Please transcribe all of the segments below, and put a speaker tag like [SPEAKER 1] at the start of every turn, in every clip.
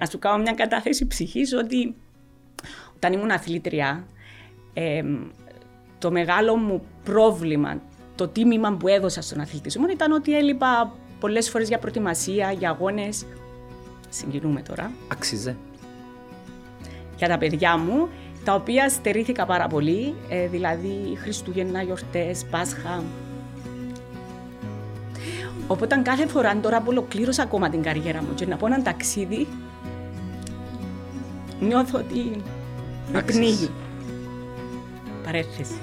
[SPEAKER 1] Να σου κάνω μια κατάθεση ψυχής ότι όταν ήμουν αθλήτρια, ε, το μεγάλο μου πρόβλημα, το τίμημα που έδωσα στον αθλητισμό ήταν ότι έλειπα πολλές φορές για προετοιμασία, για αγώνες. Συγκινούμε τώρα.
[SPEAKER 2] Αξίζε.
[SPEAKER 1] Για τα παιδιά μου, τα οποία στερήθηκα πάρα πολύ, ε, δηλαδή Χριστούγεννα, γιορτές, Πάσχα. Οπότε κάθε φορά τώρα που ολοκλήρωσα ακόμα την καριέρα μου και να πω ένα ταξίδι, νιώθω ότι με
[SPEAKER 2] Άξιζες.
[SPEAKER 1] πνίγει. Παρέθεση.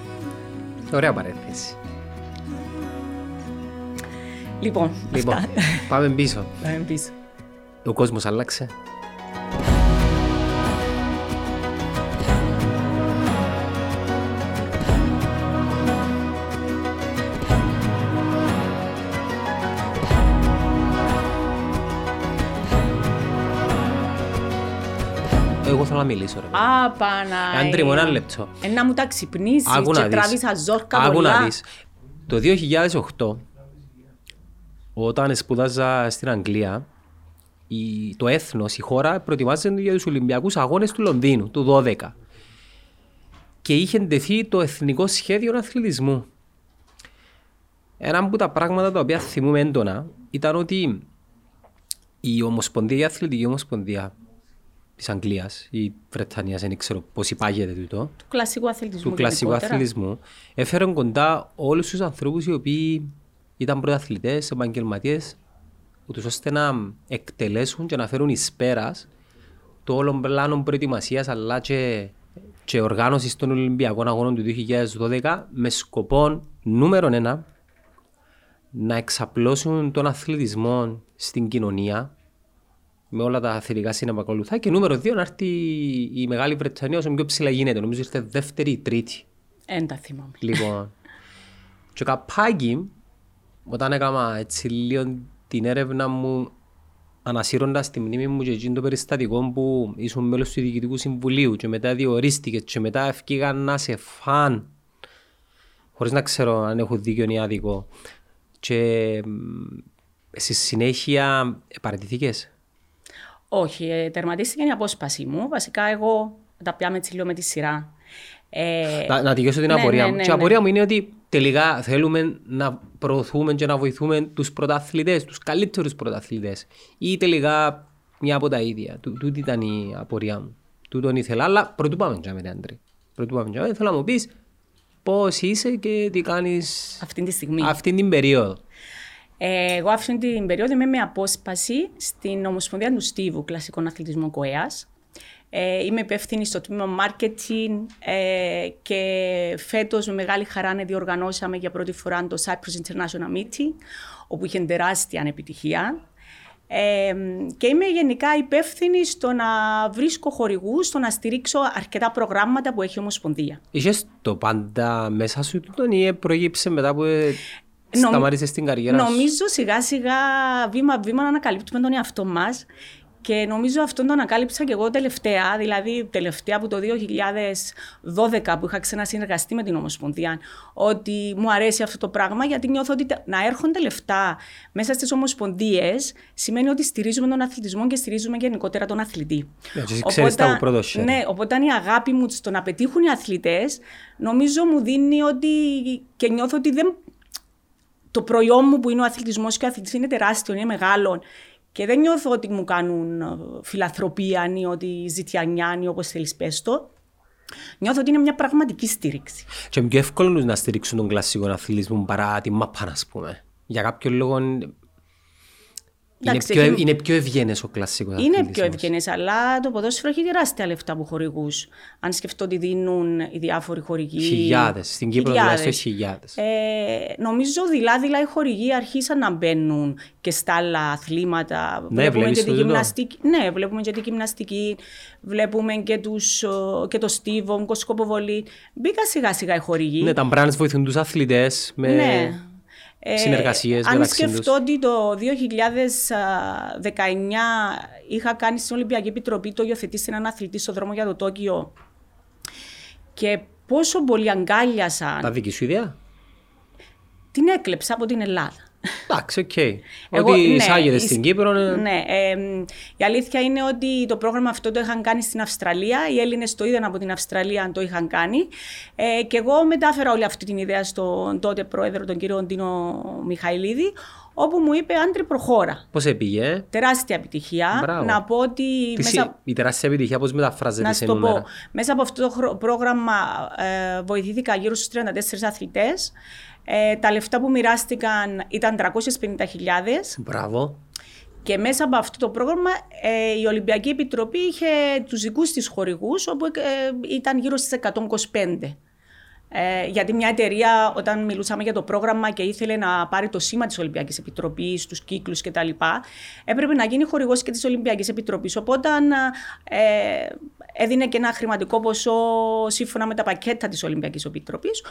[SPEAKER 2] Ωραία παρένθεση.
[SPEAKER 1] Λοιπόν,
[SPEAKER 2] Λοιπόν,
[SPEAKER 1] αυτά.
[SPEAKER 2] πάμε πίσω.
[SPEAKER 1] Πάμε πίσω.
[SPEAKER 2] Ο κόσμος άλλαξε. Μιλήσω ρε. παιδί.
[SPEAKER 1] Α, Παναγία.
[SPEAKER 2] Άντρη μου, ένα λεπτό.
[SPEAKER 1] Ε, να μου τα ξυπνήσεις
[SPEAKER 2] Άκου
[SPEAKER 1] και
[SPEAKER 2] να δεις.
[SPEAKER 1] τράβησα ζόρκα
[SPEAKER 2] Άκου
[SPEAKER 1] πολλά.
[SPEAKER 2] να δεις. Το 2008, όταν σπούδαζα στην Αγγλία, η, το έθνος, η χώρα, προετοιμάζεται για τους Ολυμπιακούς Αγώνες του Λονδίνου, του 12. Και είχε τεθεί το Εθνικό Σχέδιο Αθλητισμού. Ένα από τα πράγματα τα οποία θυμούμε έντονα ήταν ότι η Ομοσπονδία, η Αθλητική Ομοσπονδία της Αγγλίας, η Βρετανίας, δεν ξέρω πώς υπάγεται τούτο,
[SPEAKER 1] Του κλασικού αθλητισμού.
[SPEAKER 2] του κλασικού
[SPEAKER 1] γενικότερα.
[SPEAKER 2] αθλητισμού έφεραν κοντά όλους τους ανθρώπους οι οποίοι ήταν πρωταθλητές, επαγγελματίες ούτως ώστε να εκτελέσουν και να φέρουν εις πέρας το όλο πλάνο προετοιμασίας αλλά και, και οργάνωσης των Ολυμπιακών Αγώνων του 2012 με σκοπό νούμερο ένα να εξαπλώσουν τον αθλητισμό στην κοινωνία με όλα τα θετικά συνεπακολουθά και νούμερο δύο να έρθει η Μεγάλη Βρετανία όσο πιο ψηλά γίνεται. Νομίζω ήρθε δεύτερη ή τρίτη.
[SPEAKER 1] Εν τα θυμάμαι.
[SPEAKER 2] Λοιπόν, και καπάκι, όταν έκανα έτσι λίγο την έρευνα μου ανασύροντας τη μνήμη μου και εκείνο το περιστατικό που ήσουν μέλος του Διοικητικού Συμβουλίου και μετά διορίστηκε και μετά ευκήγα να σε φαν χωρίς να ξέρω αν έχω δίκιο ή άδικο και μ, στη συνέχεια παρατηθήκες.
[SPEAKER 1] Όχι, ε, τερματίστηκε η απόσπαση μου. Βασικά, εγώ τα πιάμε έτσι λίγο με τη σειρά. Ε,
[SPEAKER 2] Να, να τελειώσω την
[SPEAKER 1] ναι,
[SPEAKER 2] απορία
[SPEAKER 1] ναι,
[SPEAKER 2] μου.
[SPEAKER 1] ναι,
[SPEAKER 2] και η
[SPEAKER 1] ναι.
[SPEAKER 2] απορία μου είναι ότι τελικά θέλουμε να προωθούμε και να βοηθούμε τους πρωταθλητές, τους καλύτερους πρωταθλητές. Ή τελικά μια από τα ίδια. Τού- Τούτη ήταν η απορία μου. Τούτον ήθελα. Αλλά πρωτού πάμε για μένα, Άντρη. Πρωτού πάμε για μένα. Θέλω να μου πεις πώς είσαι και τι κάνεις
[SPEAKER 1] αυτή τη στιγμή.
[SPEAKER 2] αυτή την περίοδο.
[SPEAKER 1] Ε, εγώ αυτή την περίοδο είμαι με απόσπαση στην Ομοσπονδία του Στίβου Κλασικών Αθλητισμών ΚΟΕΑΣ. Ε, είμαι υπεύθυνη στο τμήμα marketing ε, και φέτος με μεγάλη χαρά να διοργανώσαμε για πρώτη φορά το Cyprus International Meeting, όπου είχε τεράστια επιτυχία. Ε, και είμαι γενικά υπεύθυνη στο να βρίσκω χορηγούς, στο να στηρίξω αρκετά προγράμματα που έχει η Ομοσπονδία.
[SPEAKER 2] Είχες το πάντα μέσα σου τούτον ή προήγηψε μετά που ε,
[SPEAKER 1] Νομ-
[SPEAKER 2] σταμάτησες την καριέρας σου.
[SPEAKER 1] Νομίζω σιγά σιγά βήμα-βήμα να ανακαλύπτουμε τον εαυτό μας. Και νομίζω αυτό το ανακάλυψα και εγώ τελευταία, δηλαδή τελευταία από το 2012 που είχα ξανασυνεργαστεί με την Ομοσπονδία, ότι μου αρέσει αυτό το πράγμα γιατί νιώθω ότι τα- να έρχονται λεφτά μέσα στις Ομοσπονδίες σημαίνει ότι στηρίζουμε τον αθλητισμό και στηρίζουμε γενικότερα τον αθλητή.
[SPEAKER 2] Ναι, και εσύ ξέρεις τα από πρώτο χέρι.
[SPEAKER 1] ναι, οπότε η αγάπη μου στο να πετύχουν οι αθλητές νομίζω μου δίνει ότι και νιώθω ότι δεν το προϊόν μου που είναι ο αθλητισμός και ο αθλητής είναι τεράστιο, είναι μεγάλο. Και δεν νιώθω ότι μου κάνουν ε, φιλανθρωπία ή ότι ζητιανιά ή όπως θέλεις πες το. Νιώθω ότι είναι μια πραγματική στήριξη.
[SPEAKER 2] Και είναι πιο εύκολος τους να στηρίξουν τον κλασικό αθλητισμό παρά τη μάπα, ας πούμε. Για κάποιο λόγο είναι,
[SPEAKER 1] Εντάξει,
[SPEAKER 2] πιο,
[SPEAKER 1] έχει-
[SPEAKER 2] είναι πιο ευγένες ο κλασικός
[SPEAKER 1] Είναι
[SPEAKER 2] αθλητισμός.
[SPEAKER 1] πιο ευγενές, αλλά το ποδόσφαιρο έχει τεράστια λεφτά από χορηγούς. Αν σκεφτώ ότι δίνουν οι διάφοροι χορηγοί.
[SPEAKER 2] Χιλιάδες. Στην Κύπρο
[SPEAKER 1] Χιλιάδες.
[SPEAKER 2] τουλάχιστον χιλιάδες.
[SPEAKER 1] Ε, νομίζω δειλά-δειλά οι χορηγοί αρχίσαν να μπαίνουν και στα άλλα αθλήματα.
[SPEAKER 2] Ναι, βλέπεις
[SPEAKER 1] και τη
[SPEAKER 2] το τούτο.
[SPEAKER 1] γυμναστική. Ναι, βλέπουμε και τη γυμναστική, βλέπουμε και, τους, ε, και το στίβο, κοσκοποβολή. Μπήκα σιγά-σιγά οι χορηγοί.
[SPEAKER 2] Ναι, τα brands βοηθούν τους αθλητές με
[SPEAKER 1] Ναι. Ε,
[SPEAKER 2] συνεργασίες
[SPEAKER 1] αν
[SPEAKER 2] μεταξύ τους.
[SPEAKER 1] σκεφτώ ότι το 2019 είχα κάνει στην Ολυμπιακή Επιτροπή το υιοθέτησε έναν αθλητή στο δρόμο για το Τόκιο και πόσο πολύ αγκάλιασαν
[SPEAKER 2] Τα δική σου ιδέα;
[SPEAKER 1] την έκλεψα από την Ελλάδα.
[SPEAKER 2] Εντάξει, οκ. Ότι εισάγεται
[SPEAKER 1] ναι,
[SPEAKER 2] στην Κύπρο. ε,
[SPEAKER 1] Ναι, ε, η αλήθεια είναι ότι το πρόγραμμα αυτό το είχαν κάνει στην Αυστραλία. Οι Έλληνες το είδαν από την Αυστραλία αν το είχαν κάνει. Ε, και εγώ μετάφερα όλη αυτή την ιδέα στον τότε πρόεδρο, τον κύριο Ντίνο Μιχαηλίδη, όπου μου είπε Άντρε προχώρα.
[SPEAKER 2] Πώς έπηγε; ε;
[SPEAKER 1] Τεράστια επιτυχία.
[SPEAKER 2] Μπράβο.
[SPEAKER 1] Να πω ότι
[SPEAKER 2] Τι
[SPEAKER 1] μέσα,
[SPEAKER 2] συ- Η τεράστια επιτυχία πώς μεταφράζεται
[SPEAKER 1] να
[SPEAKER 2] σε
[SPEAKER 1] σου το
[SPEAKER 2] νούμερα;
[SPEAKER 1] πω, μέσα από αυτό το χρο- πρόγραμμα ε, βοηθήθηκα γύρω στους 34 αθλητές. Ε, τα λεφτά που μοιράστηκαν ήταν 350.000
[SPEAKER 2] Μπράβο.
[SPEAKER 1] και μέσα από αυτό το πρόγραμμα ε, η Ολυμπιακή Επιτροπή είχε τους δικούς της χορηγούς όπου ε, ήταν γύρω στις 125. Ε, γιατί μια εταιρεία όταν μιλούσαμε για το πρόγραμμα και ήθελε να πάρει το σήμα της Ολυμπιακής Επιτροπής, τους κύκλους κτλ. έπρεπε να γίνει χορηγός και της Ολυμπιακής Επιτροπής. Οπότε ε, έδινε και ένα χρηματικό ποσό σύμφωνα με τα πακέτα της Ολυμπιακής Επιτροπής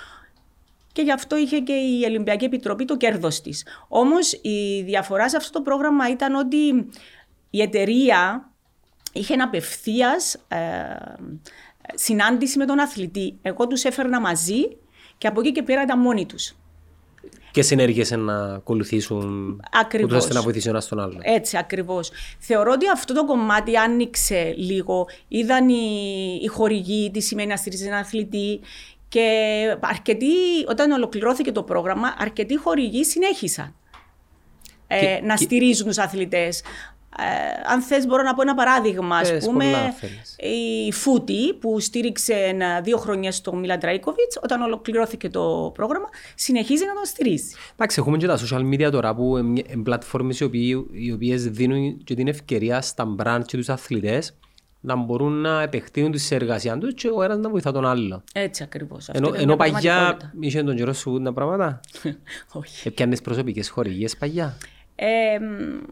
[SPEAKER 1] και γι' αυτό είχε και η Ολυμπιακή Επιτροπή το κέρδος της. Όμως η διαφορά σε αυτό το πρόγραμμα ήταν ότι η εταιρεία είχε ένα απευθείας ε, συνάντηση με τον αθλητή. Εγώ τους έφερνα μαζί και από εκεί και πέρα ήταν μόνοι τους.
[SPEAKER 2] Και συνέργειες να ακολουθήσουν.
[SPEAKER 1] Ακριβώς.
[SPEAKER 2] ούτως ώστε να βοηθήσει ο ένας τον άλλον.
[SPEAKER 1] Έτσι ακριβώς. Θεωρώ ότι αυτό το κομμάτι άνοιξε λίγο. Είδαν οι, οι χορηγοί τι σημαίνει να στηρίζεις έναν αθλητή και αρκετοί, όταν ολοκληρώθηκε το πρόγραμμα, αρκετοί χορηγοί συνέχισαν ε,
[SPEAKER 2] Και-
[SPEAKER 1] να
[SPEAKER 2] και-
[SPEAKER 1] στηρίζουν τους αθλητές. Ε, αν θες μπορώ να πω ένα παράδειγμα. Ας
[SPEAKER 2] Πες,
[SPEAKER 1] πούμε,
[SPEAKER 2] πολλά θέλεις.
[SPEAKER 1] η Φούτη που στήριξε ένα- δύο χρόνια στο Μίλαν Τραϊκοβιτς, όταν ολοκληρώθηκε το πρόγραμμα, συνεχίζει να τον στηρίζει.
[SPEAKER 2] Εντάξει, έχουμε και τα social media τώρα που είναι πλατφόρμες οι, οποίοι- οι οποίες δίνουν και την ευκαιρία στα brand και τους αθλητές να μπορούν να επεκτείνουν τη συνεργασία τους και ο ένας να βοηθά τον άλλο.
[SPEAKER 1] Έτσι ακριβώς. Αυτό
[SPEAKER 2] Ενώ,
[SPEAKER 1] είναι
[SPEAKER 2] ενώ
[SPEAKER 1] μια
[SPEAKER 2] παγιά
[SPEAKER 1] πραγματικότητα.
[SPEAKER 2] είχε τον καιρό σου τα πράγματα;
[SPEAKER 1] Όχι.
[SPEAKER 2] Έπιανες προσωπικές χορηγίες παγιά;
[SPEAKER 1] Ε, μ,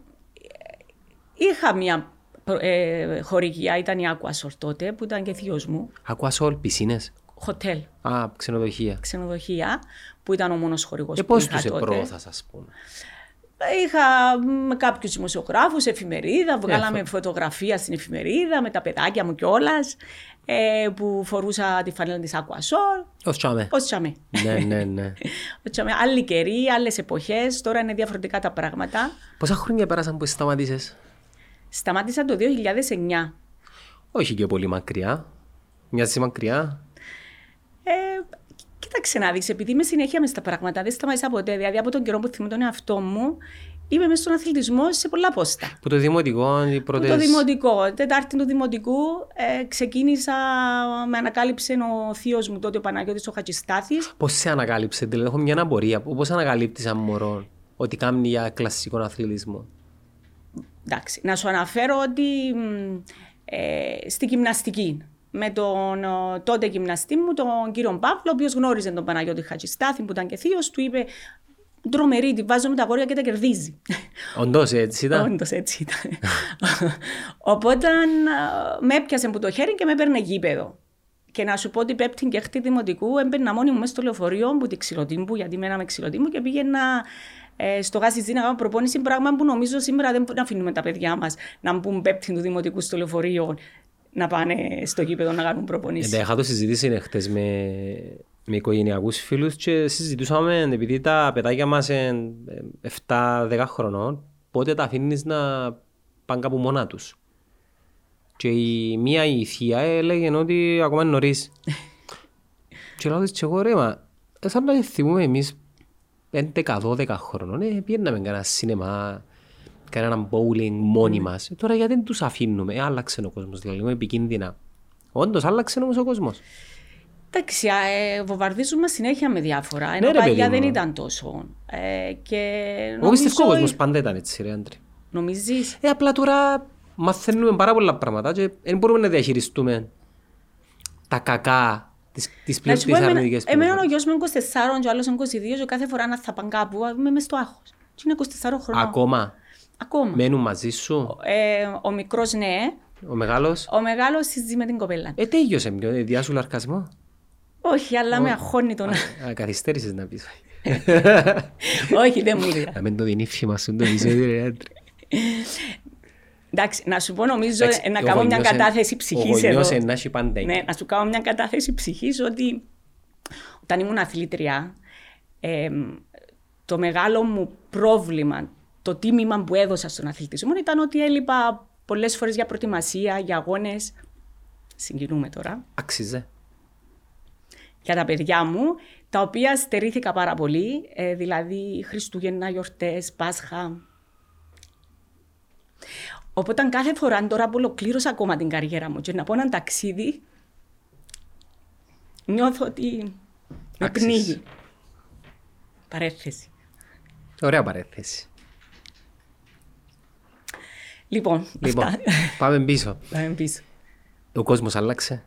[SPEAKER 1] είχα μια προ- ε, χορηγία, ήταν η Aquasol τότε, που ήταν και θείος μου,
[SPEAKER 2] Ακούω όλ πισίνες;
[SPEAKER 1] χοτέλ,
[SPEAKER 2] Α, ξενοδοχεία.
[SPEAKER 1] ξενοδοχεία, που ήταν ο μόνος χορηγός
[SPEAKER 2] Ε,
[SPEAKER 1] που
[SPEAKER 2] πώς
[SPEAKER 1] είχα
[SPEAKER 2] τους
[SPEAKER 1] τότε.
[SPEAKER 2] επρόθας, ας πούμε;
[SPEAKER 1] Είχα με κάποιους δημοσιογράφους, εφημερίδα, βγάλαμε
[SPEAKER 2] φω-
[SPEAKER 1] φωτογραφία στην εφημερίδα με τα παιδάκια μου κιόλας. Ε, που φορούσα τη φανέλα της Aquasol.
[SPEAKER 2] Ως τσάμε.
[SPEAKER 1] Πώ τσαμέ.
[SPEAKER 2] ναι, ναι, ναι.
[SPEAKER 1] Πώς τσαμέ. Άλλοι καιροί, άλλες εποχές. Τώρα είναι διαφορετικά τα πράγματα.
[SPEAKER 2] Πόσα χρόνια πέρασαν που σταματήσες;
[SPEAKER 1] Σταμάτησα το 2009.
[SPEAKER 2] Όχι και πολύ μακριά. Μοιάζεις μακριά.
[SPEAKER 1] Ε, κοίταξε να δεις, επειδή είμαι συνέχεια μες στα πράγματα, δεν σταμάτησα ποτέ. Δηλαδή από τον καιρό που θυμώ τον εαυτό μου, είμαι μέσα στον αθλητισμό σε πολλά πόστα.
[SPEAKER 2] Που το δημοτικό, οι
[SPEAKER 1] Που
[SPEAKER 2] πρώτες...
[SPEAKER 1] Το δημοτικό, τετάρτη του δημοτικού, ε, ξεκίνησα, με ανακάλυψε ο θείος μου τότε, ο Παναγιώτης ο Χατζηστάθης.
[SPEAKER 2] Πώς σε ανακάλυψε, δηλαδή έχω μια απορία. Πώς ανακαλύπτεις σαν μωρό ότι κάνει για κλασικό αθλητισμό;
[SPEAKER 1] Εντάξει, να σου αναφέρω ότι μ, ε, στη γυμναστική, με τον ο, τότε γυμναστή μου, τον κύριο Παύλο, ο οποίος γνώριζε τον Παναγιώτη Χατζηστάθη, που ήταν και θείος, του είπε Ντρομερή, τη βάζω με τα αγόρια και τα κερδίζει.
[SPEAKER 2] Όντως έτσι ήταν.
[SPEAKER 1] Όντως έτσι ήταν. Οπότε α, με έπιασε από το χέρι και με έπαιρνε γήπεδο. Και να σου πω ότι πέπτην και έκτη δημοτικού έμπαιρνα μόνη μου μέσα στο λεωφορείο που τη ξυλοτύμπου, γιατί μέναμε ξυλοτύμπου και πήγαινα ε, στο γάσι να κάνω προπόνηση, πράγμα που νομίζω σήμερα δεν αφήνουμε τα παιδιά μας να μπουν πέπτην του δημοτικού στο λεωφορείο να πάνε στο γήπεδο να κάνουν προπονήσεις.
[SPEAKER 2] Ε, είχα το συζήτηση χτες με, με οικογενειακούς φίλους και συζητούσαμε επειδή τα παιδάκια μας είναι 7-10 χρονών πότε τα αφήνεις να πάνε κάπου μόνα τους. Και η μία η θεία έλεγε ότι ακόμα είναι νωρίς. και λέω της και εγώ ρε μα ε, σαν να θυμούμε εμείς 11-12 χρονών ε, πήγαιναμε κανένα σινεμά κανένα bowling μόνοι μας. Ε, τώρα γιατί δεν τους αφήνουμε; Ε, άλλαξε ο κόσμος, δηλαδή είναι επικίνδυνα. Όντως άλλαξε όμως ο κόσμος.
[SPEAKER 1] Εντάξει, α, ε, βομβαρδίζουμε συνέχεια με διάφορα. Ενώ
[SPEAKER 2] Ναι, ρε,
[SPEAKER 1] παλιά
[SPEAKER 2] παιδί
[SPEAKER 1] δεν
[SPEAKER 2] μου.
[SPEAKER 1] ήταν τόσο. Ε, και
[SPEAKER 2] Εγώ πιστεύω ο
[SPEAKER 1] νομίζω-
[SPEAKER 2] κόσμος πάντα ήταν έτσι ρε Άντρη.
[SPEAKER 1] Νομίζεις;
[SPEAKER 2] Ε, απλά τώρα μαθαίνουμε πάρα πολλά πράγματα και δεν μπορούμε να διαχειριστούμε τα κακά της, της
[SPEAKER 1] Να
[SPEAKER 2] πλέον
[SPEAKER 1] σου
[SPEAKER 2] της
[SPEAKER 1] πω, εμένα,
[SPEAKER 2] αρνητικές
[SPEAKER 1] εμένα ο
[SPEAKER 2] πληροφορίες.
[SPEAKER 1] γιος μου είναι 24 και ο άλλος είναι 22 και κάθε φορά να θα πάνε κάπου είμαι μες στο άγχος. Και είναι 24 χρονών.
[SPEAKER 2] Ακόμα;
[SPEAKER 1] Ακόμα.
[SPEAKER 2] μένουν μαζί σου;
[SPEAKER 1] Ε, ο μικρός ναι,
[SPEAKER 2] Ο μεγάλος;
[SPEAKER 1] ο μεγάλος συζητεί με την κοπέλα.
[SPEAKER 2] Ε, τέλειωσε πιο, ε, διάσου λαρκασμό;
[SPEAKER 1] Όχι, αλλά με αγχώνει τον.
[SPEAKER 2] Α, καθυστέρησες να πεις.
[SPEAKER 1] Όχι, δεν μου λέει.
[SPEAKER 2] Να μην το δίνεις φήμα σου το επεισόδιο ρε Άντρη.
[SPEAKER 1] Εντάξει, να σου πω νομίζω
[SPEAKER 2] Εντάξει,
[SPEAKER 1] ε, να
[SPEAKER 2] ο
[SPEAKER 1] κάνω μια
[SPEAKER 2] γονιός εν-
[SPEAKER 1] κατάθεση
[SPEAKER 2] Ο
[SPEAKER 1] ψυχής εδώ.
[SPEAKER 2] γονιός εν να έχει πάντα εκεί.
[SPEAKER 1] Ναι, να σου κάνω μια κατάθεση ψυχής ότι όταν ήμουν αθλήτρια, ε, το μεγάλο μου πρόβλημα, το τίμημα που έδωσα στον αθλητισμό ήταν ότι έλειπα πολλές φορές για προετοιμασία, για αγώνες. Συγκινούμε τώρα.
[SPEAKER 2] Αξίζε.
[SPEAKER 1] Για τα παιδιά μου, τα οποία στερήθηκα πάρα πολύ, ε, δηλαδή Χριστούγεννα, γιορτές, Πάσχα. Οπότε κάθε φορά τώρα που ολοκλήρωσα ακόμα την καριέρα μου και να πω ένα ταξίδι, νιώθω ότι με
[SPEAKER 2] Άξιζε.
[SPEAKER 1] πνίγει. Παρέθεση.
[SPEAKER 2] Ωραία παρέθεση.
[SPEAKER 1] Λοιπόν,
[SPEAKER 2] Λοιπόν,
[SPEAKER 1] αυτά.
[SPEAKER 2] πάμε πίσω.
[SPEAKER 1] Πάμε πίσω.
[SPEAKER 2] Ο κόσμος άλλαξε.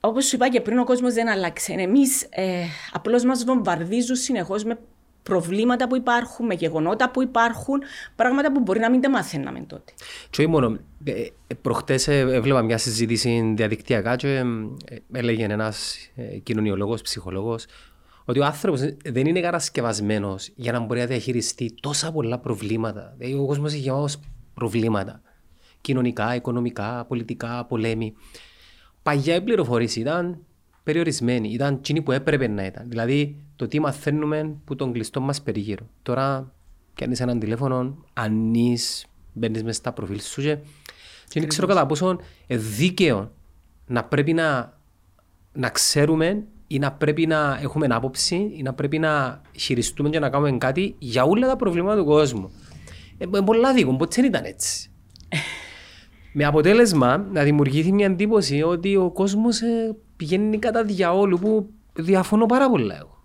[SPEAKER 1] Όπως σου είπα και πριν, ο κόσμος δεν άλλαξε. Εμείς ε, απλώς μας βομβαρδίζουν συνεχώς με προβλήματα που υπάρχουν, με γεγονότα που υπάρχουν, πράγματα που μπορεί να μην τα μαθαίναμε τότε.
[SPEAKER 2] Και όχι μόνο, ε, ε, προχτές ε, έβλεπα μια συζήτηση διαδικτυακά και ε, έλεγε ένας ε, κοινωνιολόγος, ψυχολόγος, ότι ο άνθρωπος δεν είναι κατασκευασμένος για να μπορεί να διαχειριστεί τόσα πολλά προβλήματα. Δηλαδή, ο κόσμος έχει γεμάτος προβλήματα. Κοινωνικά, οικονομικά, πολιτικά, πολέμοι. Παγιά η πληροφορήση ήταν περιορισμένη. Ήταν εκείνη που έπρεπε να ήταν. Δηλαδή το τι μαθαίνουμε που τον κλειστό μας περιγύρω. Τώρα πιάνεις έναν τηλέφωνο, ανείς, μπαίνεις μέσα στα προφίλ σου και, και δεν ξέρω κατά πόσο δίκαιο να πρέπει να, να ξέρουμε ή να πρέπει να έχουμε άποψη ή να πρέπει να χειριστούμε και να κάνουμε κάτι για όλα τα προβλήματα του κόσμου. Ε, ε, πολλά δίκο, ποτέ δεν ήταν έτσι. Με αποτέλεσμα να δημιουργηθεί μια εντύπωση ότι ο κόσμος πηγαίνει κατά διαόλου που διαφωνώ πάρα πολλά εγώ.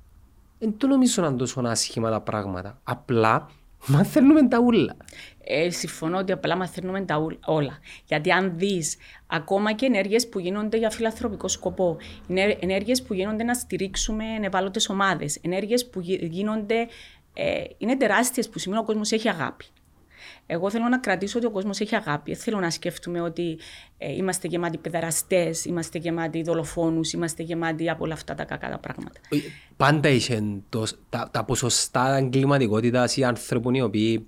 [SPEAKER 2] Δεν το νομίζω να είναι τόσο άσχημα τα πράγματα. Απλά μαθαίνουμε τα ούλα.
[SPEAKER 1] Ε, συμφωνώ ότι απλά μαθαίνουμε τα ου- όλα. Γιατί αν δεις ακόμα και ενέργειες που γίνονται για φιλανθρωπικό σκοπό, ενέργειες που γίνονται να στηρίξουμε ευάλωτες ομάδες, ενέργειες που γι- γίνονται. Ε, είναι τεράστιες που σημαίνει ο κόσμος έχει αγάπη. Εγώ θέλω να κρατήσω ότι ο κόσμος έχει αγάπη. Δεν θέλω να σκέφτομαι ότι ε, είμαστε γεμάτοι παιδαραστέ, είμαστε γεμάτοι δολοφόνους, είμαστε γεμάτοι από όλα αυτά τα κακά τα πράγματα.
[SPEAKER 2] Πάντα είχε το, τα, τα ποσοστά εγκληματικότητας ή άνθρωπων οι οποίοι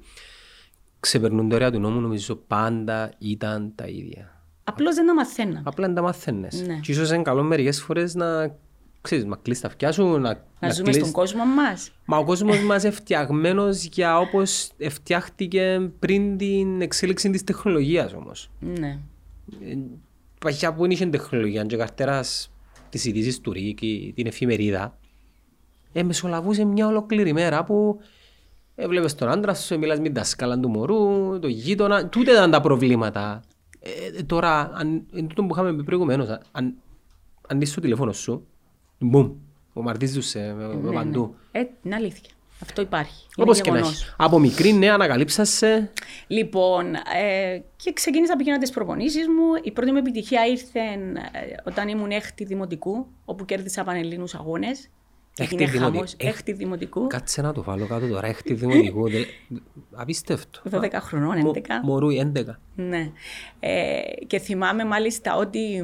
[SPEAKER 2] ξεπερνούν τα όρια του νόμου, νομίζω πάντα ήταν τα ίδια.
[SPEAKER 1] Απλώς δεν τα μαθαίναμε.
[SPEAKER 2] Απλά δεν τα μαθαίνεις.
[SPEAKER 1] Ναι.
[SPEAKER 2] Και ίσως είναι καλό μερικές φορές να, ξέρεις, να κλείσεις τα αυτιά σου, να,
[SPEAKER 1] Να,
[SPEAKER 2] να
[SPEAKER 1] ζούμε
[SPEAKER 2] κλείσεις-
[SPEAKER 1] στον κόσμο μας.
[SPEAKER 2] Μα ο κόσμος μας είναι φτιαγμένος για όπως φτιάχτηκε πριν την εξέλιξη της τεχνολογίας όμως.
[SPEAKER 1] Ναι.
[SPEAKER 2] Παχιά που είχε τεχνολογία και καρτέρας της ειδήσεις του ΡΙΚ, ή την εφημερίδα, ε, μεσολαβούσε μια ολόκληρη μέρα που έβλεπες τον άντρα σου, μιλάς με την δασκάλα του μωρού, το γείτονα, τούτα ήταν τα προβλήματα. Ε, ε, τώρα, αν, εν τούτο που είχαμε πει προηγουμένως, αν, αν ανοίξεις το τηλέφωνο σου, μπουμ, βομβαρδίζεσαι με, με
[SPEAKER 1] ναι,
[SPEAKER 2] παντού.
[SPEAKER 1] ναι. Ε, είναι αλήθεια. Αυτό υπάρχει. Είναι
[SPEAKER 2] Όπως και να
[SPEAKER 1] γεγονός.
[SPEAKER 2] έχει. Από μικρή, ναι, ανακαλύψασαι.
[SPEAKER 1] Λοιπόν, ε, και ξεκίνησα πηγαίνω τις προπονήσεις μου. Η πρώτη μου επιτυχία ήρθε ε, όταν ήμουν έκτη δημοτικού, όπου κέρδισα πανελλήνους αγώνες.
[SPEAKER 2] Έκτη
[SPEAKER 1] Έγινε
[SPEAKER 2] δημοτικού.
[SPEAKER 1] χαμός.
[SPEAKER 2] Έχ-
[SPEAKER 1] Έκτη δημοτικού.
[SPEAKER 2] Κάτσε να το βάλω κάτω τώρα, έχτη δημοτικού. δε- Απίστευτο.
[SPEAKER 1] 12 χρονών,
[SPEAKER 2] Μο-
[SPEAKER 1] 11.
[SPEAKER 2] Μωρού 11.
[SPEAKER 1] Ναι. Ε, και θυμάμαι μάλιστα ότι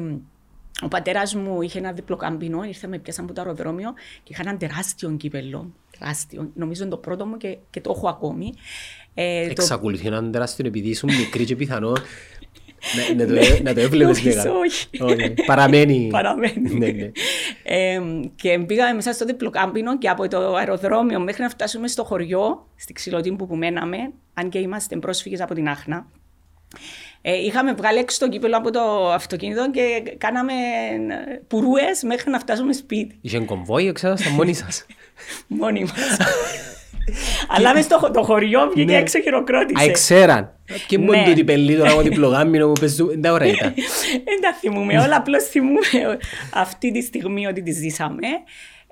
[SPEAKER 1] ο πατέρας μου είχε ένα διπλό καμπινό, ήρθε με πιάσαν από το αεροδρόμιο και είχα έναν τεράστιο κύπελο. Τεράστιο. Νομίζω είναι το πρώτο μου και, και το έχω ακόμη. Ε, το-
[SPEAKER 2] Εξακολουθεί να είναι τεράστιο επειδή ήσουν μικρή και πιθανό να, να, το, να το έβλεπες
[SPEAKER 1] Νομίζω
[SPEAKER 2] μεγάλο.
[SPEAKER 1] όχι.
[SPEAKER 2] Όχι. Παραμένει.
[SPEAKER 1] Παραμένει.
[SPEAKER 2] Ναι, ναι.
[SPEAKER 1] Ε, και πήγαμε μέσα στο διπλοκάμπινο και από το αεροδρόμιο μέχρι να φτάσουμε στο χωριό, στη Ξυλοτήμπου που μέναμε, αν και είμαστε πρόσφυγες από την Άχνα. Ε, είχαμε βγάλει έξω το κύπελο από το αυτοκίνητο και κάναμε ε, πουρούες μέχρι να φτάσουμε σπίτι.
[SPEAKER 2] Είχε κομβόι, ξέρω, στα μόνοι σας.
[SPEAKER 1] Μόνοι μας. Αλλά μες στο το χωριό βγήκε
[SPEAKER 2] Ναι.
[SPEAKER 1] έξω και
[SPEAKER 2] Α,
[SPEAKER 1] χειροκρότησε.
[SPEAKER 2] εξέραν. Και
[SPEAKER 1] Ναι.
[SPEAKER 2] μόνο τούτη πελή τώρα από διπλογάμινο που παίζουν. Δεν τα ωραία ήταν.
[SPEAKER 1] Δεν τα θυμούμε όλα, απλώς θυμούμε αυτή τη στιγμή ότι τη ζήσαμε.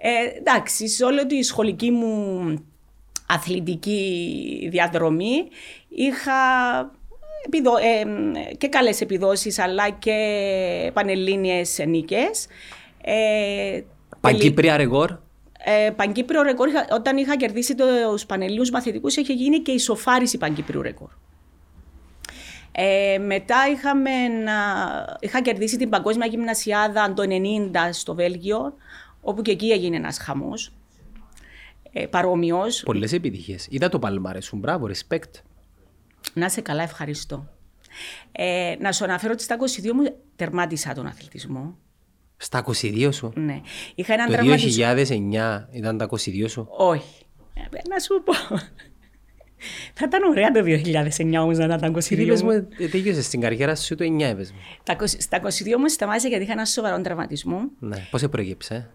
[SPEAKER 1] Ε, εντάξει, σε όλη τη σχολική μου αθλητική διαδρομή είχα επιδο... ε, και καλές επιδόσεις αλλά και πανελλήνιες νίκες. Ε,
[SPEAKER 2] Παγκύπρια ρεκόρ.
[SPEAKER 1] Ε, Παγκύπριο ρεκόρ, είχα- όταν είχα κερδίσει τους Πανελλήνιους μαθητικούς, είχε γίνει και ισοφάριση Παγκύπριου ρεκόρ. Ε, μετά είχαμε να, είχα κερδίσει την Παγκόσμια Γυμνασιάδα το 90 στο Βέλγιο, όπου και εκεί έγινε ένας χαμός, ε, παρόμοιος.
[SPEAKER 2] Πολλές επιτυχίες. Είδα το παλμάρες σου. Μπράβο, respect.
[SPEAKER 1] Να σε καλά, ευχαριστώ. Ε, να σου αναφέρω ότι στα 22 μου τερμάτισα τον αθλητισμό.
[SPEAKER 2] Στα 22 σου.
[SPEAKER 1] Ναι. Είχα έναν
[SPEAKER 2] Το
[SPEAKER 1] τραυματισμό.
[SPEAKER 2] 2009 ήταν τα 22 σου.
[SPEAKER 1] Όχι. Ε, Να σου πω. Θα ήταν ωραία το 2009 όμως να ήταν τα 22
[SPEAKER 2] Τι είπες
[SPEAKER 1] μου.
[SPEAKER 2] μου, ε, τέλειωσες στην καριέρα σου το 9 είπες μου.
[SPEAKER 1] Τα 20 Στα 22 όμως σταμάτησα γιατί είχα ένα σοβαρό τραυματισμό.
[SPEAKER 2] Ναι. Πώς σε προέκυψε;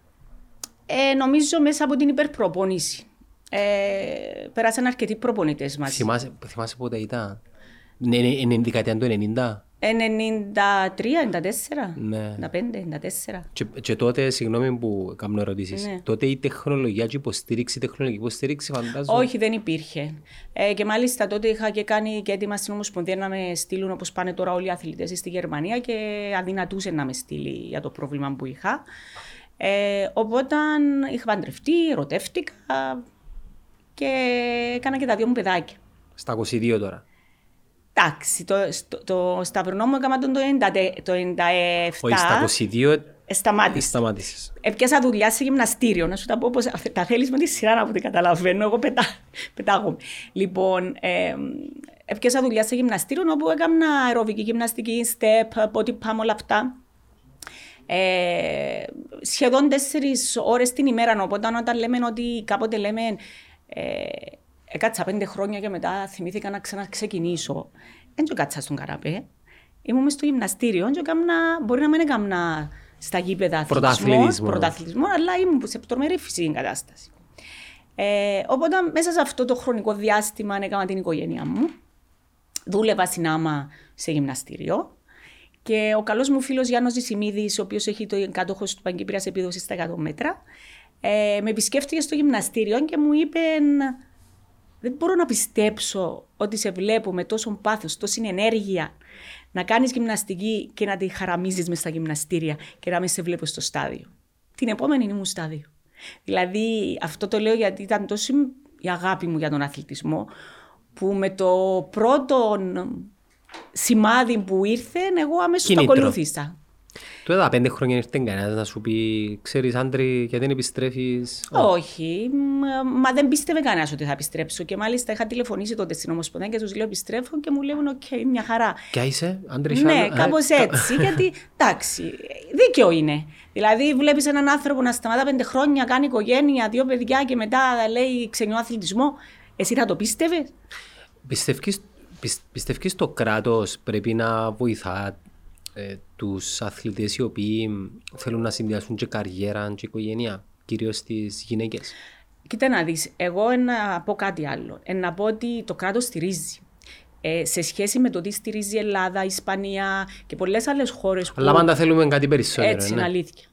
[SPEAKER 1] Ε, νομίζω μέσα από την υπερπροπόνηση. Ε, πέρασαν αρκετοί προπονητές μαζί.
[SPEAKER 2] Θυμάσαι, θυμάσαι πότε ήταν; Ναι, ναι, είναι δεκαετία του 90.
[SPEAKER 1] 93, 94,
[SPEAKER 2] Ναι.
[SPEAKER 1] 95, 94.
[SPEAKER 2] Και, και τότε, συγγνώμη που κάνω ερωτήσεις,
[SPEAKER 1] Ναι.
[SPEAKER 2] τότε η τεχνολογία και η υποστήριξη, η τεχνολογική υποστήριξη φαντάζομαι;
[SPEAKER 1] Όχι, δεν υπήρχε. Ε, και μάλιστα τότε είχα και κάνει και έτοιμα στην Ομοσπονδία να με στείλουν όπως πάνε τώρα όλοι οι αθλητές στη Γερμανία και αδυνατούσε να με στείλει για το πρόβλημα που είχα. Ε, οπότε είχα παντρευτεί, ερωτεύτηκα και έκανα και τα δύο μου παιδάκια.
[SPEAKER 2] Στα 22 τώρα.
[SPEAKER 1] Εντάξει, το, στο- το, σταυρνό μου έκανα τον το 90 το 97.
[SPEAKER 2] Όχι, στα 22
[SPEAKER 1] ε, σταμάτησε.
[SPEAKER 2] σταμάτησες.
[SPEAKER 1] Έπιασα δουλειά σε γυμναστήριο. Να σου τα πω πώς τα θέλεις με τη σειρά από ό,τι καταλαβαίνω. Εγώ πετά, πετάγομαι. Λοιπόν, ε, έπιασα δουλειά σε γυμναστήριο όπου έκανα αεροβική γυμναστική, step, body pump, όλα αυτά. Ε, σχεδόν τέσσερις ώρες την ημέρα. Οπότε όταν λέμε ότι κάποτε λέμε ε, έκατσα πέντε χρόνια και μετά θυμήθηκα να ξαναξεκινήσω. Δεν κάτσα στον καραπέ. Ήμουν μες στο γυμναστήριο και έκανα, μπορεί να μην έκανα στα γήπεδα αθλητισμός,
[SPEAKER 2] Πρωταθλητισμός.
[SPEAKER 1] πρωταθλητισμός, αλλά ήμουν σε τρομερή φυσική κατάσταση. Ε, οπότε μέσα σε αυτό το χρονικό διάστημα έκανα την οικογένειά μου. Δούλευα στην άμα σε γυμναστήριο. Και ο καλός μου φίλος Γιάννος Ζησιμίδη, ο οποίος έχει το κάτοχο του Παγκύπρια επίδοση στα 100 μέτρα, ε, με επισκέφτηκε στο γυμναστήριο και μου είπε: Δεν μπορώ να πιστέψω ότι σε βλέπω με τόσο πάθος, τόση ενέργεια να κάνεις γυμναστική και να τη χαραμίζεις μες στα γυμναστήρια και να μην σε βλέπω στο στάδιο. Την επόμενη ήμουν στάδιο. Δηλαδή, αυτό το λέω γιατί ήταν τόσο η αγάπη μου για τον αθλητισμό, που με το πρώτο σημάδι που ήρθε, εγώ αμέσως το
[SPEAKER 2] Κίνητρο.
[SPEAKER 1] ακολούθησα.
[SPEAKER 2] Τότε τα πέντε χρόνια ήρθε κανένας να σου πει «Ξέρεις Άντρη, γιατί δεν επιστρέφεις». Α,
[SPEAKER 1] Όχι, μ, μα δεν πίστευε κανένας ότι θα επιστρέψω. Και μάλιστα είχα τηλεφωνήσει τότε στην Ομοσπονδία και τους λέω επιστρέφω και μου λέγουν: Οκ, μια χαρά.
[SPEAKER 2] Ποια είσαι, Άντρη
[SPEAKER 1] Ναι,
[SPEAKER 2] Σάλα;
[SPEAKER 1] κάπως
[SPEAKER 2] Ε, κα-
[SPEAKER 1] έτσι. γιατί εντάξει, δίκαιο είναι. Δηλαδή, βλέπεις έναν άνθρωπο να σταματά πέντε χρόνια, κάνει οικογένεια, δύο παιδιά και μετά λέει ξεκινώ αθλητισμό. Εσύ θα το πίστευες;
[SPEAKER 2] Πιστεύεις, πισ- πιστεύεις το κράτος πρέπει να βοηθά ε, τους αθλητές οι οποίοι θέλουν να συνδυάσουν και καριέρα και οικογένεια, κυρίως τις γυναίκες.
[SPEAKER 1] Κοίτα να δεις, εγώ να πω κάτι άλλο. Ε, να πω ότι το κράτος στηρίζει. Ε, σε σχέση με το τι στηρίζει η Ελλάδα, η Ισπανία και πολλές άλλες χώρες που...
[SPEAKER 2] Αλλά πάντα θέλουμε κάτι περισσότερο.
[SPEAKER 1] Έτσι είναι
[SPEAKER 2] ναι.
[SPEAKER 1] αλήθεια.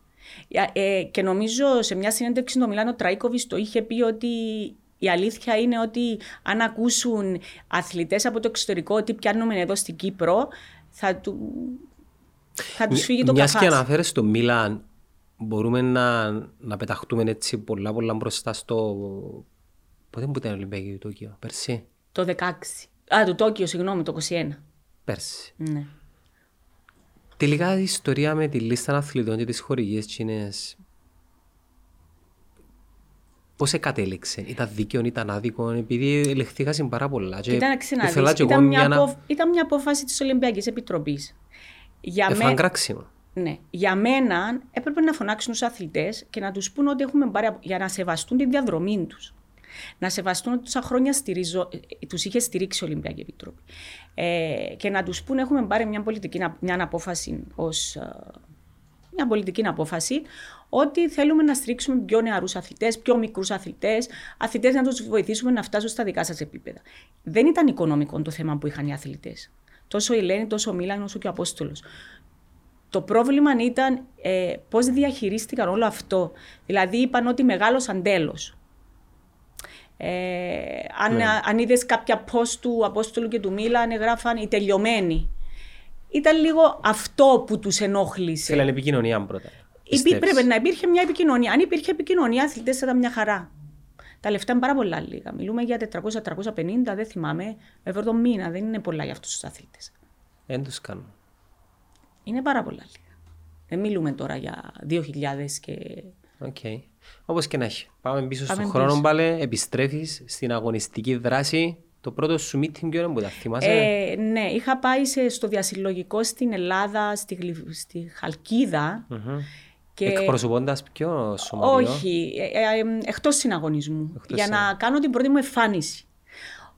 [SPEAKER 1] Ε, ε, και νομίζω σε μια συνέντευξη στο Μιλάνο Τραίκοβιτ το είχε πει ότι η αλήθεια είναι ότι αν ακούσουν αθλητές από το εξωτερικό ότι πιάνουμε εδώ στην Κύπρο, θα, του, θα τους φύγει το
[SPEAKER 2] Μιας και
[SPEAKER 1] καφάς.
[SPEAKER 2] αναφέρεις το Μίλαν, μπορούμε να, να πεταχτούμε έτσι πολλά πολλά μπροστά στο... Πότε που ήταν η Ολυμπιακή του Τόκιο, πέρσι;
[SPEAKER 1] Το 16. Α, το Τόκιο, συγγνώμη, το 21.
[SPEAKER 2] Πέρσι.
[SPEAKER 1] Ναι.
[SPEAKER 2] Τελικά η ιστορία με τη λίστα αθλητών και τις χορηγίες τσίνες πώς εκατέληξε, ήταν δίκαιο, ήταν άδικο, επειδή ελεγχθήκασαν πάρα πολλά. Και
[SPEAKER 1] Κοίταξε να
[SPEAKER 2] ήθελα
[SPEAKER 1] δεις,
[SPEAKER 2] και εγώ
[SPEAKER 1] ήταν, μια
[SPEAKER 2] να-
[SPEAKER 1] απο... ήταν μια απόφαση της Ολυμπιακής Επιτροπής. Για,
[SPEAKER 2] Έφαγαν
[SPEAKER 1] με...
[SPEAKER 2] κράξιμο.
[SPEAKER 1] ναι. Για μένα έπρεπε να φωνάξουν τους αθλητές και να τους πούν ότι έχουμε πάρει απο- για να σεβαστούν τη διαδρομή τους. Να σεβαστούν ότι τόσα χρόνια στηρίζω, ε, τους είχε στηρίξει η Ολυμπιακή Επιτροπή. Ε, και να τους πούν έχουμε πάρει μια πολιτική, μια απόφαση ως ε, μια πολιτική απόφαση ότι θέλουμε να στηρίξουμε πιο νεαρούς αθλητές, πιο μικρούς αθλητές, αθλητές να τους βοηθήσουμε να φτάσουν στα δικά σας επίπεδα. Δεν ήταν οικονομικό το θέμα που είχαν οι αθλητές. Τόσο η Ελένη, τόσο ο Μίλαν, όσο και ο Απόστολος. Το πρόβλημα ήταν ε, πώς διαχειρίστηκαν όλο αυτό. Δηλαδή, είπαν ότι μεγάλωσαν τέλο. Ε, αν,
[SPEAKER 2] Ναι.
[SPEAKER 1] αν είδες κάποια post του Απόστολου και του Μίλαν, γράφαν οι τελειωμένοι. Ήταν λίγο αυτό που τους ενόχλησε.
[SPEAKER 2] Θέλανε επικοινωνία πρώτα.
[SPEAKER 1] Υπή,
[SPEAKER 2] Πιστεύεις;
[SPEAKER 1] πρέπει να υπήρχε μια επικοινωνία. Αν υπήρχε επικοινωνία, οι αθλητές θα ήταν μια χαρά. Τα λεφτά είναι πάρα πολλά λίγα. Μιλούμε για 400-450, δεν θυμάμαι, ευρώ το μήνα. Δεν είναι πολλά για αυτούς τους αθλητές.
[SPEAKER 2] Δεν τους κάνουν.
[SPEAKER 1] Είναι πάρα πολλά λίγα. Δεν μιλούμε τώρα για 2.000 και.
[SPEAKER 2] Οκ. Όπως και να έχει. Πάμε πίσω
[SPEAKER 1] Πάμε
[SPEAKER 2] στον
[SPEAKER 1] πίσω.
[SPEAKER 2] χρόνο πάλι, επιστρέφεις στην αγωνιστική δράση. Το πρώτο σου meeting ποιο είναι που τα θυμάσαι;
[SPEAKER 1] Ε, ναι, είχα πάει σε, στο διασυλλογικό στην Ελλάδα, στη, Γλυ- στη Χαλκίδα
[SPEAKER 2] Μμμ.
[SPEAKER 1] Και...
[SPEAKER 2] Εκπροσωπώντας ποιος σωματείο.
[SPEAKER 1] Όχι, ε, ε, ε, εκτός συναγωνισμού,
[SPEAKER 2] Εκτός
[SPEAKER 1] για να
[SPEAKER 2] συναγωνισμού.
[SPEAKER 1] κάνω την πρώτη μου εμφάνιση.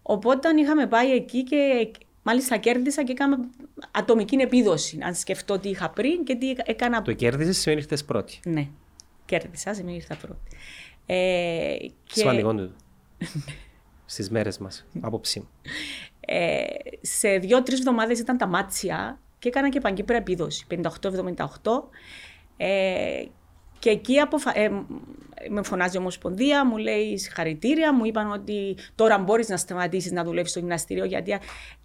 [SPEAKER 1] Οπότε είχαμε πάει εκεί και μάλιστα κέρδισα και έκανα ατομική επίδοση. Αν σκεφτώ τι είχα πριν και τι έκανα
[SPEAKER 2] Το κέρδισες σημαίνει ήρθες πρώτη.
[SPEAKER 1] Ναι, κέρδισα, σημαίνει ήρθα πρώτη. Ε, και
[SPEAKER 2] Σημαντικό τούτο. Στις μέρες μας. Άποψή μου.
[SPEAKER 1] ε, σε δύο-τρεις εβδομάδες ήταν τα μάτσια και έκανα και παγκύπρα επίδοση, 58-78. Ε, και εκεί αποφα... ε, με φωνάζει η Ομοσπονδία, μου λέει συγχαρητήρια, μου είπαν ότι τώρα μπορείς να σταματήσεις να δουλεύεις στο γυμναστήριο. Γιατί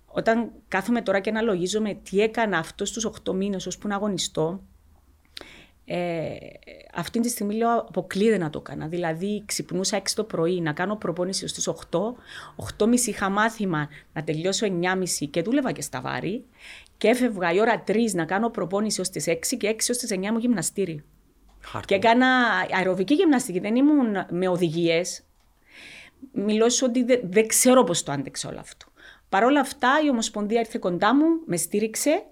[SPEAKER 1] όταν κάθομαι τώρα και αναλογίζομαι τι έκανα αυτό στου 8 μήνες ώσπου να αγωνιστώ, ε, αυτή τη στιγμή λέω αποκλείεται να το έκανα. Δηλαδή ξυπνούσα 6 το πρωί να κάνω προπόνηση στις 8, 8.30 είχα μάθημα να τελειώσω 9.30 και δούλευα και στα βάρη και έφευγα η ώρα 3 να κάνω προπόνηση ως τις 6 και 6 ως τις 9 μου
[SPEAKER 2] γυμναστήριο.
[SPEAKER 1] Και έκανα αεροβική γυμναστική, δεν ήμουν με οδηγίες. Μιλώ σου ότι δεν, δεν ξέρω πώς το άντεξα όλο αυτό. Παρ' όλα αυτά η Ομοσπονδία ήρθε κοντά μου, με στήριξε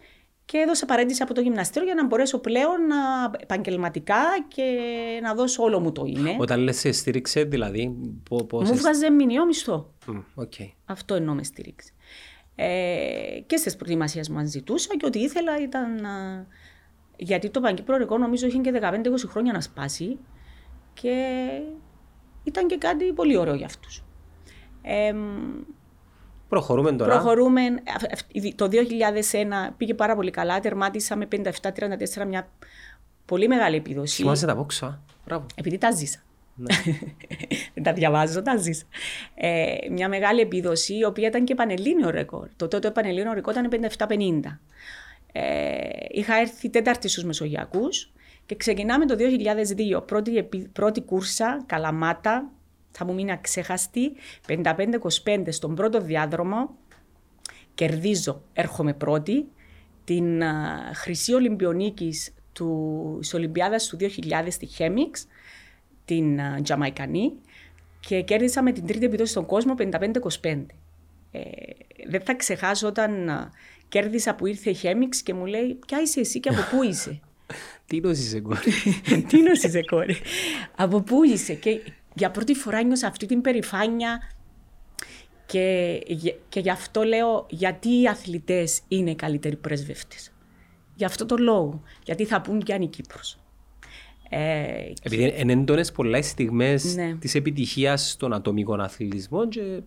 [SPEAKER 1] και έδωσε παραίτηση από το γυμναστήριο για να μπορέσω πλέον να, επαγγελματικά και να δώσω όλο μου το είναι.
[SPEAKER 2] Όταν λες σε στήριξε, δηλαδή, πο- πώς...
[SPEAKER 1] Μου 'βγαζε μηνιαίο μισθό.
[SPEAKER 2] Μμ, Οκ.
[SPEAKER 1] Αυτό εννοώ με στήριξη. Ε, και στις προετοιμασίες μου αν ζητούσα και ό,τι ήθελα ήταν. α, γιατί το παγκύπρο νομίζω είχε και 15-20 χρόνια να σπάσει και ήταν και κάτι πολύ ωραίο για αυτούς. Ε,
[SPEAKER 2] Προχωρούμε τώρα.
[SPEAKER 1] προχωρούμε. αυ- αυ- Το 2001 πήγε πάρα πολύ καλά. Τερμάτισα με 57-34 μια πολύ μεγάλη επίδοση.
[SPEAKER 2] Θυμάσαι τα πόξα. Μπράβο.
[SPEAKER 1] Επειδή τα ζήσα.
[SPEAKER 2] Ναι.
[SPEAKER 1] Δεν τα διαβάζω, τα ζήσα. Ε, μια μεγάλη επίδοση, η οποία ήταν και πανελλήνιο ρεκόρ. Το τότε πανελλήνιο ρεκόρ ήταν 57-50. Ε, είχα έρθει τέταρτη στους Μεσογειακούς και ξεκινάμε το 2002. Πρώτη, επι- πρώτη κούρσα, Καλαμάτα, θα μου μείνει αξέχαστη, 55-25 στον πρώτο διάδρομο. Κερδίζω, έρχομαι πρώτη. Την α, χρυσή Ολυμπιονίκης του, της Ολυμπιάδας του 2000 στη Χέμιξ, την α, Τζαμαϊκανή και κέρδισα με την τρίτη επιδόση στον κόσμο 55-25. Ε, δεν θα ξεχάσω όταν α, κέρδισα που ήρθε η Χέμιξ και μου λέει «Ποια είσαι εσύ και από πού είσαι»
[SPEAKER 2] Τι νόσησε, κόρη;
[SPEAKER 1] Τι νοσήσε κόρη; Από πού είσαι; Και για πρώτη φορά νιώσα αυτή την περηφάνεια και, γε- και γι' αυτό λέω γιατί οι αθλητές είναι οι καλύτεροι πρεσβευτές. Γι' αυτό το λόγο. Γιατί θα πούν και αν η Κύπρος. Ε,
[SPEAKER 2] Επειδή είναι έντονες πολλά οι στιγμές
[SPEAKER 1] Ναι.
[SPEAKER 2] της επιτυχίας στον ατομικό αθλητισμό και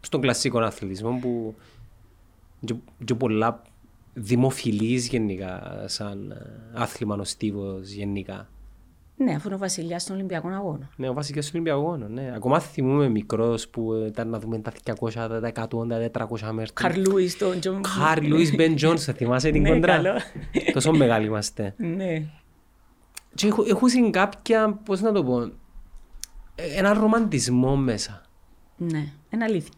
[SPEAKER 2] στον κλασικό αθλητισμό που και, και πολλά δημοφιλής γενικά σαν ε, άθλημα ο στίβος γενικά.
[SPEAKER 1] ναι, αφού είναι ο βασιλιάς των Ολυμπιακών Αγώνων.
[SPEAKER 2] Ναι, ο βασικός του Ολυμπιακών, ναι. Ακόμα θυμούμαι μικρός που ήταν να δούμε τα 200, τα 100, τα 400 μέτρα.
[SPEAKER 1] Καρλ Λιούις, τον Τζον...
[SPEAKER 2] Καρλ Λιούις, Μπεν Τζόνς, θα θυμάσαι την
[SPEAKER 1] Ναι,
[SPEAKER 2] κοντρά;
[SPEAKER 1] καλό.
[SPEAKER 2] Τόσο μεγάλοι είμαστε.
[SPEAKER 1] Ναι.
[SPEAKER 2] Και έχω, έχω συν κάποια, πώς να το πω, ε, ένα ρομαντισμό μέσα.
[SPEAKER 1] Ναι, είναι αλήθεια.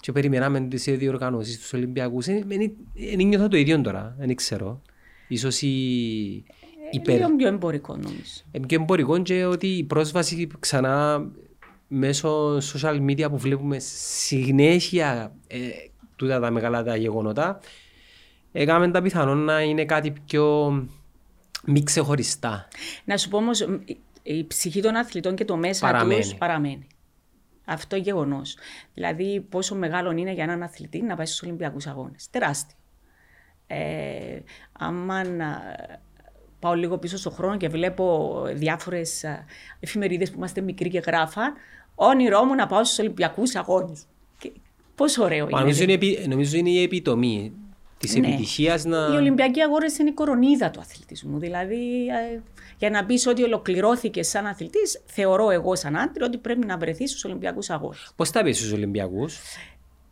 [SPEAKER 2] Και περιμέναμε τις διοργανώσεις τους Ολυμπιακούς. Δεν νιώθω το ίδιο τώρα, δεν ξέρω. Ίσως η, υπερ,
[SPEAKER 1] Λίγο πιο εμπορικό νομίζω.
[SPEAKER 2] ε, πιο εμπορικό και ότι η πρόσβαση ξανά μέσω social media που βλέπουμε συνέχεια ε, τούτα τα μεγάλα τα γεγονότα έκαμε τα πιθανόν να είναι κάτι πιο μη ξεχωριστά.
[SPEAKER 1] Να σου πω όμως, η ψυχή των αθλητών και το μέσα
[SPEAKER 2] Παραμένει.
[SPEAKER 1] τους παραμένει. Αυτό γεγονός. Δηλαδή, πόσο μεγάλο είναι για έναν αθλητή να πάει στους Ολυμπιακούς Αγώνες. Τεράστιο. Ε, άμα να πάω λίγο πίσω στον χρόνο και βλέπω διάφορες εφημερίδες που είμαστε μικροί και γράφαν, όνειρό μου να πάω στους Ολυμπιακούς Αγώνες. Πόσο ωραίο
[SPEAKER 2] Μα
[SPEAKER 1] είναι.
[SPEAKER 2] Νομίζω είναι, επι- νομίζω είναι η επιτομή της
[SPEAKER 1] Ναι.
[SPEAKER 2] επιτυχίας να...
[SPEAKER 1] Οι Ολυμπιακοί Αγώνε είναι η κορονίδα του αθλητισμού. Δηλαδή, ε, για να πεις ότι ολοκληρώθηκε σαν αθλητής, θεωρώ εγώ σαν άντρη ότι πρέπει να βρεθείς στους Ολυμπιακούς Αγώνε.
[SPEAKER 2] Πώς τα πεις στους Ολυμπιακούς;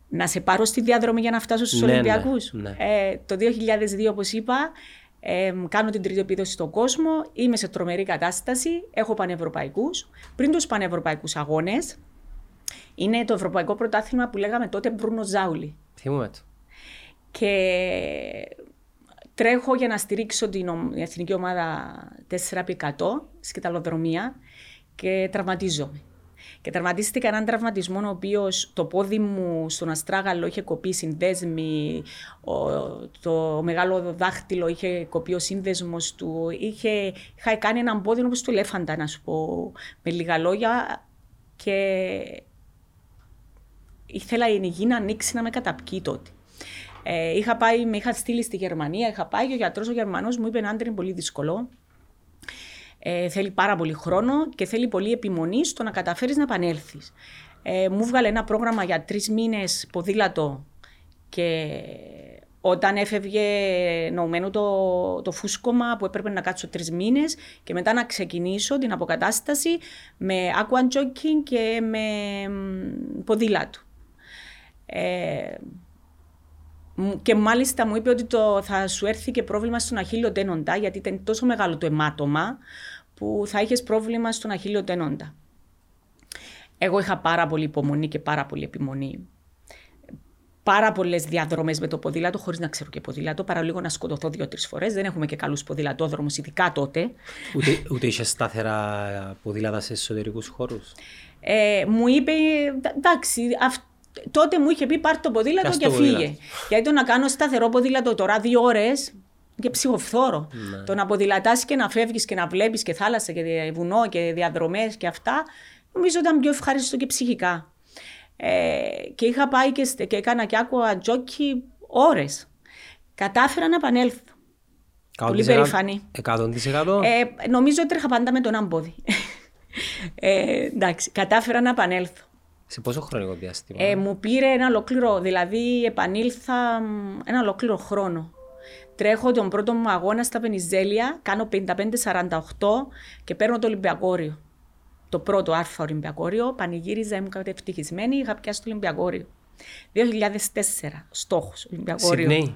[SPEAKER 1] Να σε πάρω στη διαδρομή για να φτάσω στους
[SPEAKER 2] Ναι, ναι,
[SPEAKER 1] Ολυμπιακούς.
[SPEAKER 2] ναι.
[SPEAKER 1] Ε, το 2002, όπως είπα, ε, κάνω την τρίτη επίδοση στον κόσμο. Είμαι σε τρομερή κατάσταση. Έχω πανευρωπαϊκούς. Πριν τους πανευρωπαϊκούς αγώνες, είναι το ευρωπαϊκό πρωτάθλημα που λέγαμε τότε Μπρούνο Ζάουλι.
[SPEAKER 2] Θυμούμαι το.
[SPEAKER 1] Και τρέχω για να στηρίξω την ομ- εθνική ομάδα 4x100 σκηταλοδρομία και τραυματίζομαι. Και τραυματίστηκα έναν τραυματισμό ο οποίος το πόδι μου στον αστράγαλο είχε κοπεί συνδέσμοι, το μεγάλο δάχτυλο είχε κοπεί ο σύνδεσμος του. Είχε, είχα κάνει έναν πόδι όπως του ελέφαντα, να σου πω με λίγα λόγια. Και ήθελα η γη να ανοίξει να με καταπκεί τότε. Ε, είχα πάει, με είχα στείλει στη Γερμανία, είχα πάει και ο γιατρός ο Γερμανός μου είπε: Άντρε, είναι πολύ δύσκολο. Ε, θέλει πάρα πολύ χρόνο και θέλει πολύ επιμονή στο να καταφέρεις να επανέλθεις. Ε, μου βγάλε ένα πρόγραμμα για τρεις μήνες ποδήλατο και όταν έφευγε νοουμένου το, το φούσκωμα που έπρεπε να κάτσω τρεις μήνες και μετά να ξεκινήσω την αποκατάσταση με aqua jogging και με ποδήλατο. Ε, και μάλιστα μου είπε ότι το, θα σου έρθει και πρόβλημα στον αχίλιο τένοντα, γιατί ήταν τόσο μεγάλο το αιμάτωμα που θα είχες πρόβλημα στον αχίλιο τένοντα. Εγώ είχα πάρα πολύ υπομονή και πάρα πολύ επιμονή. Πάρα πολλές διαδρομές με το ποδήλατο, χωρίς να ξέρω και ποδήλατο, παρά λίγο να σκοτωθώ δύο-τρεις φορές. Δεν έχουμε και καλούς ποδηλατόδρομους, ειδικά τότε.
[SPEAKER 2] Ούτε, ούτε είχες σταθερά ποδήλατα σε εσωτερικούς χώρους;
[SPEAKER 1] Ε, μου είπε, εντάξει, αυτό τότε μου είχε πει πάρ το ποδήλατο και, και φύγε. Γιατί το να κάνω σταθερό ποδήλατο τώρα δύο ώρες και ψυχοφθόρο. Ναι. Το να ποδηλατάς και να φεύγεις και να βλέπεις και θάλασσα και βουνό και διαδρομές και αυτά, νομίζω ήταν πιο ευχάριστο και ψυχικά. Ε, και είχα πάει και, και έκανα και άκουα τζόκι ώρες. Κατάφερα να επανέλθω. Πολύ περήφανη.
[SPEAKER 2] 100%.
[SPEAKER 1] Ε, νομίζω ότι τρέχα πάντα με τον άμποδι. ε, εντάξει, κατάφερα να επανέλθω.
[SPEAKER 2] Σε πόσο χρονικό διάστημα.
[SPEAKER 1] Ε, μου πήρε ένα ολόκληρο, δηλαδή επανήλθα ένα ολόκληρο χρόνο. Τρέχω τον πρώτο μου αγώνα στα Βενιζέλια, κάνω 55-48 και παίρνω το Ολυμπιακόριο. Το πρώτο άρθρο Ολυμπιακόριο, πανηγύριζα, ήμουν κάτι ευτυχισμένη, είχα πιάσει το Ολυμπιακόριο. 2004, στόχος Ολυμπιακόριο.
[SPEAKER 2] Σydney.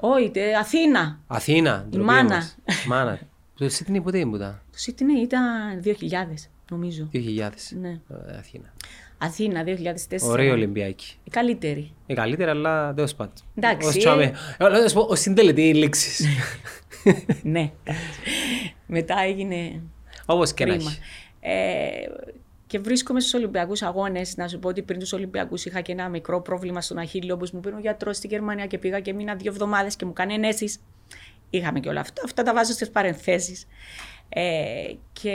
[SPEAKER 1] Όχι, Αθήνα.
[SPEAKER 2] Αθήνα.
[SPEAKER 1] Η μάνα.
[SPEAKER 2] μάνα. Το Σίτνεϊ ποτέ ήμουν. Το
[SPEAKER 1] Σίτνεϊ ήταν 2000, νομίζω.
[SPEAKER 2] 2000.
[SPEAKER 1] Ναι.
[SPEAKER 2] Ε, Αθήνα.
[SPEAKER 1] Αθήνα 2004.
[SPEAKER 2] Ωραία Ολυμπιακή.
[SPEAKER 1] Η καλύτερη.
[SPEAKER 2] Η καλύτερη, αλλά δεν πάντων.
[SPEAKER 1] Εντάξει.
[SPEAKER 2] Ω συντελετή λήξη.
[SPEAKER 1] ναι. Μετά έγινε.
[SPEAKER 2] Όπως και να έχει.
[SPEAKER 1] Ε, και βρίσκομαι στους Ολυμπιακούς Αγώνες. Να σου πω ότι πριν τους Ολυμπιακούς είχα και ένα μικρό πρόβλημα στον Αχίλιο, όπως μου πήρε ο γιατρός στη Γερμανία και πήγα και μείνα δύο εβδομάδες και μου κάνει ενέσεις. Είχαμε και όλα αυτά. Αυτά τα βάζω στις παρενθέσεις. Ε, και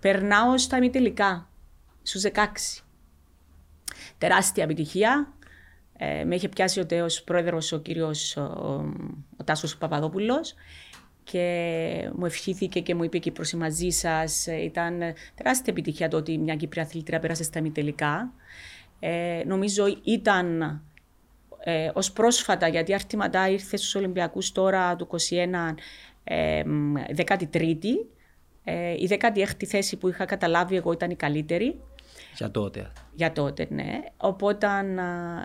[SPEAKER 1] περνάω στα ημιτελικά στους 16. Τεράστια επιτυχία. Ε, με είχε πιάσει ο τέος πρόεδρος ο κύριος ο, ο Τάσος Παπαδόπουλος και μου ευχήθηκε και μου είπε και προς μαζί σας. Ε, ήταν τεράστια επιτυχία το ότι μια Κύπρια αθλήτρια πέρασε στα μη τελικά. Ε, νομίζω ήταν ε, ως πρόσφατα, γιατί αρτηματά ήρθε στους Ολυμπιακούς τώρα του 21 ε, 13η. Ε, η 16η θέση που είχα καταλάβει εγώ ήταν η καλύτερη.
[SPEAKER 2] Για τότε.
[SPEAKER 1] Για τότε, ναι. Οπότε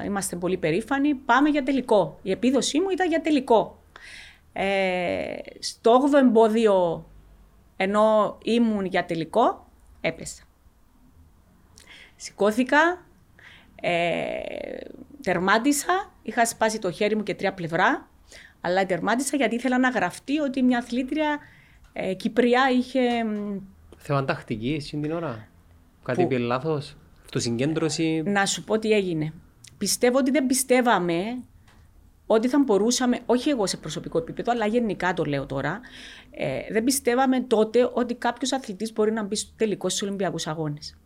[SPEAKER 1] είμαστε πολύ περήφανοι. Πάμε για τελικό. Η επίδοσή μου ήταν για τελικό. Ε, στο 8ο εμπόδιο, ενώ ήμουν για τελικό, έπεσα. Σηκώθηκα, ε, τερμάτισα, είχα σπάσει το χέρι μου και τρία πλευρά, αλλά τερμάτισα γιατί ήθελα να γραφτεί ότι μια αθλήτρια ε, Κυπριά είχε...
[SPEAKER 2] Θέμα τακτική την ώρα. Κάτι που... είπε λάθος; Αυτοσυγκέντρωση;
[SPEAKER 1] Να σου πω τι έγινε. Πιστεύω ότι δεν πιστεύαμε ότι θα μπορούσαμε, όχι εγώ σε προσωπικό επίπεδο, αλλά γενικά το λέω τώρα, ε, δεν πιστεύαμε τότε ότι κάποιος αθλητής μπορεί να μπει στο τελικός στους Ολυμπιακούς Αγώνες.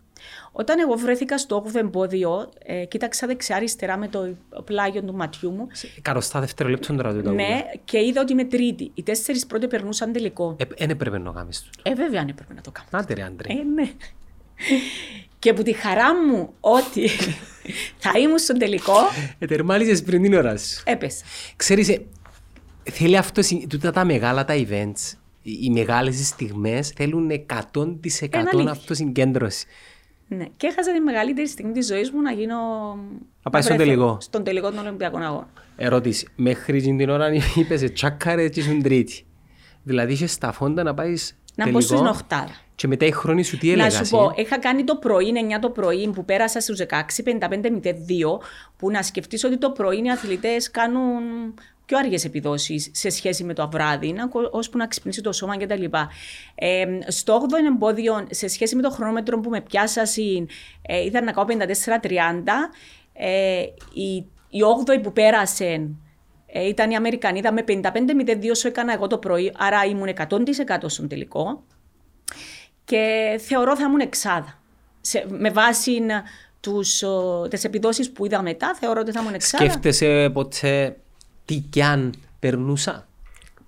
[SPEAKER 1] Όταν εγώ βρέθηκα στο 8ο εμπόδιο, ε, κοίταξα δεξιά-αριστερά με το πλάγιο του ματιού μου.
[SPEAKER 2] Καροστά δευτερολέπτων τώρα του
[SPEAKER 1] Ναι, και είδα ότι είμαι τρίτη. Οι τέσσερις πρώτοι περνούσαν τελικό.
[SPEAKER 2] Ε, δεν έπρεπε να το κάνεις.
[SPEAKER 1] Ε, βέβαια, δεν έπρεπε να το κάνω.
[SPEAKER 2] Άντε, ρε, άντρε.
[SPEAKER 1] Ε, ναι. Και που τη χαρά μου ότι θα ήμουν στον τελικό.
[SPEAKER 2] Ετερμάλιζε πριν την ώρα σου.
[SPEAKER 1] Έπεσα.
[SPEAKER 2] Ξέρεις, ε, θέλει αυτό, τούτα τα μεγάλα τα events, οι μεγάλες στιγμές θέλουν 100% αυτοσυγκέντρωση.
[SPEAKER 1] Ναι. Και έχασα τη μεγαλύτερη στιγμή της ζωής μου να γίνω.
[SPEAKER 2] Να πάει στον τελικό.
[SPEAKER 1] Στον τελικό των Ολυμπιακών Αγώνων.
[SPEAKER 2] Ερώτηση. Μέχρι την ώρα είπες τσάκαρε και ήσουν τρίτη. Δηλαδή είχες στα φόντα να πάεις.
[SPEAKER 1] Να πω στην Οχτάρα.
[SPEAKER 2] Και μετά η χρόνη σου τι έλεγα.
[SPEAKER 1] Να σου πω, είχα κάνει το πρωί, 9 το πρωί που πέρασα στους 16, 55-02, που να σκεφτείς ότι το πρωί οι αθλητές κάνουν πιο αργές επιδόσεις σε σχέση με το βράδυ, ώσπου να ξυπνήσει το σώμα κτλ. Ε, στο 8ο εμπόδιο, σε σχέση με το χρονόμετρο που με πιάσασαν, ε, ήταν να κάνω 54-30. Ε, η, η 8η που πέρασε ε, ήταν η Αμερικανίδα με 55-02 σου έκανα εγώ το πρωί, άρα ήμουν 100% στον τελικό. Και θεωρώ θα ήμουν εξάδα. Σε, με βάση τους, τις επιδόσεις που είδα μετά, θεωρώ ότι θα ήμουν εξάδα.
[SPEAKER 2] Σκέφτεσαι ποτέ τι κι αν περνούσα;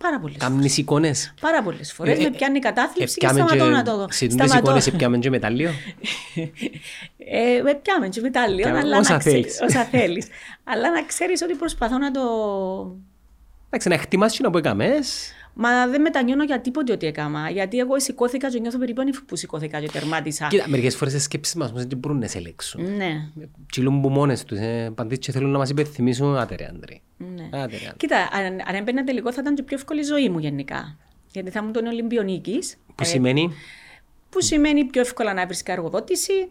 [SPEAKER 1] Πάρα πολλές
[SPEAKER 2] φορές. εικόνες.
[SPEAKER 1] Πάρα πολλές φορές. Ε, με πιάνει η κατάθλιψη και σταματώ να το δω.
[SPEAKER 2] Σε τούτε εικόνες σε πιάμε και μετάλλιο.
[SPEAKER 1] ε, με πιάμε και μετάλλιο. αλλά όσα θέλεις. Όσα θέλεις. αλλά να ξέρεις ότι προσπαθώ να το.
[SPEAKER 2] Εντάξει, να εκτιμάσει να που έκαμες.
[SPEAKER 1] Μα δεν μετανιώνω για τίποτε ότι έκανα. Γιατί εγώ σηκώθηκα και νιώθω περίπου που σηκώθηκα και τερμάτισα.
[SPEAKER 2] Κοίτα, μερικές φορές οι σκέψει μας δεν μπορούν να σε ελέγξουν.
[SPEAKER 1] Ναι.
[SPEAKER 2] Τσιλούν που μόνε τους. Ε, και θέλουν να μας υπενθυμίσουν άτερε, Άντρε.
[SPEAKER 1] Ναι. Κοίτα, αν, αν έμπαινα τελικό θα ήταν και πιο εύκολη η ζωή μου γενικά. Γιατί θα ήμουν τον Ολυμπιονίκης.
[SPEAKER 2] Που ε, σημαίνει;
[SPEAKER 1] Που σημαίνει πιο εύκολα να βρει εργοδότηση.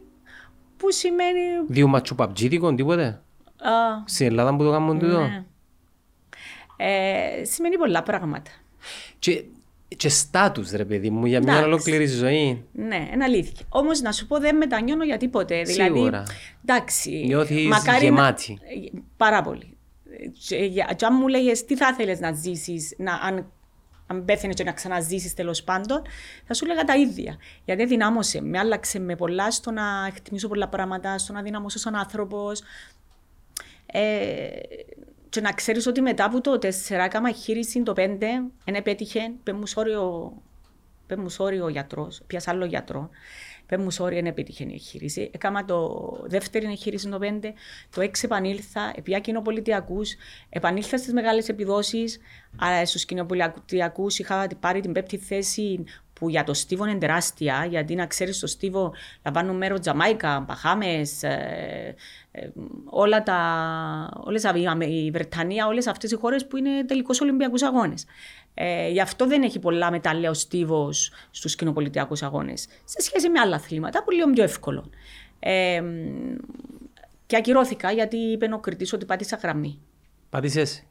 [SPEAKER 1] Που σημαίνει.
[SPEAKER 2] Δύο ματσου παπτζίδικο, τίποτε; Uh, Στην Ελλάδα που το κάνουν τούτο; Ναι.
[SPEAKER 1] Ε, σημαίνει πολλά πράγματα.
[SPEAKER 2] Και, και στάτους ρε παιδί μου για μια ολόκληρη ζωή.
[SPEAKER 1] Ναι, είναι αλήθεια. Όμως να σου πω δεν μετανιώνω για τίποτε. Δηλαδή,
[SPEAKER 2] Σίγουρα.
[SPEAKER 1] εντάξει.
[SPEAKER 2] Νιώθεις μακάρι γεμάτη.
[SPEAKER 1] Να... Πάρα πολύ. Και, αν μου λέγες τι θα ήθελε να ζήσεις, να, αν, αν πέθανε και να ξαναζήσεις τέλος πάντων, θα σου λέγα τα ίδια. Γιατί δυνάμωσε. Με άλλαξε με πολλά στο να εκτιμήσω πολλά πράγματα, στο να δυναμώσω σαν άνθρωπος. Ε, και να ξέρεις ότι μετά από το 4 έκανα χείριση το 5, δεν επέτυχε, πέ μου σώριο ο γιατρός, πιάσα άλλο γιατρό. Πέ μου σώριο, δεν επέτυχε η εγχείρηση. Έκανα το δεύτερη εγχείρηση το 5, το 6 επανήλθα, επιά κοινοπολιτιακούς, επανήλθα στις μεγάλες επιδόσεις, αλλά στους κοινοπολιτιακούς είχα πάρει την πέμπτη θέση που για το Στίβο είναι τεράστια, γιατί να ξέρεις το Στίβο λαμβάνουν μέρος Τζαμάικα, Μπαχάμες, ε, ε, όλα τα, όλες, η Βρετανία, όλες αυτές οι χώρες που είναι τελικώς Ολυμπιακούς Αγώνες. Ε, γι' αυτό δεν έχει πολλά μετάλλια ο Στίβος στους κοινοπολιτιακού αγώνες. Σε σχέση με άλλα αθλήματα που λίγο πιο εύκολο. Ε, και ακυρώθηκα γιατί είπε ο κριτή ότι πάτησα γραμμή.
[SPEAKER 2] Πάτησες;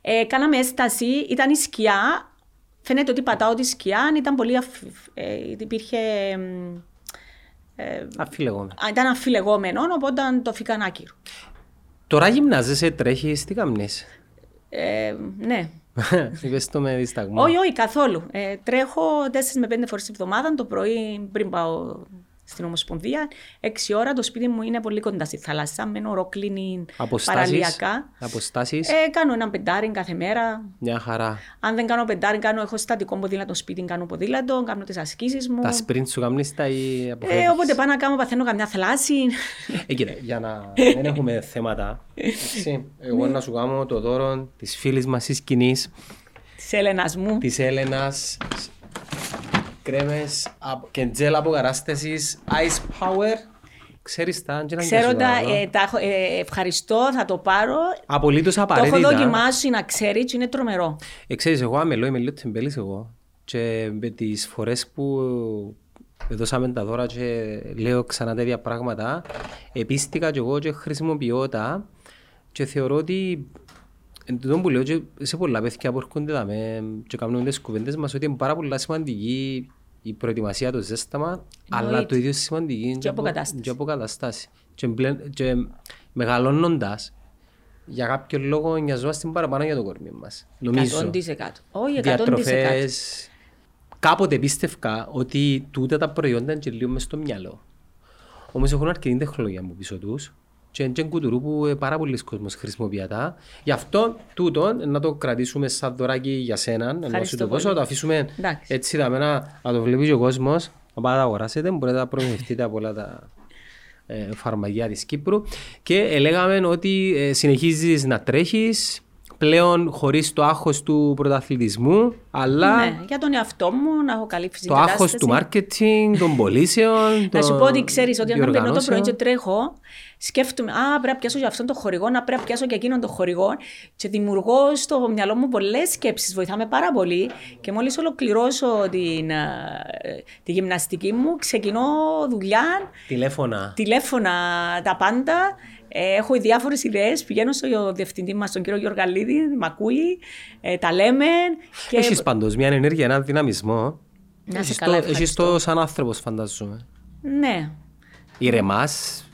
[SPEAKER 1] Ε, κάναμε έσταση, ήταν η σκιά φαίνεται ότι πατάω τη σκιά, ήταν πολύ. Αφ... Ε, υπήρχε.
[SPEAKER 2] Ε, αφιλεγόμενο.
[SPEAKER 1] Ήταν αφιλεγόμενο, οπότε το φύγαν άκυρο.
[SPEAKER 2] Τώρα γυμνάζεσαι, τρέχεις, τι κάνει.
[SPEAKER 1] Ε, ναι.
[SPEAKER 2] Είπες το με δισταγμό.
[SPEAKER 1] Όχι, όχι, καθόλου. Ε, τρέχω 4 με 5 φορές την εβδομάδα το πρωί πριν πάω στην Ομοσπονδία. Έξι ώρα το σπίτι μου είναι πολύ κοντά στη θάλασσα. Μένω ροκλίνη παραλιακά.
[SPEAKER 2] Αποστάσεις.
[SPEAKER 1] Ε, κάνω ένα πεντάρι κάθε μέρα.
[SPEAKER 2] Μια χαρά.
[SPEAKER 1] Αν δεν κάνω πεντάρι, κάνω, έχω στατικό ποδήλατο σπίτι, κάνω ποδήλατο, κάνω τις ασκήσεις μου.
[SPEAKER 2] Τα σπριντ σου κάνει τα ή
[SPEAKER 1] αποφεύγεις. Ε, όποτε πάω να κάνω, παθαίνω καμιά θλάση.
[SPEAKER 2] Ε, κοίτα, για να δεν έχουμε θέματα. Έτσι, εγώ να σου κάνω το δώρο της φίλης μας της κοινή.
[SPEAKER 1] Της Έλενας μου.
[SPEAKER 2] Της Έλενας κρέμες και τζέλ αποκατάστασης Ice Power. Ξέρεις τα,
[SPEAKER 1] και Ξέρω τα, ε, τα ε, ευχαριστώ, θα το πάρω.
[SPEAKER 2] Απολύτως απαραίτητα.
[SPEAKER 1] Το έχω δοκιμάσει να ξέρει και είναι τρομερό.
[SPEAKER 2] Ε, ξέρεις, εγώ αμελώ, είμαι λίγο τεμπέλης εγώ. Και με τις φορές που δώσαμε τα δώρα και λέω ξανά τέτοια πράγματα, επίστηκα και εγώ και χρησιμοποιώ τα και θεωρώ ότι Εν τούτο που λέω και σε πολλά παιδιά που έρχονται δάμε και κάνουν τις κουβέντες μας ότι είναι πάρα πολλά σημαντική η προετοιμασία, το ζέσταμα, αλλά το ίδιο σημαντική
[SPEAKER 1] και αποκατάσταση.
[SPEAKER 2] Και, αποκατάσταση. και, και μεγαλώνοντας, για κάποιο λόγο νοιαζόμαστε παραπάνω για το κορμί μας. Νομίζω.
[SPEAKER 1] 100%. Όχι, 100%.
[SPEAKER 2] Διατροφές. Κάποτε πίστευκα ότι τούτα τα προϊόντα είναι και λίγο μες στο μυαλό. Όμως έχουν αρκετή τεχνολογία από πίσω τους και είναι κουτουρού που ε, πάρα πολλοί κόσμος χρησιμοποιεί τα. Γι' αυτό τούτο να το κρατήσουμε σαν δωράκι για σένα, να σου το δώσω, να το αφήσουμε Εντάξει. έτσι δαμένα, να το βλέπει και ο κόσμος, να πάτε να αγοράσετε, μπορείτε να προμηθευτείτε από όλα τα ε, φαρμακεία της Κύπρου και ε, λέγαμε ότι ε, συνεχίζεις να τρέχεις, πλέον χωρίς το άγχος του πρωταθλητισμού, αλλά.
[SPEAKER 1] Ναι, για τον εαυτό μου να έχω καλή φυσική
[SPEAKER 2] Το άγχος του marketing, των πωλήσεων.
[SPEAKER 1] να σου πω ότι ξέρεις ότι αν περνώ το πρωί και τρέχω, σκέφτομαι, Α, πρέπει να πιάσω για αυτόν τον χορηγό, να πρέπει να πιάσω για εκείνον τον χορηγό. Και δημιουργώ στο μυαλό μου πολλές σκέψεις. Βοηθάμε πάρα πολύ. Και μόλις ολοκληρώσω την, ε, τη γυμναστική μου, ξεκινώ δουλειά.
[SPEAKER 2] Τηλέφωνα.
[SPEAKER 1] Τηλέφωνα τα πάντα Ε, έχω διάφορες ιδέες. Πηγαίνω στο διευθυντή μας, τον κύριο Γιωργαλίδη, μ' ακούει, ε, τα λέμε.
[SPEAKER 2] Και... Έχεις πάντως μια ενέργεια, έναν δυναμισμό.
[SPEAKER 1] Να σε καλά,
[SPEAKER 2] Έχεις το σαν άνθρωπος, φαντάζομαι.
[SPEAKER 1] Ναι.
[SPEAKER 2] Ηρεμάς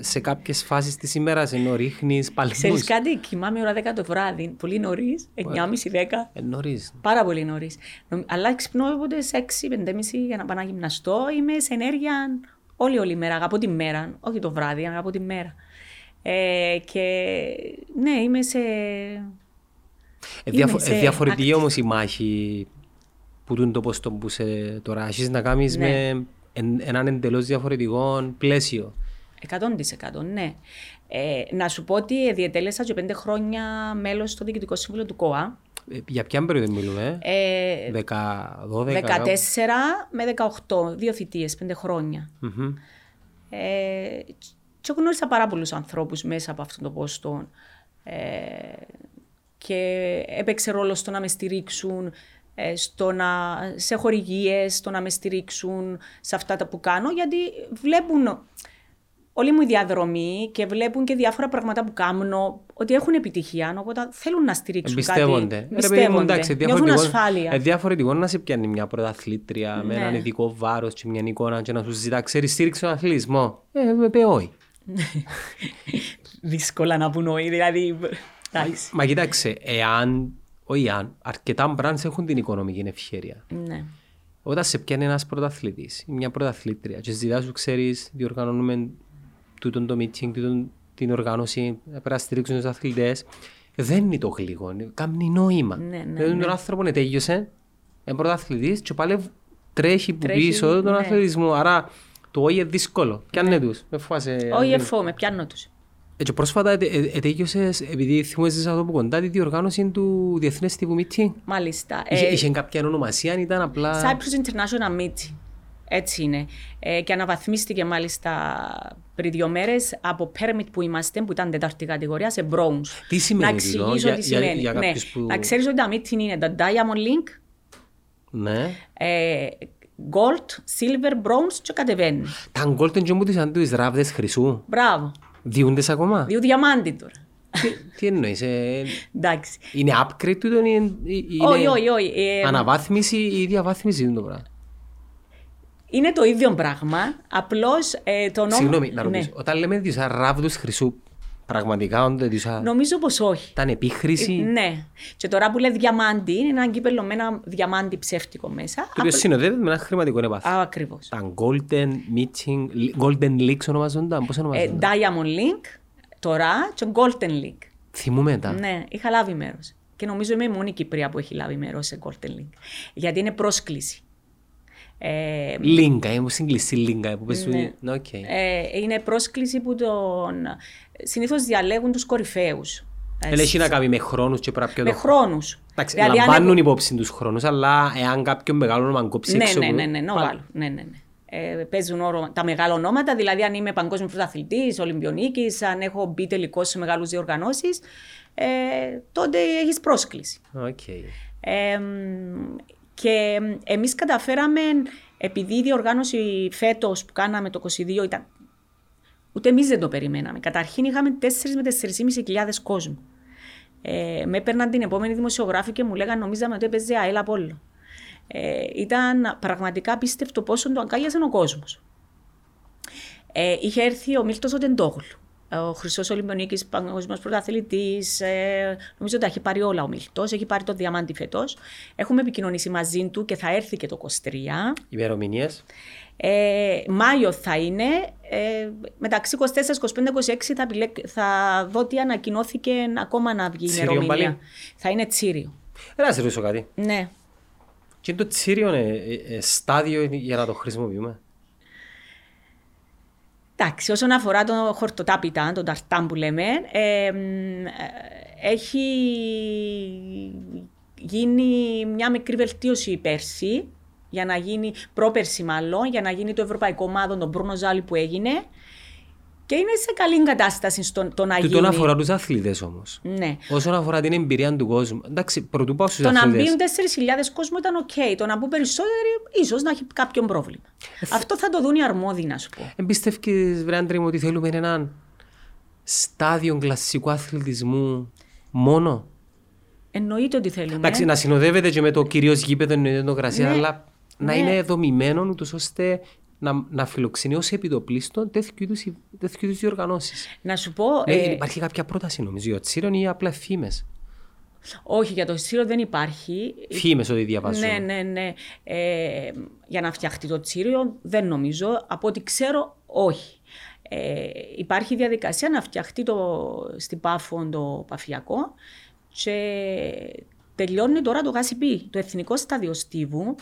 [SPEAKER 2] σε κάποιες φάσεις της ημέρας ενώ ρίχνεις παλμούς.
[SPEAKER 1] Ξέρεις κάτι, κοιμάμαι ώρα 10 το βράδυ, πολύ νωρίς, 9.30-10.
[SPEAKER 2] Ε, νωρίς.
[SPEAKER 1] Πάρα πολύ νωρίς. Αλλά ξυπνώ οπότε σε 6-5.30 για να πάω να γυμναστώ. Είμαι σε ενέργεια όλη όλη μέρα. Αγαπώ τη μέρα. Όχι το βράδυ, αγαπώ τη μέρα. Ε, και ναι, είμαι σε.
[SPEAKER 2] Ε, διαφο- σε... ε, διαφορετική όμως η μάχη που είναι το πώς που σε τώρα. Έχεις να κάνεις ναι. με έναν εντελώς διαφορετικό πλαίσιο.
[SPEAKER 1] 100% ναι. Ε, να σου πω ότι διετέλεσα και πέντε χρόνια μέλος στο Διοικητικό Σύμβουλο του ΚΟΑ.
[SPEAKER 2] Ε, για ποια περίοδο μιλούμε, ε, 10, 12, 14
[SPEAKER 1] με 18, δύο θητείες, πέντε χρόνια. Mm-hmm. Ε, και γνώρισα πάρα πολλούς ανθρώπους μέσα από αυτόν τον πόστο ε, και έπαιξε ρόλο στο να με στηρίξουν, ε, στο να, σε χορηγίες, στο να με στηρίξουν σε αυτά τα που κάνω, γιατί βλέπουν όλη μου η διαδρομή και βλέπουν και διάφορα πράγματα που κάνω ότι έχουν επιτυχία, οπότε θέλουν να στηρίξουν
[SPEAKER 2] Εμπιστεύονται.
[SPEAKER 1] κάτι. Εμπιστεύονται.
[SPEAKER 2] Εντάξει,
[SPEAKER 1] Νιώθουν ασφάλεια.
[SPEAKER 2] Ε, διαφορετικό να σε πιάνει μια πρωταθλήτρια ναι. με έναν ειδικό βάρος και μια εικόνα και να σου ζητά, ξέρεις, στήριξε τον αθλητισμό. Ε, με πει όχι.
[SPEAKER 1] Δύσκολα να πούν όχι, δηλαδή.
[SPEAKER 2] Μα κοίταξε, εάν, όχι αν, αρκετά brands έχουν την οικονομική ευκαιρία.
[SPEAKER 1] Ναι.
[SPEAKER 2] Όταν σε πιάνει ένας πρωταθλητής ή μια πρωταθλήτρια, και ζητάς σου, ξέρεις, διοργανώνουμε τούτον το meeting, τούτον την οργάνωση, πρέπει να στηρίξουν τους αθλητές. Δεν είναι το γλυκό, κάνει νόημα. Ναι, ναι, δηλαδή, ναι. τον άνθρωπο τέλειωσε, είναι πρωταθλητή και πάλι τρέχει, που πίσω τον ναι. αθλητισμό. Άρα το όχι είναι δύσκολο. Πιάνε ναι. τους. Με φοβάσαι.
[SPEAKER 1] Όχι, εφό, με πιάνω τους.
[SPEAKER 2] Έτσι πρόσφατα ετέγιωσε, επειδή θυμούσες εδώ από κοντά, τη διοργάνωση του Διεθνές Τύπου Meeting.
[SPEAKER 1] Μάλιστα.
[SPEAKER 2] Είχε, ε, είχε κάποια ονομασία, ήταν απλά...
[SPEAKER 1] Cyprus International Meeting. Έτσι είναι. Ε, και αναβαθμίστηκε μάλιστα πριν δύο μέρες από permit που είμαστε, που ήταν τετάρτη κατηγορία, σε bronze.
[SPEAKER 2] Τι σημαίνει
[SPEAKER 1] Να εξηγήσω τι σημαίνει. Για, για ναι. που... Να ξέρεις ότι τα meeting είναι τα Diamond Link,
[SPEAKER 2] ναι.
[SPEAKER 1] ε, Gold, Silver, Bronze και κατεβαίνει.
[SPEAKER 2] Τα Gold είναι και σαν τις ράβδες χρυσού.
[SPEAKER 1] Μπράβο.
[SPEAKER 2] Διούντες ακόμα;
[SPEAKER 1] Διού διαμάντι τώρα.
[SPEAKER 2] Τι εννοείς, ε,
[SPEAKER 1] Εντάξει.
[SPEAKER 2] είναι upgrade του, είναι,
[SPEAKER 1] όχι, όχι, όχι.
[SPEAKER 2] Ε, αναβάθμιση ή διαβάθμιση είναι το πράγμα;
[SPEAKER 1] Είναι το ίδιο πράγμα, απλώς ε, το νόμο.
[SPEAKER 2] Συγγνώμη, να ρωτήσω. Ναι. Όταν λέμε διόσα ράβδου χρυσού, πραγματικά όντε διόσα.
[SPEAKER 1] Νομίζω πως όχι.
[SPEAKER 2] Ήταν επίχρηση;
[SPEAKER 1] Ε, ναι. Και τώρα που λέει διαμάντι, είναι ένα κύπελο με ένα διαμάντι ψεύτικο μέσα.
[SPEAKER 2] Το οποίο συνοδεύεται με ένα χρηματικό επάθος.
[SPEAKER 1] Α, ακριβώς.
[SPEAKER 2] Τα golden meeting, golden links ονομαζόνταν. Πώς ονομαζόνταν.
[SPEAKER 1] Ε, Diamond link τώρα και golden link.
[SPEAKER 2] Θυμούμε τα.
[SPEAKER 1] Ναι, είχα λάβει μέρος. Και νομίζω είμαι η μόνη Κυπρία που έχει λάβει μέρος σε golden link. Γιατί είναι πρόσκληση.
[SPEAKER 2] Ε, λίγκα, είμαι συγκλειστή λίγκα που πες
[SPEAKER 1] ναι. okay. ε, Είναι πρόσκληση που τον... συνήθως διαλέγουν τους κορυφαίους.
[SPEAKER 2] Δεν έχει να κάνει με χρόνους και πρέπει
[SPEAKER 1] Με χρόνους.
[SPEAKER 2] Εντάξει, δηλαδή, λαμβάνουν αν... υπόψη τους χρόνους, αλλά εάν κάποιον μεγάλο όνομα κόψει
[SPEAKER 1] ναι, έξω... Ναι, ναι, ναι, ναι, ναι, ναι, ναι. Ε, παίζουν όρο, τα μεγάλα ονόματα, δηλαδή αν είμαι παγκόσμιος πρωταθλητής, Ολυμπιονίκης, αν έχω μπει τελικώ σε μεγάλους διοργανώσεις, ε, τότε έχεις πρόσκληση.
[SPEAKER 2] Okay.
[SPEAKER 1] Ε, και εμείς καταφέραμε, επειδή η διοργάνωση φέτος που κάναμε το 22 ήταν. Ούτε εμείς δεν το περιμέναμε. Καταρχήν είχαμε 4 με 4.500 κόσμο. Ε, με έπαιρναν την επόμενη δημοσιογράφη και μου λέγανε νομίζαμε ότι έπαιζε αέλα από όλο. Ε, ήταν πραγματικά απίστευτο πόσο το αγκάλιαζε ο κόσμος. Ε, είχε έρθει ο Μίλτος Οτεντόγλου ο Χρυσός Ολυμπιονίκη, παγκόσμιος πρωταθλητής. Ε, νομίζω ότι έχει πάρει όλα ο Μιλτός, έχει πάρει το διαμάντι φετό. Έχουμε επικοινωνήσει μαζί του και θα έρθει και το 23.
[SPEAKER 2] Ημερομηνίες;
[SPEAKER 1] Ε, Μάιο θα είναι. Ε, μεταξύ 24, 25, 26 θα, θα δω τι ανακοινώθηκε ακόμα να βγει η ημερομηνία. Θα είναι τσίριο.
[SPEAKER 2] Να σε ρωτήσω κάτι.
[SPEAKER 1] Ναι.
[SPEAKER 2] Και το τσίριο είναι ε, ε, στάδιο για να το χρησιμοποιούμε;
[SPEAKER 1] Εντάξει, όσον αφορά το χορτοτάπιτα, τον ταρτάν που λέμε, ε, έχει γίνει μια μικρή βελτίωση πέρσι, για να γίνει, πρόπερσι μάλλον, για να γίνει το ευρωπαϊκό ομάδων, τον Μπρούνο Ζάουλι που έγινε. Και είναι σε καλή κατάσταση στο το να γίνει.
[SPEAKER 2] Τον αφορά τους αθλητές όμως.
[SPEAKER 1] Ναι.
[SPEAKER 2] Όσον αφορά την εμπειρία του κόσμου. Εντάξει, πρωτού πάω
[SPEAKER 1] στους αθλητέ. Το να μπουν 4.000 κόσμο ήταν OK. Okay. Το να μπουν περισσότεροι, ίσως να έχει κάποιο πρόβλημα. Ε, Αυτό θα το δουν οι αρμόδιοι, να σου πω.
[SPEAKER 2] Εμπιστεύει, βρε άντρε μου, ότι θέλουμε έναν στάδιο κλασικού αθλητισμού μόνο;
[SPEAKER 1] Εννοείται ότι θέλουμε.
[SPEAKER 2] Εντάξει, να συνοδεύεται και με το κυρίως γήπεδο εννοείται το γρασία,
[SPEAKER 1] Ναι.
[SPEAKER 2] αλλά να
[SPEAKER 1] Ναι.
[SPEAKER 2] είναι δομημένο ούτως ώστε να, να φιλοξενεί ως επιτοπλίστων τέτοιου είδους, τέτοιου είδους διοργανώσεις.
[SPEAKER 1] Να σου πω.
[SPEAKER 2] Ναι,
[SPEAKER 1] ε,
[SPEAKER 2] υπάρχει κάποια πρόταση νομίζω για τσίρον ή απλά φήμες;
[SPEAKER 1] όχι, για το Τσίριο δεν υπάρχει.
[SPEAKER 2] Φήμες ότι διαβάζω.
[SPEAKER 1] Ναι, ναι, ναι. Ε, για να φτιαχτεί το Τσίριο δεν νομίζω. Από ό,τι ξέρω, όχι. Ε, υπάρχει διαδικασία να φτιαχτεί το, στην Πάφο το παφιακό και τελειώνει τώρα το ΓΑΣΥΠΗ, το Εθνικό Στάδιο Στίβου,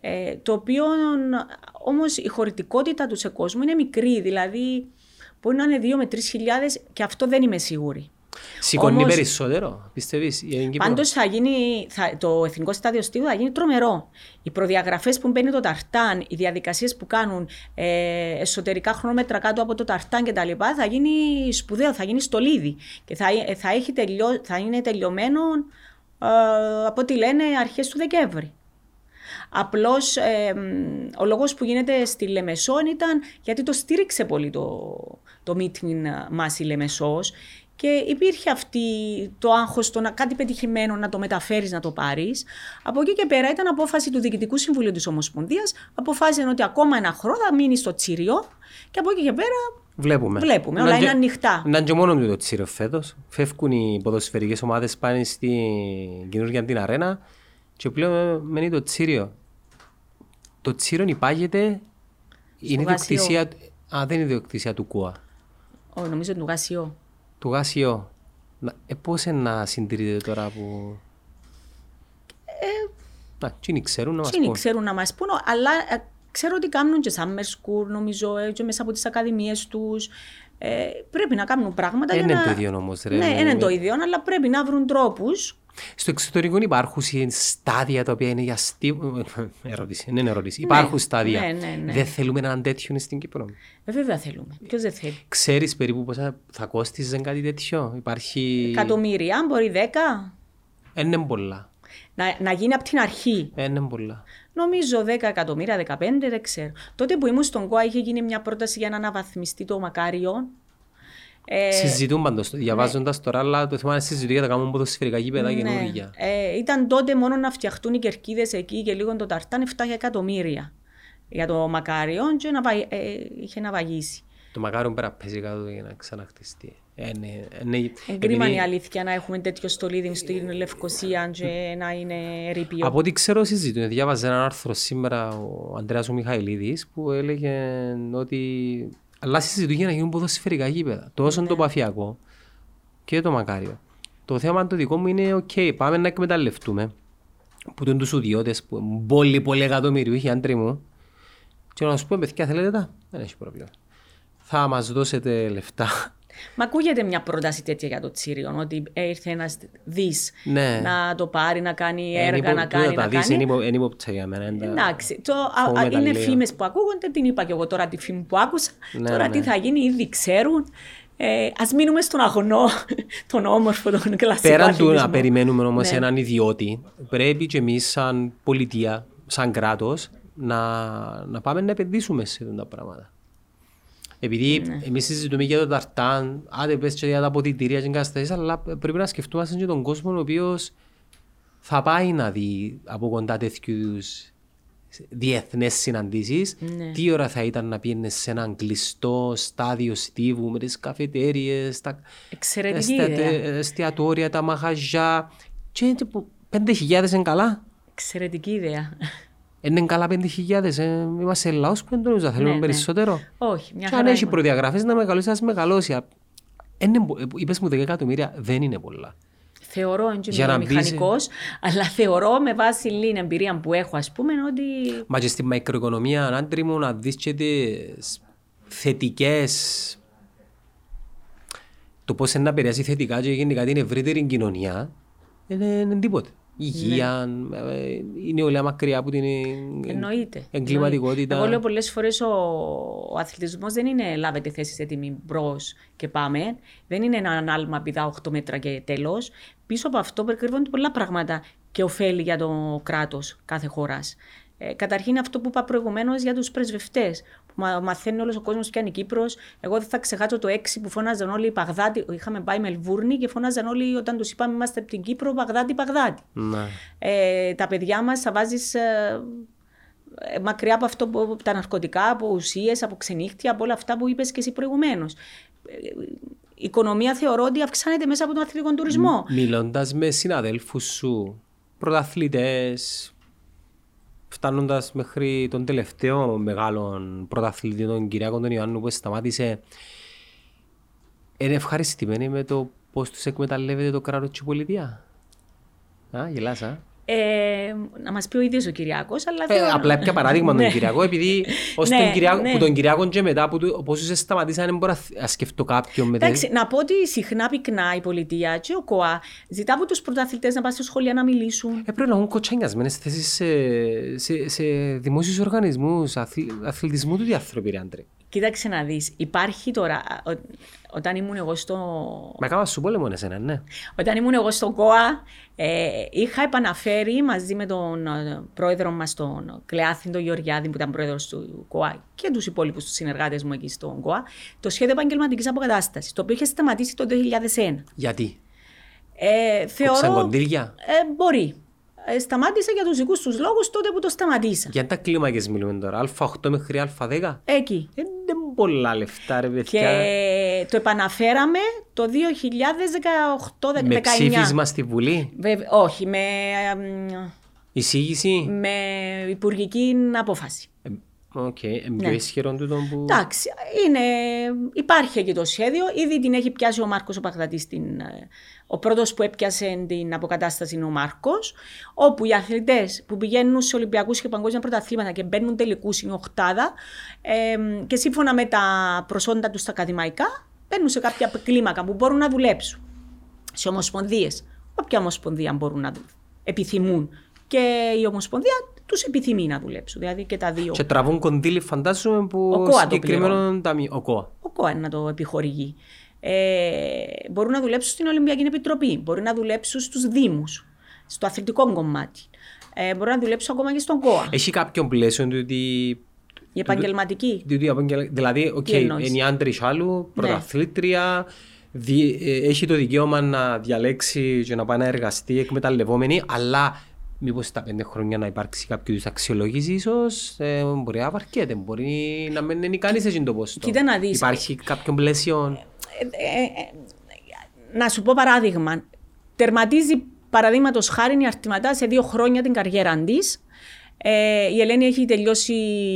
[SPEAKER 1] ε, το οποίο όμως η χωρητικότητα του σε κόσμο είναι μικρή, δηλαδή μπορεί να είναι 2 με 3 χιλιάδες και αυτό δεν είμαι σίγουρη.
[SPEAKER 2] Σηκώνει
[SPEAKER 1] Όμως-
[SPEAKER 2] περισσότερο, πιστεύεις, για την Κύπρο.
[SPEAKER 1] Πάντως θα γίνει, θα, το εθνικό στάδιο στίβου θα γίνει τρομερό. Οι προδιαγραφές που μπαίνει το ταρτάν, οι διαδικασίες που κάνουν ε, εσωτερικά χρονόμετρα κάτω από το ταρτάν κτλ. θα γίνει σπουδαίο, θα γίνει στολίδι. Και θα, ε, θα, έχει τελειώ, θα είναι τελειωμένο ε, από ό,τι λένε αρχές του Δεκέμβρη. Απλώς ε, μ, ο λόγος που γίνεται στη Λεμεσόν ήταν γιατί το στήριξε πολύ το, το meeting μας η Λεμεσός και υπήρχε αυτή το άγχος το να κάτι πετυχημένο να το μεταφέρεις, να το πάρεις. Από εκεί και πέρα ήταν απόφαση του Διοικητικού Συμβουλίου της Ομοσπονδίας, αποφάσισαν ότι ακόμα ένα χρόνο θα μείνει στο Τσίριο και από εκεί και πέρα
[SPEAKER 2] Βλέπουμε.
[SPEAKER 1] Βλέπουμε,
[SPEAKER 2] Να
[SPEAKER 1] όλα
[SPEAKER 2] και-
[SPEAKER 1] είναι ανοιχτά.
[SPEAKER 2] Να είναι και μόνο του το τσίρο φέτος. Φεύγουν οι ποδοσφαιρικές ομάδες πάνε στην καινούργια την αρένα και πλέον μένει το τσίριο. Το τσίριο υπάγεται, είναι
[SPEAKER 1] Γάσιο.
[SPEAKER 2] ιδιοκτησία, α, δεν είναι ιδιοκτησία του ΚΟΑ,
[SPEAKER 1] Ω, νομίζω του Γασιό.
[SPEAKER 2] του ΓΑΣΙΟ. Να- Ε, πώς είναι να συντηρείται τώρα που... Ε, να, εκείνοι ξέρουν να μας
[SPEAKER 1] Εκείνοι
[SPEAKER 2] πούν.
[SPEAKER 1] ξέρουν να μας πούν, αλλά ε, ξέρω ότι κάνουν και summer school, νομίζω, ε, και μέσα από τις ακαδημίες τους. Ε, πρέπει να κάνουν πράγματα
[SPEAKER 2] Δεν
[SPEAKER 1] για
[SPEAKER 2] είναι
[SPEAKER 1] να...
[SPEAKER 2] το ίδιο όμως, ρε.
[SPEAKER 1] Ναι,
[SPEAKER 2] με-
[SPEAKER 1] είναι
[SPEAKER 2] με-
[SPEAKER 1] το ίδιο, αλλά πρέπει να βρουν τρόπους.
[SPEAKER 2] Στο εξωτερικό υπάρχουν στάδια τα οποία είναι για στίβο. Ερώτηση, δεν είναι ερώτηση. Υπάρχουν στάδια.
[SPEAKER 1] ναι, ναι, ναι.
[SPEAKER 2] Δεν θέλουμε έναν τέτοιο στην Κύπρο.
[SPEAKER 1] Ε, βέβαια θέλουμε. Ποιος δεν θέλει;
[SPEAKER 2] Ξέρεις περίπου πόσα θα κόστιζε κάτι τέτοιο; Υπάρχει.
[SPEAKER 1] Εκατομμύρια, μπορεί δέκα.
[SPEAKER 2] Δεν είναι πολλά.
[SPEAKER 1] Να, να γίνει από την αρχή.
[SPEAKER 2] Δεν είναι πολλά.
[SPEAKER 1] Νομίζω 10 εκατομμύρια, 15, δεν ξέρω. Τότε που ήμουν στον ΚΟΑ είχε γίνει μια πρόταση για να αναβαθμιστεί το Μακάριο. Ε,
[SPEAKER 2] Συζητούν πάντως, διαβάζοντας τώρα, αλλά το θέμα είναι συζητούν για τα κάνουν ποδοσφαιρικά γήπεδα καινούργια.
[SPEAKER 1] Ε, ήταν τότε μόνο να φτιαχτούν οι κερκίδες εκεί και λίγο το ταρτάν 7 εκατομμύρια για το Μακάριο και να, βα- ε, είχε να βαγίσει.
[SPEAKER 2] Το μακάριο πρέπει να πέσει κάτω για να ξαναχτιστεί. Ε, ναι, ε, ναι,
[SPEAKER 1] εν κρίμα
[SPEAKER 2] επειδή-
[SPEAKER 1] η αλήθεια να έχουμε τέτοιο στολίδι στην Λευκοσία και να είναι ερείπιο.
[SPEAKER 2] Από ό,τι ξέρω συζητούν, διάβαζε ένα άρθρο σήμερα ο Ανδρέας ο Μιχαηλίδης που έλεγε ότι αλλά συζητούν για να γίνουν ποδοσφαιρικά γήπεδα. Τόσο
[SPEAKER 1] Ναι.
[SPEAKER 2] το παφιακό και το μακάριο. Το θέμα το δικό μου είναι, οκ, πάμε να εκμεταλλευτούμε που είναι τους ιδιώτες που είναι πολύ πολύ εκατομμυριούχοι άντροι μου και να σου πω, παιδιά, θέλετε τα, δεν έχει πρόβλημα. Θα μας δώσετε λεφτά.
[SPEAKER 1] Μα ακούγεται μια πρόταση τέτοια για το Τσίριο, ότι ήρθε ένας δις
[SPEAKER 2] Ναι.
[SPEAKER 1] να το πάρει, να κάνει
[SPEAKER 2] Εν
[SPEAKER 1] έργα,
[SPEAKER 2] υπο-
[SPEAKER 1] να
[SPEAKER 2] τούτα
[SPEAKER 1] κάνει.
[SPEAKER 2] τα
[SPEAKER 1] Να
[SPEAKER 2] δεις,
[SPEAKER 1] κάνει.
[SPEAKER 2] εν υπο- εν υποπτσα για μένα. εν τα-
[SPEAKER 1] Εντάξει, το, α,
[SPEAKER 2] φοβούμαι
[SPEAKER 1] α,
[SPEAKER 2] τα
[SPEAKER 1] είναι
[SPEAKER 2] λέω.
[SPEAKER 1] φήμες που ακούγονται, την είπα και εγώ τώρα τη φήμη που άκουσα.
[SPEAKER 2] Ναι,
[SPEAKER 1] τώρα
[SPEAKER 2] ναι.
[SPEAKER 1] τι θα γίνει, ήδη ξέρουν. Ε, Α μείνουμε στον αγωνό, τον όμορφο, τον κλασικό
[SPEAKER 2] Πέραν του
[SPEAKER 1] αθλητισμό.
[SPEAKER 2] να περιμένουμε όμως
[SPEAKER 1] Ναι.
[SPEAKER 2] έναν ιδιώτη, πρέπει και εμείς, σαν πολιτεία, σαν κράτος, να, να πάμε να επενδύσουμε σε αυτά τα πράγματα. Επειδή
[SPEAKER 1] Ναι.
[SPEAKER 2] εμείς συζητούμε για το ταρτάν, άντε πες και για τα ποτητήρια και εγκαταστάσεις, αλλά πρέπει να σκεφτούμαστε και τον κόσμο ο οποίος θα πάει να δει από κοντά τέτοιους είδους διεθνές συναντήσεις,
[SPEAKER 1] Ναι.
[SPEAKER 2] τι ώρα θα ήταν να πήγαινε σε έναν κλειστό στάδιο στίβου με τις καφετέριες, τα,
[SPEAKER 1] Εξαιρετική
[SPEAKER 2] τα
[SPEAKER 1] ιδέα.
[SPEAKER 2] εστιατόρια, τα μαγαζιά. Και είναι που 5.000 είναι καλά.
[SPEAKER 1] Εξαιρετική ιδέα.
[SPEAKER 2] Είναι καλά 5.000. Ε, είμαστε λαός που δεν το νομίζω, θέλουμε
[SPEAKER 1] Ναι, ναι.
[SPEAKER 2] περισσότερο.
[SPEAKER 1] Όχι, μια
[SPEAKER 2] Και αν
[SPEAKER 1] χαρά
[SPEAKER 2] έχει
[SPEAKER 1] είμαστε.
[SPEAKER 2] προδιαγραφές να μεγαλώσει, ας μεγαλώσει. Α, είναι πο- ε, είπες μου 10 εκατομμύρια, δεν είναι πολλά.
[SPEAKER 1] Θεωρώ, δεν
[SPEAKER 2] Για
[SPEAKER 1] είμαι
[SPEAKER 2] να μπεις-
[SPEAKER 1] μηχανικός, αλλά θεωρώ με βάση λίγη εμπειρία που έχω, ας πούμε, ότι
[SPEAKER 2] Μα και στη μικροοικονομία, άντρη μου, να δεις και τις θετικές το πώς είναι να επηρεάσει θετικά και γενικά την ευρύτερη κοινωνία είναι, είναι τίποτε. Υγεία, ε, η νεολαία μακριά από την ε,
[SPEAKER 1] εννοείται.
[SPEAKER 2] εγκληματικότητα.
[SPEAKER 1] Εγώ λέω πολλές φορές ο, ο αθλητισμός δεν είναι λάβετε θέση έτοιμη μπρος και πάμε. Δεν είναι ένα άλμα πηδά 8 μέτρα και τέλος. Πίσω από αυτό περικρύβονται πολλά πράγματα και ωφέλη για το κράτος κάθε χώρας. Ε, καταρχήν αυτό που είπα προηγουμένως για τους πρεσβευτές. Που μα, μαθαίνει όλος ο κόσμος ποια είναι η Κύπρος. Εγώ δεν θα ξεχάσω το 6 που φώναζαν όλοι οι Παγδάτι. Είχαμε πάει Μελβούρνη και φώναζαν όλοι όταν τους είπαμε είμαστε από την Κύπρο, Παγδάτι, Παγδάτι.
[SPEAKER 2] Ναι.
[SPEAKER 1] Ε, τα παιδιά μας θα βάζεις ε, ε, μακριά από αυτό που, από τα ναρκωτικά, από ουσίες, από ξενύχτια, από όλα αυτά που είπες και εσύ προηγουμένως. Η οικονομία θεωρώ ότι αυξάνεται μέσα από τον αθλητικό τουρισμό.
[SPEAKER 2] Μιλώντας με συναδέλφους σου, πρωταθλητές, φτάνοντας μέχρι τον τελευταίο μεγάλο πρωταθλητή, τον Κυριάκο τον Ιωάννου, που σταμάτησε, είναι ευχαριστημένοι με το πώς τους εκμεταλλεύεται το κράτος τη πολιτεία. Α, γελάς, α.
[SPEAKER 1] Ε, να μας πει ο ίδιος ο Κυριάκος. Αλλά
[SPEAKER 2] Ε,
[SPEAKER 1] θεωρώ-
[SPEAKER 2] απλά πια παράδειγμα τον
[SPEAKER 1] Ναι.
[SPEAKER 2] Κυριακό, επειδή ως
[SPEAKER 1] Ναι,
[SPEAKER 2] τον Κυριακό,
[SPEAKER 1] ναι.
[SPEAKER 2] που τον Κυριακό και μετά, που του- πώς σε σταματήσανε, δεν μπορώ να θ- να σκεφτώ κάποιον με
[SPEAKER 1] Εντάξει, να πω ότι συχνά πυκνά η πολιτεία και ο ΚΟΑ ζητά από τους πρωταθλητές να πάνε στα σχολεία να μιλήσουν.
[SPEAKER 2] Ε, πρέπει να έχουν κοτσάνιασμένες θέσεις σε, σε, σε δημόσιους οργανισμούς, αθλη, αθλητισμού του διάθρωποι, ρε άντρε.
[SPEAKER 1] Κοίταξε να δεις, υπάρχει τώρα. ο- όταν ήμουν εγώ στο.
[SPEAKER 2] Μα κάμα σου πόλεμο εσένα, ναι.
[SPEAKER 1] Όταν ήμουν εγώ στο ΚΟΑ, ε, είχα επαναφέρει μαζί με τον ε, πρόεδρο μας, τον Κλεάθιν, τον Γεωργιάδη, που ήταν πρόεδρος του ΚΟΑ και τους υπόλοιπους συνεργάτες μου εκεί στον ΚΟΑ, το σχέδιο επαγγελματικής αποκατάστασης, το οποίο είχε σταματήσει το 2001.
[SPEAKER 2] Γιατί,
[SPEAKER 1] Ε,
[SPEAKER 2] κόψαν
[SPEAKER 1] θεωρώ.
[SPEAKER 2] κοντήρια.
[SPEAKER 1] Ε, μπορεί. Ε, σταμάτησε για τους δικούς τους λόγους τότε που το σταμάτησα.
[SPEAKER 2] Για τα κλίμακες μιλούμε τώρα, α8 μέχρι α10.
[SPEAKER 1] Εκεί.
[SPEAKER 2] Δεν είναι πολλά λεφτά ρε
[SPEAKER 1] Και
[SPEAKER 2] παιδιά.
[SPEAKER 1] το επαναφέραμε το 2018-19.
[SPEAKER 2] Με ψήφισμα στη Βουλή,
[SPEAKER 1] Βέβαια, όχι, με, εμ,
[SPEAKER 2] εισήγηση;
[SPEAKER 1] με υπουργική απόφαση.
[SPEAKER 2] Ε, OK, okay. πιο
[SPEAKER 1] Ναι.
[SPEAKER 2] ισχυρό τούτο που...
[SPEAKER 1] Εντάξει, είναι, υπάρχει εκεί το σχέδιο. Ήδη την έχει πιάσει ο Μάρκος ο Μπαγδατής. Την, ε, ο πρώτος που έπιασε την αποκατάσταση είναι ο Μάρκος. Όπου οι αθλητές που πηγαίνουν σε Ολυμπιακούς και παγκόσμια πρωταθλήματα και μπαίνουν τελικούς είναι οχτάδα ε, και σύμφωνα με τα προσόντα τους στα ακαδημαϊκά μπαίνουν σε κάποια κλίμακα που μπορούν να δουλέψουν. Σε ομοσπονδίες. Όποια ομοσπονδία μπορούν να δουλέψουν. Επιθυμούν. Και η ομοσπονδία τους επιθυμεί να δουλέψουν. Δηλαδή και τα δύο.
[SPEAKER 2] Και τραβούν κονδύλι φαντάζομαι που
[SPEAKER 1] Ο ΚΟΑ το
[SPEAKER 2] συγκεκριμένο ταμείο. Ο ΚΟΑ.
[SPEAKER 1] ο ΚΟΑ να το επιχορηγεί. Ε, μπορούν να δουλέψουν στην Ολυμπιακή Επιτροπή, μπορούν να δουλέψουν στους Δήμους, στο αθλητικό κομμάτι. Ε, μπορούν να δουλέψουν ακόμα και στον ΚΟΑ.
[SPEAKER 2] Έχει κάποιον πλαίσιο του ότι
[SPEAKER 1] Η επαγγελματική.
[SPEAKER 2] Διότι απαγγελ- Δηλαδή, οκ,
[SPEAKER 1] Τι εννοείς;
[SPEAKER 2] είναι η Άντρη
[SPEAKER 1] Ναι.
[SPEAKER 2] άλλου, πρωταθλήτρια, δι- ε, έχει το δικαίωμα να διαλέξει και να πάει να εργαστεί εκμεταλλευόμενη, αλλά μήπως στα πέντε χρόνια να υπάρξει κάποιο είδους αξιολόγηση, ίσως ε, μπορεί να βαρκέται, μπορεί να μην είναι κανεί σε το πόστο.
[SPEAKER 1] Κοίτα να δεις.
[SPEAKER 2] Υπάρχει κάποιο πλαίσιο;
[SPEAKER 1] Ε, ε, ε, να σου πω παράδειγμα. Τερματίζει παραδείγματος χάρη η Αρτηματά σε δύο χρόνια την καριέρα της. Ε, η Ελένη έχει τελειώσει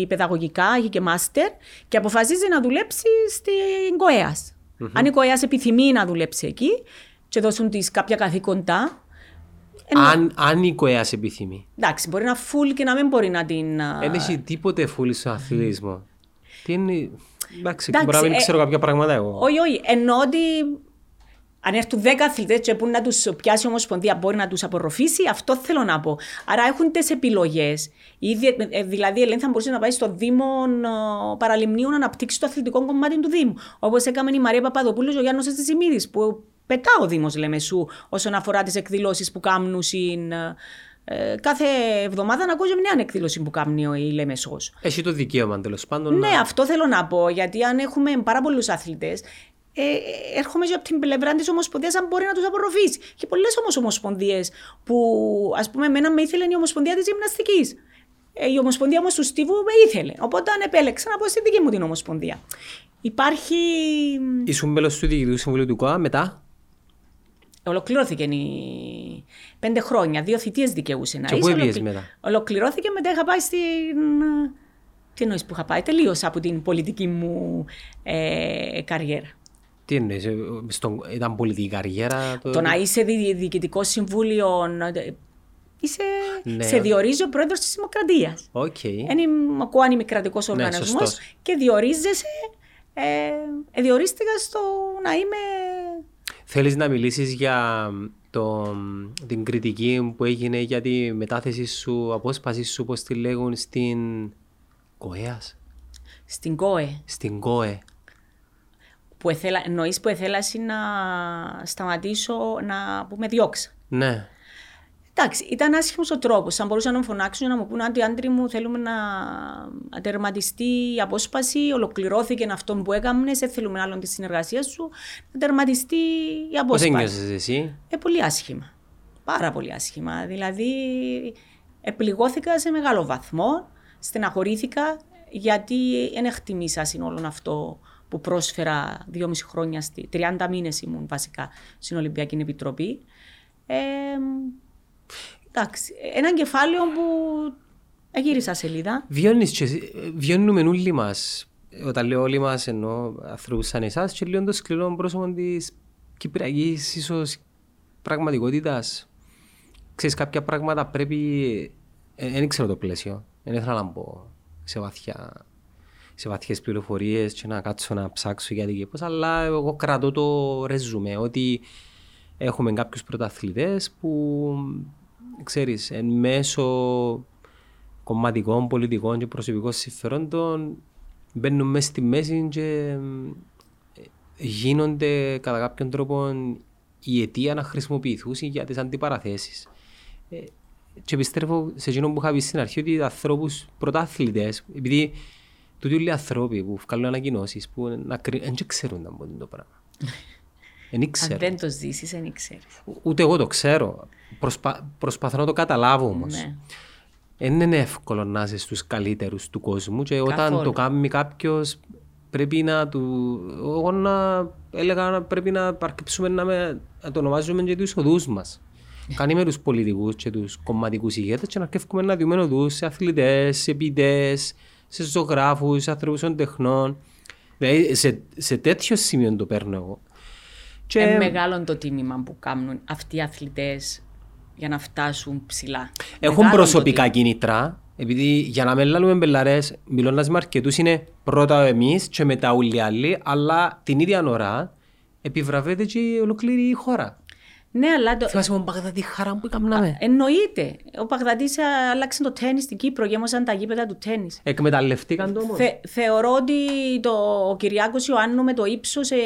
[SPEAKER 1] παιδαγωγικά, έχει και μάστερ και αποφασίζει να δουλέψει στην ΚΟΕΑΣ. Αν η ΚΟΕΑΣ επιθυμεί να δουλέψει εκεί και δώσουν της κάποια καθήκοντα,
[SPEAKER 2] Αν, αν η ΚΟΕΑ σε επιθυμεί.
[SPEAKER 1] εντάξει, μπορεί να φουλ και να μην μπορεί να την. α,
[SPEAKER 2] Δεν έχει τίποτε φούλη στον αθλητισμό. Τι είναι. Εντάξει,
[SPEAKER 1] Εντάξει,
[SPEAKER 2] μπορεί να μην
[SPEAKER 1] ε,
[SPEAKER 2] ξέρω κάποια πράγματα εγώ.
[SPEAKER 1] Όχι, όχι. Εννοώ ότι αν έρθουν 10 αθλητές και που να τους πιάσει η Ομοσπονδία μπορεί να τους απορροφήσει, αυτό θέλω να πω. Άρα έχουν τις επιλογές. Δηλαδή, η Ελένη θα μπορούσε να πάει στο Δήμο ε, Παραλιμνίου να αναπτύξει το αθλητικό κομμάτι του Δήμου. Όπως έκαμε η Μαρία Παπαδοπούλου και ο Γιάννος Εστισιμίδη, που πετά ο Δήμος Λεμεσού όσον αφορά τις εκδηλώσεις που κάνουν. Συν, ε, κάθε εβδομάδα να ακούω και μια εκδήλωση που κάνει ο- η Λεμεσός.
[SPEAKER 2] Έχει το δικαίωμα τέλος πάντων.
[SPEAKER 1] Ναι,
[SPEAKER 2] να-
[SPEAKER 1] αυτό θέλω να πω. Γιατί αν έχουμε πάρα πολλούς αθλητές, ε, ε, έρχομαι και από την πλευρά της Ομοσπονδίας αν μπορεί να τους απορροφήσει. Και πολλές όμως Ομοσπονδίες που, ας πούμε, εμένα με ήθελε η Ομοσπονδία της Γυμναστικής. Ε, η Ομοσπονδία όμως του Στίβου με ήθελε. Οπότε αν επέλεξα να πω στη δική μου την Ομοσπονδία. Υπάρχει.
[SPEAKER 2] Ήσουν μέλος του Διοικητικού Συμβουλίου του ΚΟΑ μετά;
[SPEAKER 1] Ολοκληρώθηκε η... πέντε χρόνια, δύο θητείες δικαιούσε να
[SPEAKER 2] Και
[SPEAKER 1] είσαι.
[SPEAKER 2] πού έπιες
[SPEAKER 1] Ολοκλη-
[SPEAKER 2] μετά;
[SPEAKER 1] Ολοκληρώθηκε μετά είχα πάει στην. Τι εννοείς που είχα πάει, τελείωσα από την πολιτική μου ε, καριέρα.
[SPEAKER 2] Τι εννοείς, ε, στον, ήταν πολιτική καριέρα. Το,
[SPEAKER 1] Το να είσαι δι- διοικητικό συμβούλιο, ε, είσαι,
[SPEAKER 2] Ναι.
[SPEAKER 1] σε διορίζει ο πρόεδρος της Δημοκρατίας.
[SPEAKER 2] Οκ.
[SPEAKER 1] Δεν είμαι ακούω εν ημικρατικός οργανισμός
[SPEAKER 2] Ναι, σωστός.
[SPEAKER 1] και διορίζεσαι. Ε, ε, διορίστηκα στο να είμαι.
[SPEAKER 2] Θέλεις να μιλήσεις για το, την κριτική που έγινε για τη μετάθεση σου, απόσπαση σου, πώς τη λέγουν, στην ΚΟΕΑΣ,
[SPEAKER 1] Στην ΚΟΕ,
[SPEAKER 2] στην ΚΟΕ.
[SPEAKER 1] που εθέλα, εννοείς που εθέλαση να σταματήσω να που με διώξα.
[SPEAKER 2] Ναι.
[SPEAKER 1] Εντάξει, ήταν άσχημος ο τρόπος. Αν μπορούσαν να μου φωνάξουν να μου πούνε ότι Άντρη μου θέλουμε να τερματιστεί η απόσπαση, ολοκληρώθηκε αυτό που έκαμε, δεν θέλουμε άλλον της συνεργασίας σου, να τερματιστεί η απόσπαση.
[SPEAKER 2] Πώς ένιωσες εσύ;
[SPEAKER 1] Ε, πολύ άσχημα. Πάρα πολύ άσχημα. Δηλαδή, επληγώθηκα σε μεγάλο βαθμό, στεναχωρήθηκα, γιατί δεν εκτιμήσα όλο αυτό που πρόσφερα δυόμιση χρόνια, 30 μήνες ήμουν βασικά στην Ολυμπιακή Επιτροπή. Ε, εντάξει, ένα κεφάλαιο που γύρισα σελίδα.
[SPEAKER 2] Βιώνεις και, βιώνουμε όλοι μας, όταν λέω όλοι μας εννοώ ανθρώπους σαν εσάς και λίγο το σκληρό πρόσωπο της κυπριακής ίσως πραγματικότητας. Ξέρεις κάποια πράγματα πρέπει, δεν ξέρω το πλαίσιο, δεν ήθελα να μπω σε βαθιά σε βαθιές πληροφορίες και να κάτσω να ψάξω γιατί και πώς, αλλά εγώ κρατώ το ρεζούμε ότι έχουμε κάποιους πρωταθλητές που ξέρεις, εν μέσω κομματικών, πολιτικών και προσωπικών συμφερόντων μπαίνουν μέσα στη μέση και γίνονται κατά κάποιον τρόπο η αιτία να χρησιμοποιηθούν για τις αντιπαραθέσεις. Ε, και πιστεύω σε εκείνο που είχα πει στην αρχή ότι οι ανθρώπους πρωτάθλητες, επειδή τούτοι όλοι οι άνθρωποι που βγάλουν ανακοινώσεις που δεν ξέρουν να μπουν το πράγμα.
[SPEAKER 1] Αν δεν το ζήσεις, δεν ξέρεις.
[SPEAKER 2] Ούτε εγώ το ξέρω. Προσπα... Προσπαθώ να το καταλάβω όμως. Ναι. Δεν είναι εύκολο να είσαι στου καλύτερους του κόσμου και όταν Καθόλου. το κάνει κάποιος πρέπει να του. Εγώ να έλεγα πρέπει να παρκέψουμε να, με... να το ονομάζουμε και τους οδούς μας. Κάνει με τους πολιτικούς και τους κομματικούς ηγέτες και να αρκεύουμε να δούμε οδούς σε αθλητές, σε ποιητές, σε ζωγράφους, σε ανθρώπου των τεχνών. Δηλαδή σε, σε τέτοιο σημείο το παίρνω εγώ.
[SPEAKER 1] Και... Είναι μεγάλο το τίμημα που κάνουν αυτοί οι αθλητές για να φτάσουν ψηλά.
[SPEAKER 2] Έχουν Μεγάλο προσωπικά το κίνητρα, επειδή για να μην λάβουμε μπελαρές, μιλώντας με αρκετούς είναι πρώτα εμείς και μετά όλοι οι άλλοι, αλλά την ίδια ώρα επιβραβεύεται και η ολοκλήρη η χώρα.
[SPEAKER 1] Ναι, αλλά. Το...
[SPEAKER 2] Θυμάσαι τον Παγδατή χαρά που έκαναμε.
[SPEAKER 1] Εννοείται. Ο Παγδατής άλλαξε το τέννη στην Κύπρο, γέμωσαν τα γήπεδα του τέννη.
[SPEAKER 2] Εκμεταλλευτήκαν το όμως. Θε,
[SPEAKER 1] θεωρώ ότι το, ο Κυριάκος Ιωάννου με το ύψος ε,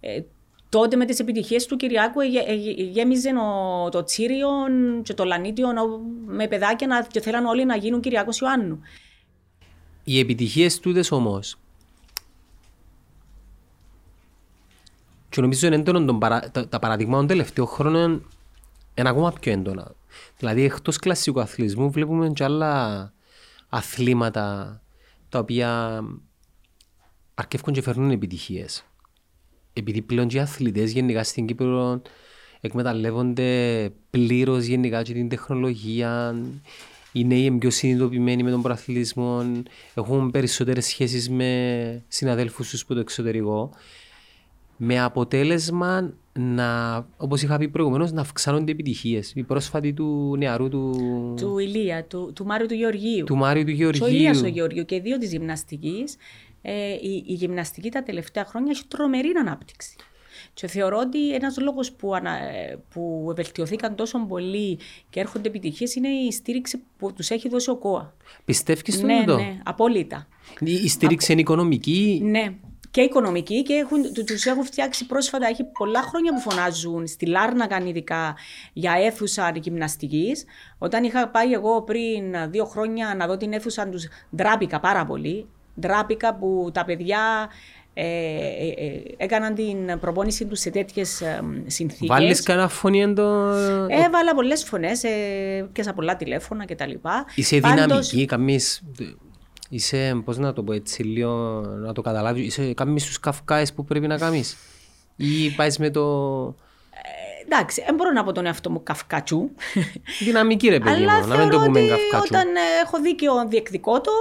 [SPEAKER 1] ε, τότε με τις επιτυχίες του Κυριάκου γέμιζε το Τσίριο και το Λανίτιο με παιδάκια και θέλαν όλοι να γίνουν Κυριάκος Ιωάννου.
[SPEAKER 2] Οι επιτυχίες τούτες όμως και νομίζω είναι έντονο παρα... τα, τα παραδείγματα των τελευταίων χρόνων είναι ακόμα πιο έντονα. Δηλαδή εκτός κλασσικού αθλητισμού βλέπουμε και άλλα αθλήματα τα οποία αρκεύουν και φέρνουν επιτυχίες επειδή πλέον και οι αθλητές γενικά στην Κύπρο εκμεταλλεύονται πλήρως γενικά και την τεχνολογία, οι νέοι είναι πιο συνειδητοποιημένοι με τον προαθλητισμό, έχουν περισσότερες σχέσεις με συναδέλφους τους από το εξωτερικό. Με αποτέλεσμα να, όπως είχα πει προηγουμένως, να αυξάνονται επιτυχίες. Η πρόσφατη του νεαρού του.
[SPEAKER 1] του Ηλία, του, του Μάριου του Γεωργίου.
[SPEAKER 2] Του Μάριου του Γεωργίου.
[SPEAKER 1] Ο Ηλίας ο Γεωργίου και δύο της γυμναστικής ε, η, η γυμναστική τα τελευταία χρόνια έχει τρομερή ανάπτυξη. Και θεωρώ ότι ένας λόγος που, ανα, που βελτιωθήκαν τόσο πολύ και έρχονται επιτυχίες είναι η στήριξη που τους έχει δώσει ο ΚΟΑ.
[SPEAKER 2] Πιστεύεις στο
[SPEAKER 1] ναι, ναι, απόλυτα.
[SPEAKER 2] Η στήριξη είναι οικονομική;
[SPEAKER 1] Ναι, και οικονομική και έχουν, τους έχουν φτιάξει πρόσφατα, έχει πολλά χρόνια που φωνάζουν στη Λάρνακα ειδικά για αίθουσα γυμναστικής. Όταν είχα πάει εγώ πριν δύο χρόνια να δω την αίθουσα τους, ντράπηκα πάρα πολύ ντράπηκα που τα παιδιά ε, ε, ε, έκαναν την προπόνηση τους σε τέτοιες συνθήκες.
[SPEAKER 2] Βάλεις κανένα φωνή εντό.
[SPEAKER 1] Έβαλα πολλές φωνές και σε πολλά τηλέφωνα κτλ.
[SPEAKER 2] Είσαι Πάντως... δυναμική, καμί. Είσαι, πώς να το πω έτσι, λίγο να το καταλάβεις. Είσαι καμίς στου καυκάες που πρέπει να κάνεις; Ή πάεις με το.
[SPEAKER 1] εντάξει, δεν μπορώ να πω τον εαυτό μου καυκατσού.
[SPEAKER 2] Δυναμική ρε παιδί μου, να μην το πούμε καυκατσού.
[SPEAKER 1] Όταν έχω δίκιο διεκδικώ το,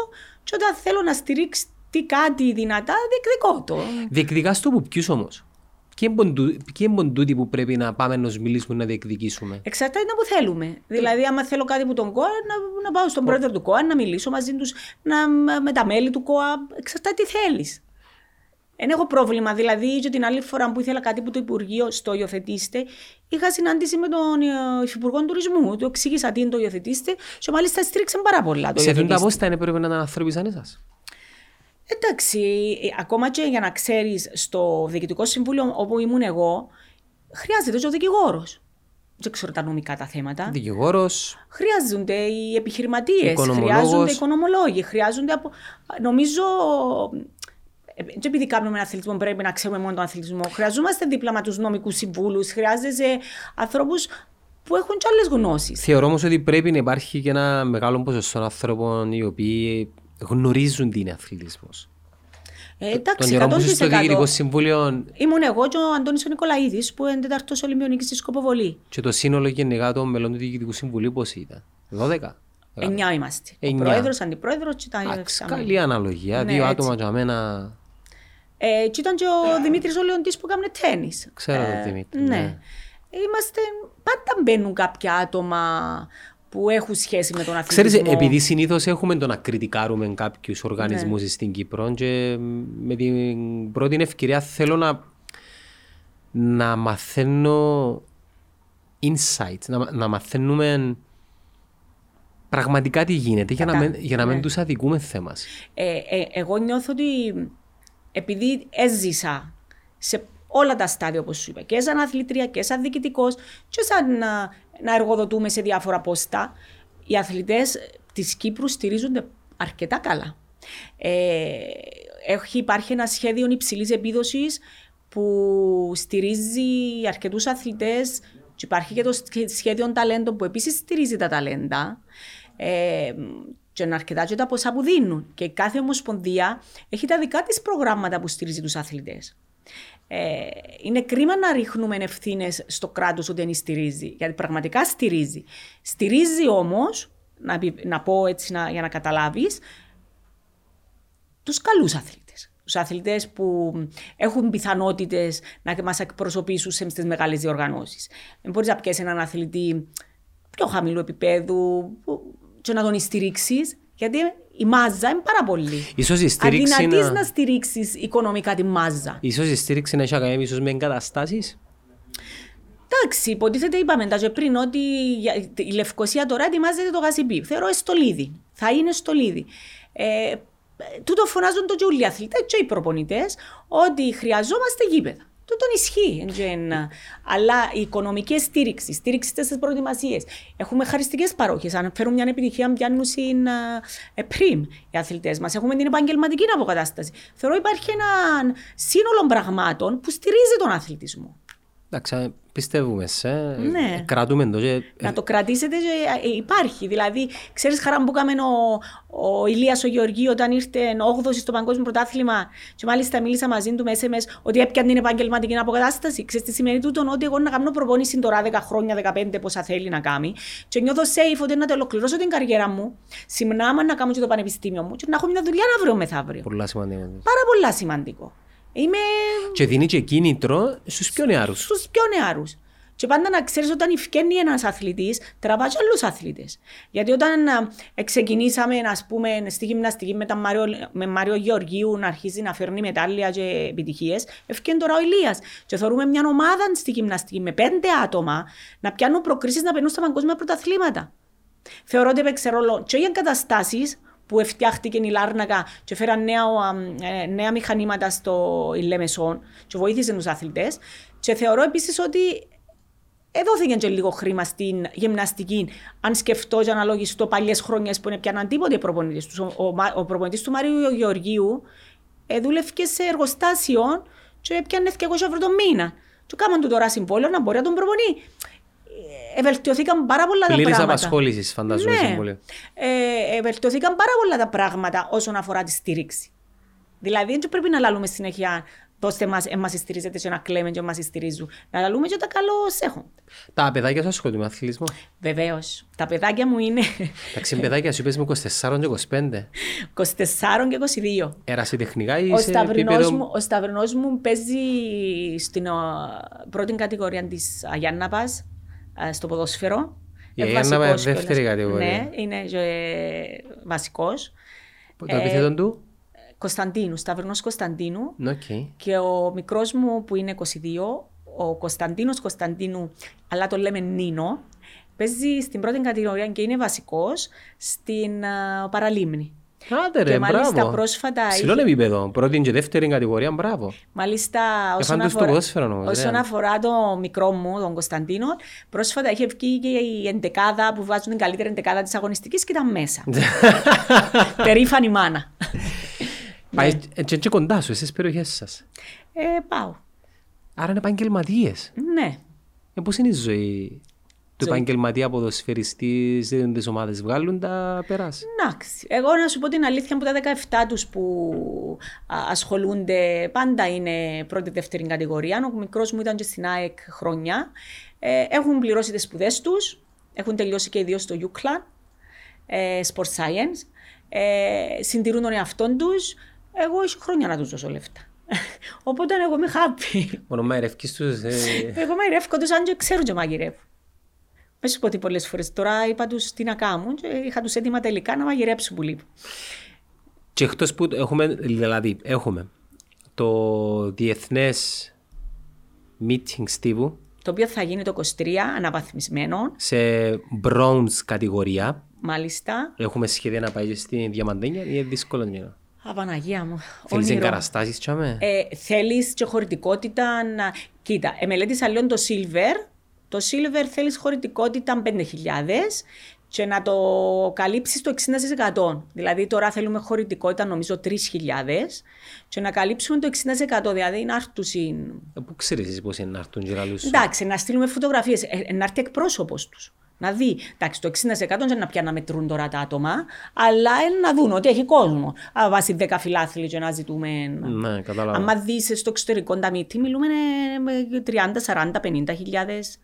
[SPEAKER 1] και όταν θέλω να στηρίξει κάτι δυνατά, διεκδικώ το.
[SPEAKER 2] Διεκδικάς το που ποιου όμως. Ποιοι είναι τούτοι που πρέπει να πάμε να μιλήσουμε να διεκδικήσουμε;
[SPEAKER 1] Εξαρτάται από που θέλουμε. Δηλαδή, άμα θέλω κάτι από τον ΚΟΑ, να, να πάω στον πρόεδρο του ΚΟΑ, να μιλήσω μαζί τους, με τα μέλη του ΚΟΑ. Εξαρτάται τι θέλεις. Δεν έχω πρόβλημα. Δηλαδή, και την άλλη φορά που ήθελα κάτι που το Υπουργείο στο υιοθετήστε, είχα συνάντηση με τον ε, Υφυπουργό Τουρισμού. Του εξήγησα τι είναι το υιοθετήστε και μάλιστα στήριξαν πάρα πολλά.
[SPEAKER 2] Το Σε αυτόν τα πόστα είναι πρέπει να ήταν άνθρωποι σαν εσάς.
[SPEAKER 1] Εντάξει, ε, ακόμα και για να ξέρεις, στο Διοικητικό Συμβούλιο όπου ήμουν εγώ, χρειάζεται και ο δικηγόρος. δεν ξέρω τα νομικά τα θέματα.
[SPEAKER 2] Δικηγόρος.
[SPEAKER 1] Χρειάζονται οι επιχειρηματίες,
[SPEAKER 2] Οικονομολόγος.
[SPEAKER 1] χρειάζονται οι οικονομολόγοι, χρειάζονται. Από... Νομίζω. Ε, Δεν επειδή κάνουμε αθλητισμό πρέπει να ξέρουμε μόνο τον αθλητισμό. Χρειαζόμαστε δίπλα με τους νομικούς συμβούλους, χρειάζεσαι ανθρώπους που έχουν και άλλες γνώσεις.
[SPEAKER 2] Θεωρώ όμως ότι πρέπει να υπάρχει και ένα μεγάλο ποσοστό ανθρώπων οι οποίοι γνωρίζουν τι είναι αθλητισμός.
[SPEAKER 1] Ε,
[SPEAKER 2] Τον
[SPEAKER 1] εντάξει,
[SPEAKER 2] καιρό που είσαι στο
[SPEAKER 1] 100%.
[SPEAKER 2] Διοικητικό Συμβούλιο
[SPEAKER 1] Ήμουν εγώ και ο Αντώνης ο Νικολαίδης που είναι τέταρτος Ολυμπιονίκης στη Σκοποβολή.
[SPEAKER 2] και το σύνολο γενικά των μελών του Διοικητικού Συμβουλίου πώς ήταν; 12.
[SPEAKER 1] Εννιά είμαστε. Ο
[SPEAKER 2] Εννιά.
[SPEAKER 1] πρόεδρος, αντιπρόεδρος και τα
[SPEAKER 2] Εντάξει,
[SPEAKER 1] εξάμενα.
[SPEAKER 2] καλή αναλογία.
[SPEAKER 1] Ναι,
[SPEAKER 2] Δύο
[SPEAKER 1] έτσι.
[SPEAKER 2] άτομα για μένα.
[SPEAKER 1] Ε, και ήταν και ο Δημήτρης ο Λεοντής που έκανε τέννις.
[SPEAKER 2] Ξέρω τον
[SPEAKER 1] Ε,
[SPEAKER 2] Δημήτρη,
[SPEAKER 1] Ναι.
[SPEAKER 2] ναι.
[SPEAKER 1] Είμαστε, πάντα μπαίνουν κάποια άτομα που έχουν σχέση με τον αθλητισμό.
[SPEAKER 2] Ξέρεις, επειδή συνήθως έχουμε το να κριτικάρουμε κάποιους οργανισμούς
[SPEAKER 1] Ναι.
[SPEAKER 2] στην Κύπρο και με την πρώτη ευκαιρία θέλω να, να μαθαίνω insights, να, να μαθαίνουμε πραγματικά τι γίνεται για να
[SPEAKER 1] Κατά-
[SPEAKER 2] μην, για να μην
[SPEAKER 1] ναι.
[SPEAKER 2] τους αδικούμε θέμα.
[SPEAKER 1] Ε, ε, εγώ νιώθω ότι επειδή έζησα σε όλα τα στάδια όπως σου είπα και σαν αθλητρία και σαν διοικητικός και σαν να, να εργοδοτούμε σε διάφορα πόστα οι αθλητές της Κύπρου στηρίζονται αρκετά καλά. Ε, έχει, υπάρχει ένα σχέδιο υψηλής επίδοσης που στηρίζει αρκετούς αθλητές και υπάρχει και το σχέδιο ταλέντων που επίσης στηρίζει τα ταλέντα. Ε, και είναι αρκετά και τα ποσά που δίνουν. Και κάθε ομοσπονδία έχει τα δικά της προγράμματα που στηρίζει τους αθλητές. Ε, είναι κρίμα να ρίχνουμε ευθύνες στο κράτος ότι δεν στηρίζει. Γιατί πραγματικά στηρίζει. Στηρίζει όμως, να, επι- να πω έτσι να, για να καταλάβεις, τους καλούς αθλητές. Τους αθλητές που έχουν πιθανότητες να μας εκπροσωπήσουν στι μεγάλες διοργανώσεις. Δεν μπορείς να πιέσεις έναν αθλητή πιο χαμηλού επίπεδου που- και να τον στηρίξεις, γιατί η μάζα είναι πάρα πολύ.
[SPEAKER 2] Ίσως η στήριξη
[SPEAKER 1] Αδυνατείς
[SPEAKER 2] να-
[SPEAKER 1] να στηρίξεις οικονομικά τη μάζα.
[SPEAKER 2] Ίσως η στήριξη να έχει να κάνει ίσως με εγκαταστάσεις;
[SPEAKER 1] Εντάξει, υποτίθεται, είπαμε τα και πριν ότι για- η Λευκοσία τώρα ετοιμάζεται το γασιμπί. Θεωρώ στολίδι. Θα είναι στολίδι. Ε, τούτο φωνάζουν το και όλοι οι αθλητές και οι προπονητές ότι χρειαζόμαστε γήπεδα. Τούτον ισχύει. εν γεν. Αλλά η οικονομική στήριξη, στήριξη στις προετοιμασίες. Έχουμε χαριστικές παρόχες. Αν φέρουν μια επιτυχία, πιάνουν στην ε, πριμ οι αθλητές μας. Έχουμε την επαγγελματική αποκατάσταση. Θεωρώ υπάρχει ένα σύνολο πραγμάτων που στηρίζει τον αθλητισμό.
[SPEAKER 2] Εντάξει, πιστεύουμε σε.
[SPEAKER 1] Ναι.
[SPEAKER 2] Κρατούμε το και...
[SPEAKER 1] Να το κρατήσετε και ε, υπάρχει. Δηλαδή, ξέρεις χαρά που έκαμε ο, ο Ηλίας ο Γεωργίου όταν ήρθε 8 στο παγκόσμιο πρωτάθλημα και μάλιστα μίλησα μαζί του με SMS ότι έπιανε την επαγγελματική αποκατάσταση. Ξέρεις τι σημαίνει τούτο, ότι εγώ να κάνω προπόνηση τώρα 10 χρόνια, 15 πόσα θέλει να κάνει και νιώθω safe ότι να το ολοκληρώσω την καριέρα μου, συμνάμα να κάνω και το πανεπιστήμιο μου και να έχω μια δουλειά αύριο μεθαύριο.
[SPEAKER 2] Πολλά σημαντικό.
[SPEAKER 1] Πάρα πολλά σημαντικό. Είμαι
[SPEAKER 2] Και δίνει και κίνητρο στους πιο νεάρους.
[SPEAKER 1] στους πιο νεαρούς. Και πάντα να ξέρεις όταν φκένει ένας αθλητής, τραβάς και άλλους αθλητές. Γιατί όταν α, ε, ξεκινήσαμε, ας πούμε, στη γυμναστική με, τα Μάριο, με Μάριο Γεωργίου να αρχίζει να φέρνει μετάλλια και επιτυχίες, ευκαιρία τώρα ο Ηλίας. Και θεωρούμε μια ομάδα στη γυμναστική με πέντε άτομα να πιάνουν προκρίσεις να περνούν στα παγκόσμια πρωταθλήματα. Θεωρώ ότι έπαιξε ρόλο και οι εγκαταστάσεις που φτιάχτηκε η Λάρνακα και φέραν νέα, ε, νέα μηχανήματα στο Ιλέμεσόν και βοήθησε τους αθλητές. Και θεωρώ επίσης ότι έδωθηκε και λίγο χρήμα στην γυμναστική. Αν σκεφτώ και αναλογιστώ παλιές χρόνια που είναι πιάναν τίποτε οι προπονητές τους. Ο, ο, Μα- ο προπονητής του Μαρίου Γεωργίου ε, δούλευε σε εργοστάσιο και έπιανε 200 ευρώ το μήνα. Και κάμαν του τώρα συμβόλαιο να μπορεί να τον προπονεί. Ε, Ευελτιωθήκαν πάρα πολλά τα
[SPEAKER 2] Πλήρης
[SPEAKER 1] πράγματα.
[SPEAKER 2] απασχόλησης φαντάζομαι
[SPEAKER 1] Ναι.
[SPEAKER 2] συμβολίο.
[SPEAKER 1] Ε, βελτιωθήκαν πάρα πολλά τα πράγματα όσον αφορά τη στήριξη. Δηλαδή, δεν πρέπει να λαλούμε συνέχεια δώστε μας, εμάς στηρίζετε και να κλαίμε και εμάς στηρίζουν. Να λαλούμε και τα καλό έχουν.
[SPEAKER 2] Τα παιδάκια σου ασχολούνται με αθλητισμό;
[SPEAKER 1] Βεβαίως. Τα παιδάκια μου είναι
[SPEAKER 2] Εντάξει, παιδάκια σου είπες με 24 και 25.
[SPEAKER 1] 24 και 22.
[SPEAKER 2] Ερασιτεχνικά ή
[SPEAKER 1] Ο
[SPEAKER 2] σε
[SPEAKER 1] Σταυρινός,
[SPEAKER 2] επίπεδο...
[SPEAKER 1] μου, ο Σταυρινός μου παίζει στην ο, πρώτη κατηγορία της Αγίας Νάπας, α, στο ποδόσφαιρο.
[SPEAKER 2] Η
[SPEAKER 1] Ε,
[SPEAKER 2] Αγία Νάπα
[SPEAKER 1] βασικός
[SPEAKER 2] είναι δεύτερη
[SPEAKER 1] κιόλας.
[SPEAKER 2] κατηγορία.
[SPEAKER 1] Ναι, είναι ε, βασικός.
[SPEAKER 2] Το
[SPEAKER 1] ε,
[SPEAKER 2] επίθετο του;
[SPEAKER 1] Κωνσταντίνου, Σταυρινός Κωνσταντίνου.
[SPEAKER 2] Ναι, οκ.
[SPEAKER 1] Και ο μικρός μου που είναι 22, ο Κωνσταντίνος Κωνσταντίνου, αλλά το λέμε Νίνο, παίζει στην πρώτη κατηγορία και είναι βασικός στην α, Παραλίμνη.
[SPEAKER 2] Άντε ρε,
[SPEAKER 1] και μάλιστα
[SPEAKER 2] μπράβο.
[SPEAKER 1] πρόσφατα
[SPEAKER 2] Ψηλό
[SPEAKER 1] είχε-
[SPEAKER 2] επίπεδο. Πρώτη και δεύτερη κατηγορία, μπράβο.
[SPEAKER 1] Μάλιστα, όσον
[SPEAKER 2] Εφάντως το
[SPEAKER 1] αφορά,
[SPEAKER 2] ποδόσφαιρο όμως,
[SPEAKER 1] όσον
[SPEAKER 2] ρε.
[SPEAKER 1] αφορά το μικρό μου, τον Κωνσταντίνο, πρόσφατα είχε βγει και η εντεκάδα που βάζουν την καλύτερη εντεκάδα της αγωνιστικής και ήταν μέσα. Περήφανη μάνα.
[SPEAKER 2] Πάει και, και κοντά σου, εσείς περιοχές σας.
[SPEAKER 1] Ε, πάω.
[SPEAKER 2] Άρα είναι επαγγελματίες.
[SPEAKER 1] Ναι.
[SPEAKER 2] Ε, πώς είναι η ζωή του
[SPEAKER 1] Ζωή.
[SPEAKER 2] επαγγελματία ποδοσφαιριστής σε τις ομάδες βγάλουν τα περάσει.
[SPEAKER 1] Εντάξει. Εγώ να σου πω την αλήθεια από τα 17 τους που α, ασχολούνται πάντα είναι πρώτη-δεύτερη κατηγορία. Ο μικρός μου ήταν και στην ΑΕΚ χρόνια. Ε, έχουν πληρώσει τις σπουδές τους. Έχουν τελειώσει και οι δύο στο UCLA, ε, Sport Science. Ε, συντηρούν τον εαυτό τους. Εγώ έχω χρόνια να τους δώσω λεφτά. Οπότε εγώ είμαι happy.
[SPEAKER 2] Μόνο μαϊρευκείς τους... Ε,
[SPEAKER 1] Εγώ μαγειρεύω τους αν και ξέρουν και μαγειρεύω. Δεν σου πω τι πολλές φορές. Τώρα είπα τους τι να κάνουν και είχα τους έτοιμα τελικά να μαγειρέψουν που λείπουν.
[SPEAKER 2] και εκτός που έχουμε, δηλαδή, έχουμε το διεθνές meeting Στίβου
[SPEAKER 1] Το οποίο θα γίνει το 23, αναβαθμισμένο,
[SPEAKER 2] σε bronze κατηγορία.
[SPEAKER 1] μάλιστα.
[SPEAKER 2] Έχουμε σχέδια να πάει και στη Διαμαντένια ή είναι δύσκολο να
[SPEAKER 1] Απαναγία μου.
[SPEAKER 2] Θέλεις
[SPEAKER 1] όνειρο.
[SPEAKER 2] εγκαταστάσεις τσάμε;
[SPEAKER 1] Ε, θέλεις και χωρητικότητα να... Κοίτα, εμελέτησα λίγο το silver. Το silver θέλεις χωρητικότητα 5.000 και να το καλύψεις το 60%. Δηλαδή τώρα θέλουμε χωρητικότητα νομίζω 3.000 και να καλύψουμε το 60% δηλαδή να έρθουν
[SPEAKER 2] Ε, Πού ξέρεις εσύ πώς είναι να έρθουν και να λούσουν.
[SPEAKER 1] Εντάξει, να στείλουμε φωτογραφίες. Ε, να έρθει εκπρόσωπος τους. Να δει. Εντάξει, το 60% δεν να πια να μετρούν τώρα τα άτομα, αλλά ε, να δουν ότι έχει κόσμο. Α, βάσει 10 φιλάθλοι και να ζητούμε.
[SPEAKER 2] Ναι, κατάλαβα.
[SPEAKER 1] Αν δεις στο εξωτερικό τα μύτη, μιλούμε ε, με 30, 40, 50 χιλιάδες.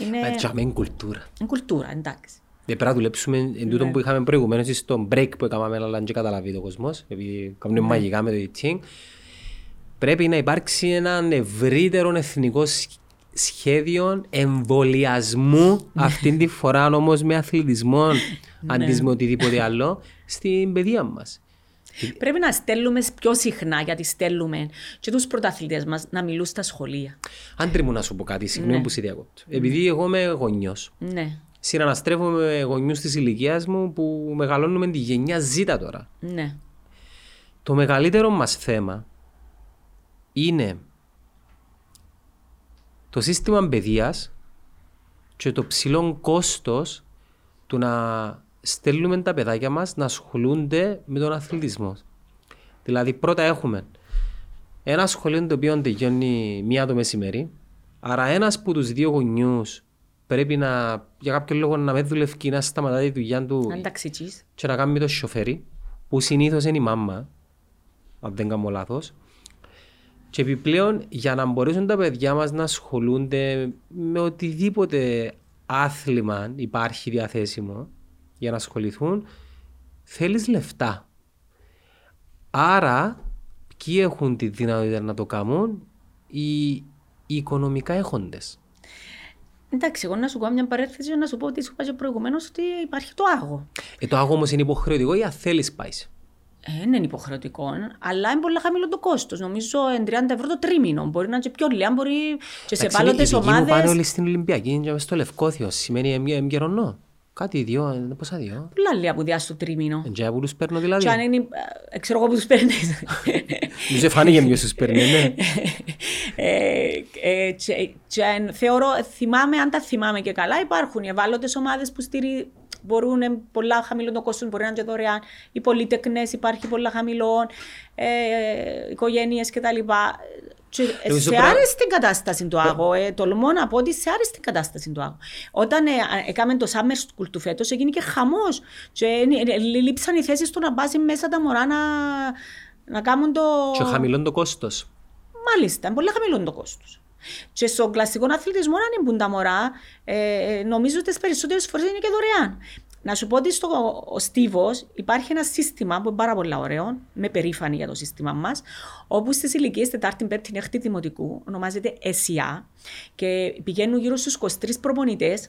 [SPEAKER 1] Είναι
[SPEAKER 2] Ε, τσάμε είναι κουλτούρα.
[SPEAKER 1] είναι κουλτούρα, εντάξει.
[SPEAKER 2] Δεν πρέπει να δουλέψουμε εν
[SPEAKER 1] Ναι.
[SPEAKER 2] τούτο που είχαμε προηγουμένως στο break που έκαναμε αλλά δεν καταλαβεί το κόσμος επειδή κάνουμε
[SPEAKER 1] Ναι.
[SPEAKER 2] μαγικά με το eating πρέπει να υπάρξει ένα ευρύτερο εθνικό σ- σχέδιο εμβολιασμού αυτή τη φορά όμως με αθλητισμό
[SPEAKER 1] Ναι.
[SPEAKER 2] αντί με οτιδήποτε άλλο στην παιδεία μας.
[SPEAKER 1] Πρέπει να στέλνουμε πιο συχνά, γιατί στέλνουμε και τους πρωταθλητές μας να μιλούν στα σχολεία.
[SPEAKER 2] Άντρε μου να σου πω κάτι, συγγνώμη
[SPEAKER 1] Ναι.
[SPEAKER 2] που σε διακόπτω. Επειδή εγώ είμαι γονιός,
[SPEAKER 1] Ναι,
[SPEAKER 2] συναναστρέφω με γονιούς της ηλικίας μου που μεγαλώνουμε τη γενιά Z τώρα.
[SPEAKER 1] ναι.
[SPEAKER 2] Το μεγαλύτερο μας θέμα είναι το σύστημα παιδείας και το ψηλό κόστος του να στέλνουμε τα παιδάκια μας να ασχολούνται με τον αθλητισμό. Δηλαδή πρώτα έχουμε ένα σχολείο το οποίο τελειώνει μία το μεσημέρι, άρα ένας από τους δύο γονιούς πρέπει να, για κάποιο λόγο να με δουλεύει να σταματάει τη δουλειά του
[SPEAKER 1] Αν ταξιτζείς.
[SPEAKER 2] και να κάνει το σοφέρι, που συνήθως είναι η μάμα, αν δεν κάνω λάθος. Και επιπλέον, για να μπορέσουν τα παιδιά μας να ασχολούνται με οτιδήποτε άθλημα υπάρχει διαθέσιμο για να ασχοληθούν, θέλεις λεφτά. Άρα, ποιοι έχουν τη δυνατότητα να το κάνουν, οι, οι οικονομικά έχοντες.
[SPEAKER 1] Εντάξει, εγώ να σου κάνω μια παρέθεση για να σου πω ότι σου είπα και προηγουμένως ότι υπάρχει το άγο.
[SPEAKER 2] Ε, το άγω όμως είναι υποχρεωτικό ή αν θέλεις πάεις.
[SPEAKER 1] Ε, δεν είναι υποχρεωτικό, αλλά είναι πολύ χαμηλό το κόστος. Νομίζω ε, 30 ευρώ το τρίμηνο. Μπορεί να είναι και πιο λίγα, μπορεί και σε
[SPEAKER 2] Εντάξει, είναι-
[SPEAKER 1] ευάλωτες
[SPEAKER 2] οι δικοί μου πάνε
[SPEAKER 1] ομάδες.
[SPEAKER 2] όλοι στην Ολυμπιακή, είναι στο Λευκόθιο. Σημαίνει εμ- εμκαιρονό. Κάτι δύο, ε, πόσα δύο;
[SPEAKER 1] Πολλά λίγα που διάσει το τρίμηνο.
[SPEAKER 2] Εν τζάι που τους παίρνω δηλαδή.
[SPEAKER 1] Και αν είναι. ε, ξέρω εγώ που τους παίρνεις.
[SPEAKER 2] Μου σε φάνηκε ποιος τους παίρνει, ναι.
[SPEAKER 1] ε, ε, και- και εν- θεωρώ, θυμάμαι, αν τα θυμάμαι και καλά, υπάρχουν οι ευάλωτες ομάδες που στηρί, μπορούν ε, πολλά χαμηλό το κόστο, μπορεί να είναι και δωρεάν. Οι πολίτεκνε υπάρχει πολλά χαμηλό, ε, οικογένειες κτλ. Και
[SPEAKER 2] Νομίζω
[SPEAKER 1] σε
[SPEAKER 2] πρέπει να-
[SPEAKER 1] άρεστη κατάσταση το άγω, ε, τολμώ να πω ότι σε άρεστη κατάσταση το άγω. Όταν ε, α- έκαμε το summer school του φέτος, έγινε και χαμός. Και ε, ε, λείψαν οι θέσεις του να βάζει μέσα τα μωρά να, να κάνουν το...
[SPEAKER 2] Και χαμηλό το κόστος.
[SPEAKER 1] Μάλιστα, είναι πολύ χαμηλό το κόστος. Και στον κλασικό αθλητισμό, αν είναι τα μωρά, ε, νομίζω ότι τις περισσότερες φορές είναι και δωρεάν. Να σου πω ότι στο ο Στίβος υπάρχει ένα σύστημα που είναι πάρα πολύ ωραίο, με περήφανη για το σύστημα μας, όπου στις ηλικίες 4η, 5η, 6η Δημοτικού ονομάζεται ΕΣΙΑ και πηγαίνουν γύρω στους 23 προπονητές.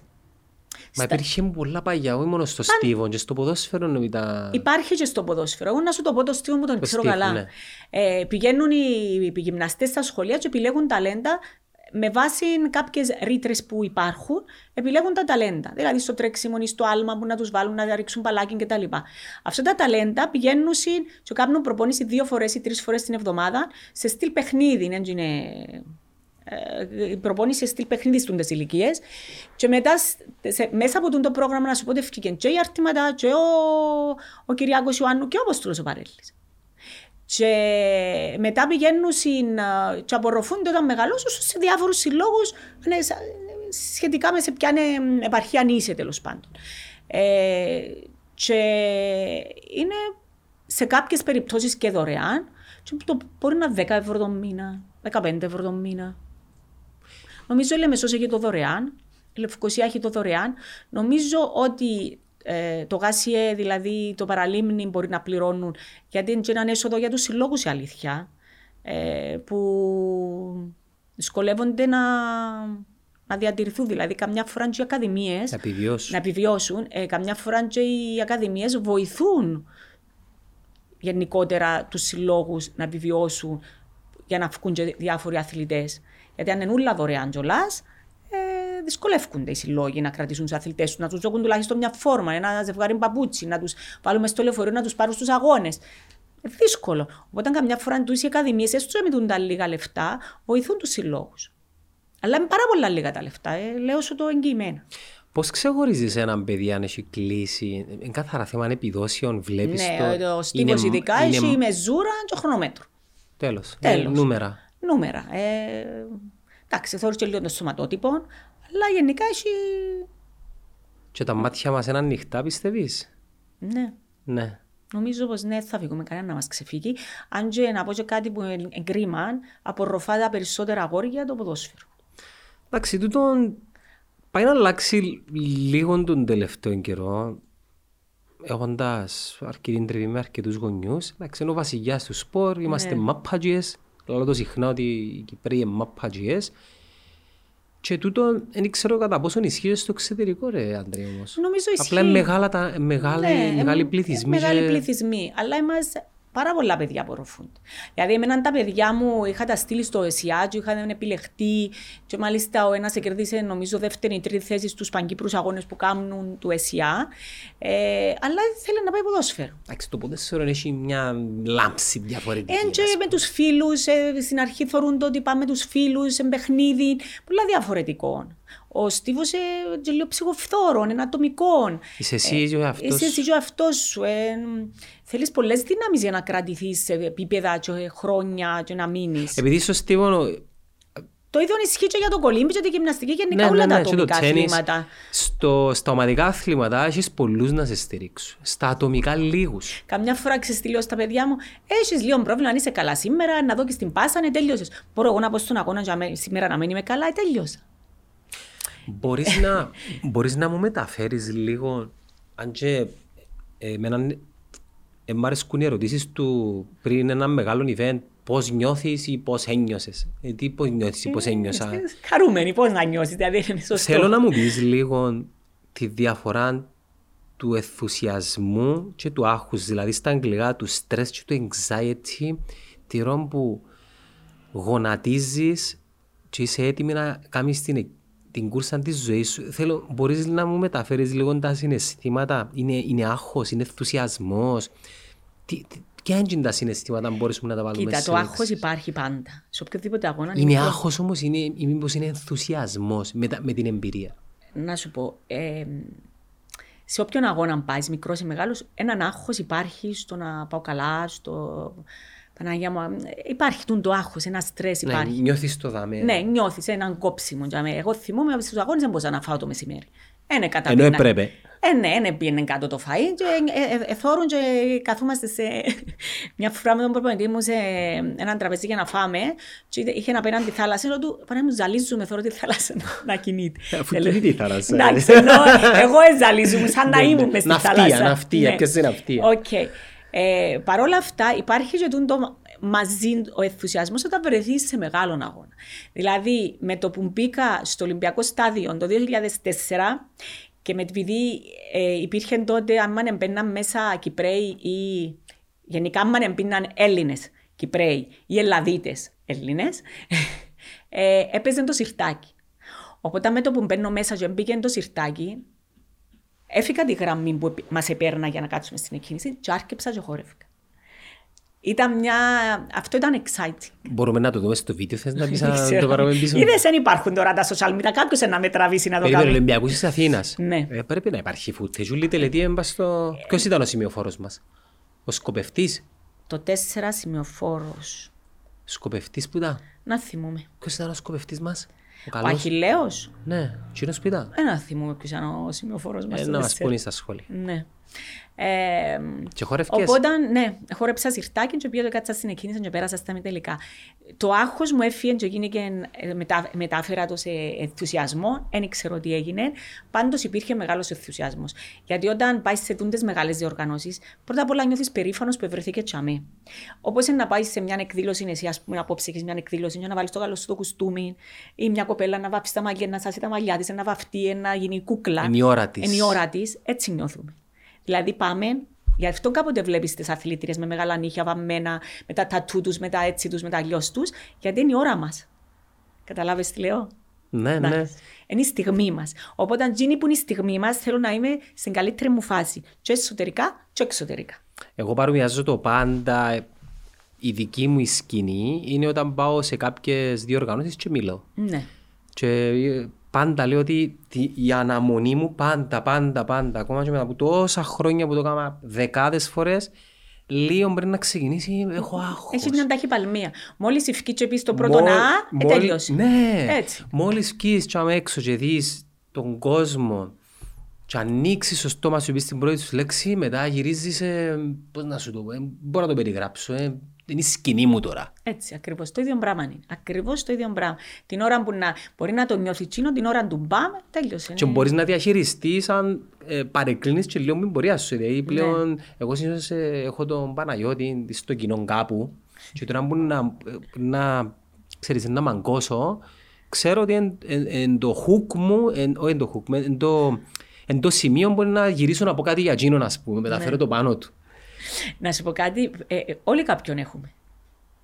[SPEAKER 2] Μα υπήρχε πολλά παγιά, όχι μόνο στο στίβο, και στο ποδόσφαιρο νομίζω τα...
[SPEAKER 1] Υπάρχει και στο ποδόσφαιρο. Εγώ να σου το πω το στίβο μου τον ξέρω
[SPEAKER 2] στίβο,
[SPEAKER 1] καλά.
[SPEAKER 2] ναι.
[SPEAKER 1] Ε, πηγαίνουν οι, οι γυμναστές στα σχολεία και επιλέγουν ταλέντα με βάση κάποιες ρήτρες που υπάρχουν, επιλέγουν τα ταλέντα. Δηλαδή στο τρέξιμο ή στο άλμα που να τους βάλουν να ρίξουν παλάκι κτλ. Αυτά τα ταλέντα πηγαίνουν και κάνουν προπόνηση δύο φορές ή τρεις φορές την εβδομάδα σε στυλ παιχνίδι. Δεν είναι ε, η προπόνηση σε στυλ παιχνίδι στις ηλικίες. Και μετά, σε, μέσα από το πρόγραμμα, να σου πω ότι έφυγε και η Αρτήματα, και ο, ο Κυριάκος Ιωάννου και ο Αποστόλο ο Παρέλης. Και μετά πηγαίνουν και απορροφούνται όταν μεγαλώσουν σε διάφορους συλλόγους ναι, σχετικά με σε ποια επαρχία είσαι τέλος πάντων. Ε, και είναι σε κάποιες περιπτώσεις και δωρεάν. Και το μπορεί να είναι 10 ευρώ το μήνα, 15 ευρώ το μήνα. Νομίζω η Λεμεσός έχει το δωρεάν, η Λευκοσία έχει το δωρεάν. Νομίζω ότι ε, το ΓΑΣΙΕ, δηλαδή το παραλίμνη μπορεί να πληρώνουν, γιατί είναι ένα έσοδο για τους συλλόγους η αλήθεια, ε, που δυσκολεύονται να, να διατηρηθούν. Δηλαδή, καμιά φορά και οι ακαδημίες
[SPEAKER 2] να επιβιώσουν.
[SPEAKER 1] Να επιβιώσουν. Ε, καμιά φορά και οι ακαδημίες βοηθούν γενικότερα τους συλλόγους να επιβιώσουν για να βγουν και διάφοροι αθλητές. Γιατί αν είναι όλα δωρεάν κιόλας, ε, δυσκολεύονται οι συλλόγοι να κρατήσουν τους αθλητές τους, να τους δώσουν τουλάχιστον μια φόρμα, ένα ζευγάρι παπούτσι, να τους βάλουμε στο λεωφορείο, να τους πάρουν στους αγώνες. Ε, δύσκολο. Οπότε, καμιά φορά του οι ακαδημίες, έστω με τα λίγα λεφτά, βοηθούν τους συλλόγους. Αλλά είναι πάρα πολλά λίγα τα λεφτά, ε, λέω σου το εγγυημένα.
[SPEAKER 2] Πώς ξεχωρίζεις έναν παιδί αν έχει κλείσει, είναι καθαρά θέμα επιδόσεων, βλέπεις
[SPEAKER 1] ναι, το. Ναι, ο ειδικά είναι... έχει μεζούρα και χρονόμετρο.
[SPEAKER 2] Τέλος. Ε, νούμερα.
[SPEAKER 1] Νούμερα. Ε, Εντάξει, θεωρείς και λίγο το σωματότυπο, αλλά γενικά έχει...
[SPEAKER 2] Και τα μάτια μας είναι ανοιχτά, πιστεύεις;
[SPEAKER 1] Ναι.
[SPEAKER 2] Ναι.
[SPEAKER 1] Νομίζω πως ναι, θα φύγουμε κανένα να μας ξεφύγει. Αν και να πω και κάτι που είναι κρίμα, απορροφά τα περισσότερα αγόρια το ποδόσφαιρο.
[SPEAKER 2] Εντάξει, τούτο πάει να αλλάξει λίγο τον τελευταίο καιρό. Έχοντας αρκετή τριβή με αρκετούς γονιούς, εντάξει, είναι ο βασιλιάς του σπορ, είμαστε ναι. μαπατζιές. Λέω το συχνά ότι οι Κυπροί είναι μαπατζιές. Και τούτο δεν ξέρω κατά πόσο ισχύει στο εξωτερικό, ρε Αντρέ, όμως.
[SPEAKER 1] Νομίζω ισχύει.
[SPEAKER 2] Απλά είναι μεγάλα, τα, μεγάλη, ναι, μεγάλη πληθυσμοί.
[SPEAKER 1] Μεγάλη και... πληθυσμοί. Αλλά είμαστε πάρα πολλά παιδιά απορροφούνται. Δηλαδή, εμένα τα παιδιά μου είχα τα στείλει στο ΕΣΙΑ, είχαν επιλεχτεί, και μάλιστα ο ένας κερδίσε, νομίζω, δεύτερη ή τρίτη θέση στους παγκύπρους αγώνες που κάνουν του ΕΣΙΑ. Ε, αλλά θέλει να πάει ποδόσφαιρο.
[SPEAKER 2] Εντάξει, το ποδόσφαιρο έχει μια λάμψη διαφορετική.
[SPEAKER 1] Έτσι, με τους φίλους, ε, στην αρχή θεωρούν το ότι πάμε με τους φίλους σε παιχνίδι, πολλά διαφορετικό. Ο Στίβος είναι λίγο ψυχοφθόρο, είναι ατομικό.
[SPEAKER 2] Είσαι εσύ ο εαυτός
[SPEAKER 1] Είσαι εσύ ο εαυτός σου. Ε, Θέλεις πολλές δυνάμεις για να κρατηθείς σε επίπεδα και χρόνια και να μείνεις.
[SPEAKER 2] Επειδή στο Στίβο
[SPEAKER 1] το ίδιο ισχύει και για το κολύμπι και τη γυμναστική και γενικά ναι, όλα ναι, τα ναι, ατομικά αθλήματα.
[SPEAKER 2] Στο, στα ομαδικά αθλήματα έχεις πολλούς να σε στηρίξουν. Στα ατομικά λίγους.
[SPEAKER 1] Καμιά φορά ξεστηλώ στα παιδιά μου, έχεις λίγο πρόβλημα, αν είσαι καλά σήμερα, να δω και στην πάσα, ναι, τέλειωσε. Μπορώ εγώ να πω στον αγώνα σήμερα να μην είμαι καλά, τέλειωσα.
[SPEAKER 2] Μπορείς να, μπορείς να μου μεταφέρεις λίγο, αν και ε, εμένα ε, μ' αρέσκουν οι ερωτήσεις του πριν ένα μεγάλο event, πώς νιώθεις ή πώς ένιωσες. Ε, τι πώς νιώθεις ή πώς ε, ένιωσα;
[SPEAKER 1] Χαρούμενοι, πώς να νιώσεις, δηλαδή είναι σωστό.
[SPEAKER 2] Θέλω να μου πεις λίγο τη διαφορά του ενθουσιασμού και του άγχους, δηλαδή στα αγγλικά του stress και του anxiety, τη που γονατίζεις και είσαι έτοιμη να κάνεις την την κούρσα της ζωής σου. Θέλω, μπορείς να μου μεταφέρεις λίγο τα συναισθήματα; Είναι, είναι άγχος, είναι ενθουσιασμός; Ποια είναι τα συναισθήματα, μπορούμε να τα βάλουμε
[SPEAKER 1] Κοίτα, το άγχος υπάρχει πάντα. Σε οποιοδήποτε αγώνα.
[SPEAKER 2] Είναι, είναι άγχος όμως, ή μήπω είναι ενθουσιασμός με, με την εμπειρία.
[SPEAKER 1] Να σου πω. Ε, σε όποιον αγώνα πάει, μικρός ή μεγάλος, έναν άγχος υπάρχει στο να πάω καλά, στο Παναγία μου, υπάρχει το άγχος, ένα στρες
[SPEAKER 2] ναι,
[SPEAKER 1] υπάρχει.
[SPEAKER 2] Ναι, νιώθεις το δάμε.
[SPEAKER 1] Ναι, νιώθεις έναν κόψιμο. Εγώ θυμούμαι από στους αγώνες δεν μπορούσα να φάω το μεσημέρι.
[SPEAKER 2] Είναι κατά Ενώ έπρεπε.
[SPEAKER 1] Ε, ναι, ναι, πήγαινε κάτω το φαΐ και ε, εθώρουν και καθόμαστε σε... Μια φορά με τον προπονητή μου σε έναν τραπεζί για να φάμε και είχε να απέναντι θάλασσα και του πάνω μου ζαλίζουμε, θέλω τη θάλασσα να κινείται.
[SPEAKER 2] Αφού και τη θάλασσα.
[SPEAKER 1] Εντάξει, εγώ ζαλίζουμε σαν να ναι, ήμουν μες στη θάλασσα.
[SPEAKER 2] Ναυτία, ναυτία, ποιος είναι ναυτία;
[SPEAKER 1] Οκ. Ε, Παρ' όλα αυτά υπάρχει και το μαζί ο ενθουσιασμός όταν βρεθείς σε μεγάλο αγώνα. Δηλαδή με το που μπήκα στο Ολυμπιακό Στάδιο το 2004 και με επειδή ε, υπήρχε τότε αν μπαίναν μέσα Κυπρέοι ή γενικά αν μπαίναν Έλληνες Κυπρέοι ή Ελλαδίτες Έλληνες ε, έπαιζε το σιρτάκι. Οπότε με το που μπαίνω μέσα και μπήκε το σιρτάκι, έφυγα τη γραμμή που μας επέρνα για να κάτσουμε στην εκκίνηση και άρκεψα και χόρευκα. Ήταν μια... Αυτό ήταν exciting.
[SPEAKER 2] Μπορούμε να το δούμε στο βίντεο, θες να πεις να το πάρουμε πίσω;
[SPEAKER 1] Είδες, δεν υπάρχουν τώρα τα social media, κάποιος να με τραβήσει να το
[SPEAKER 2] Περίμενε,
[SPEAKER 1] κάνει.
[SPEAKER 2] Ολυμπιακούς της Αθήνας.
[SPEAKER 1] Ναι.
[SPEAKER 2] Ε, πρέπει να υπάρχει φούτε. Ζούλη τελετή έμπα στο... Ποιος ήταν ο σημειοφόρος μας; Ο σκοπευτής;
[SPEAKER 1] Το 4 σημειοφόρος.
[SPEAKER 2] Σκοπευτής που ήταν;
[SPEAKER 1] Να θυμούμε.
[SPEAKER 2] Ποιος ήταν ο σκοπευτής μας; Ο
[SPEAKER 1] Ο
[SPEAKER 2] καλός.
[SPEAKER 1] Αχιλέος.
[SPEAKER 2] Ναι, εκείνος που ήταν.
[SPEAKER 1] Δεν να θυμούμε ποιος ήταν ο σημειοφόρος μας.
[SPEAKER 2] Ε,
[SPEAKER 1] στο
[SPEAKER 2] να μας
[SPEAKER 1] τέσσερα.
[SPEAKER 2] πούνε στα σχόλια.
[SPEAKER 1] Ναι. Ε,
[SPEAKER 2] Και χορεύκες.
[SPEAKER 1] Οπότε, ναι, χόρεψα σιρτάκι και πήγα το κάτσα στην εκκίνηση και πέρασα στα μη τελικά. Το άγχος μου έφυγε και γίνηκε, ε, μετά, μετάφερα το σε ενθουσιασμό, δεν ξέρω τι έγινε. Πάντως υπήρχε μεγάλος ενθουσιασμός. Γιατί όταν πάεις σε τούντες μεγάλες διοργανώσεις, πρώτα απ' όλα νιώθεις περήφανος που ευρεθήκε τσαμί. Όπως είναι να πάεις σε μια εκδήλωση, εσύ ας πούμε απόψε έχεις μια εκδήλωση και να βάλεις το καλό σου το κουστούμι ή μια κοπέλα να βάφει τα μαλλιά, να σάσει τα μαλλιά της, να βαφτεί, να γίνει κούκλα.
[SPEAKER 2] Είναι η ώρα της.
[SPEAKER 1] Είναι η ώρα της, έτσι νιώθουμε. Δηλαδή πάμε, γι' αυτό κάποτε βλέπεις τις αθλήτριε με μεγάλα νύχια βαμμένα, με τα τατού τους, με τα έτσι τους, με τα αλλιώς τους, γιατί είναι η ώρα μας. Καταλάβει τι λέω;
[SPEAKER 2] Ναι, ναι.
[SPEAKER 1] Εντάξει. Είναι η στιγμή μας. Οπότε, αν γίνει που είναι η στιγμή μας, θέλω να είμαι στην καλύτερη μου φάση. Και εσωτερικά, και εξωτερικά.
[SPEAKER 2] Εγώ παρομοιάζω το πάντα. ε, Η δική μου η σκηνή είναι όταν πάω σε κάποιες διοργανώσεις και μιλώ.
[SPEAKER 1] Ναι.
[SPEAKER 2] Και ε, πάντα λέω ότι τη- η αναμονή μου πάντα, πάντα, πάντα, ακόμα και μετά από τόσα χρόνια που το έκανα δεκάδες φορές, λίγο πριν να ξεκινήσει έχω άγχος.
[SPEAKER 1] Έχει μια ταχυπαλμία. Μόλις ευκεί και πει το πρώτο
[SPEAKER 2] Μόλ-
[SPEAKER 1] να, ε,
[SPEAKER 2] μόλι-
[SPEAKER 1] τέλειωσε.
[SPEAKER 2] Ναι.
[SPEAKER 1] Έτσι.
[SPEAKER 2] Μόλις βγεις και άμα έξω και δεις τον κόσμο και ανοίξεις το στόμα σου πεις την πρώτη σου λέξη, μετά γυρίζεις, ε, πώς να σου το πω, ε, μπορώ να το περιγράψω, ε, είναι η σκηνή μου τώρα.
[SPEAKER 1] Έτσι, ακριβώς το ίδιο πράγμα είναι. Ακριβώς το ίδιο πράγμα. Την ώρα που να, μπορεί να το νιώθει τσίνο, την ώρα του μπαμ, τέλειωσε.
[SPEAKER 2] Και
[SPEAKER 1] ναι.
[SPEAKER 2] μπορείς να διαχειριστείς αν ε, παρεκκλίνεις και λίγο την πορεία σου. Δηλαδή πλέον,
[SPEAKER 1] Ναι.
[SPEAKER 2] εγώ συνήθως ε, έχω τον Παναγιώτη στο κοινό κάπου και τώρα που να, να, ξέρεις, να μαγκώσω, ξέρω ότι εν, εν, εν το hook μου, εν, όχι εν το hook, με- εν το, εν το σημείο μπορεί να γυρίσω να πω κάτι για εκείνον, ας πούμε, μεταφέρω
[SPEAKER 1] Ναι.
[SPEAKER 2] το πάνω του.
[SPEAKER 1] Να σου πω κάτι, ε, ε, όλοι κάποιον έχουμε.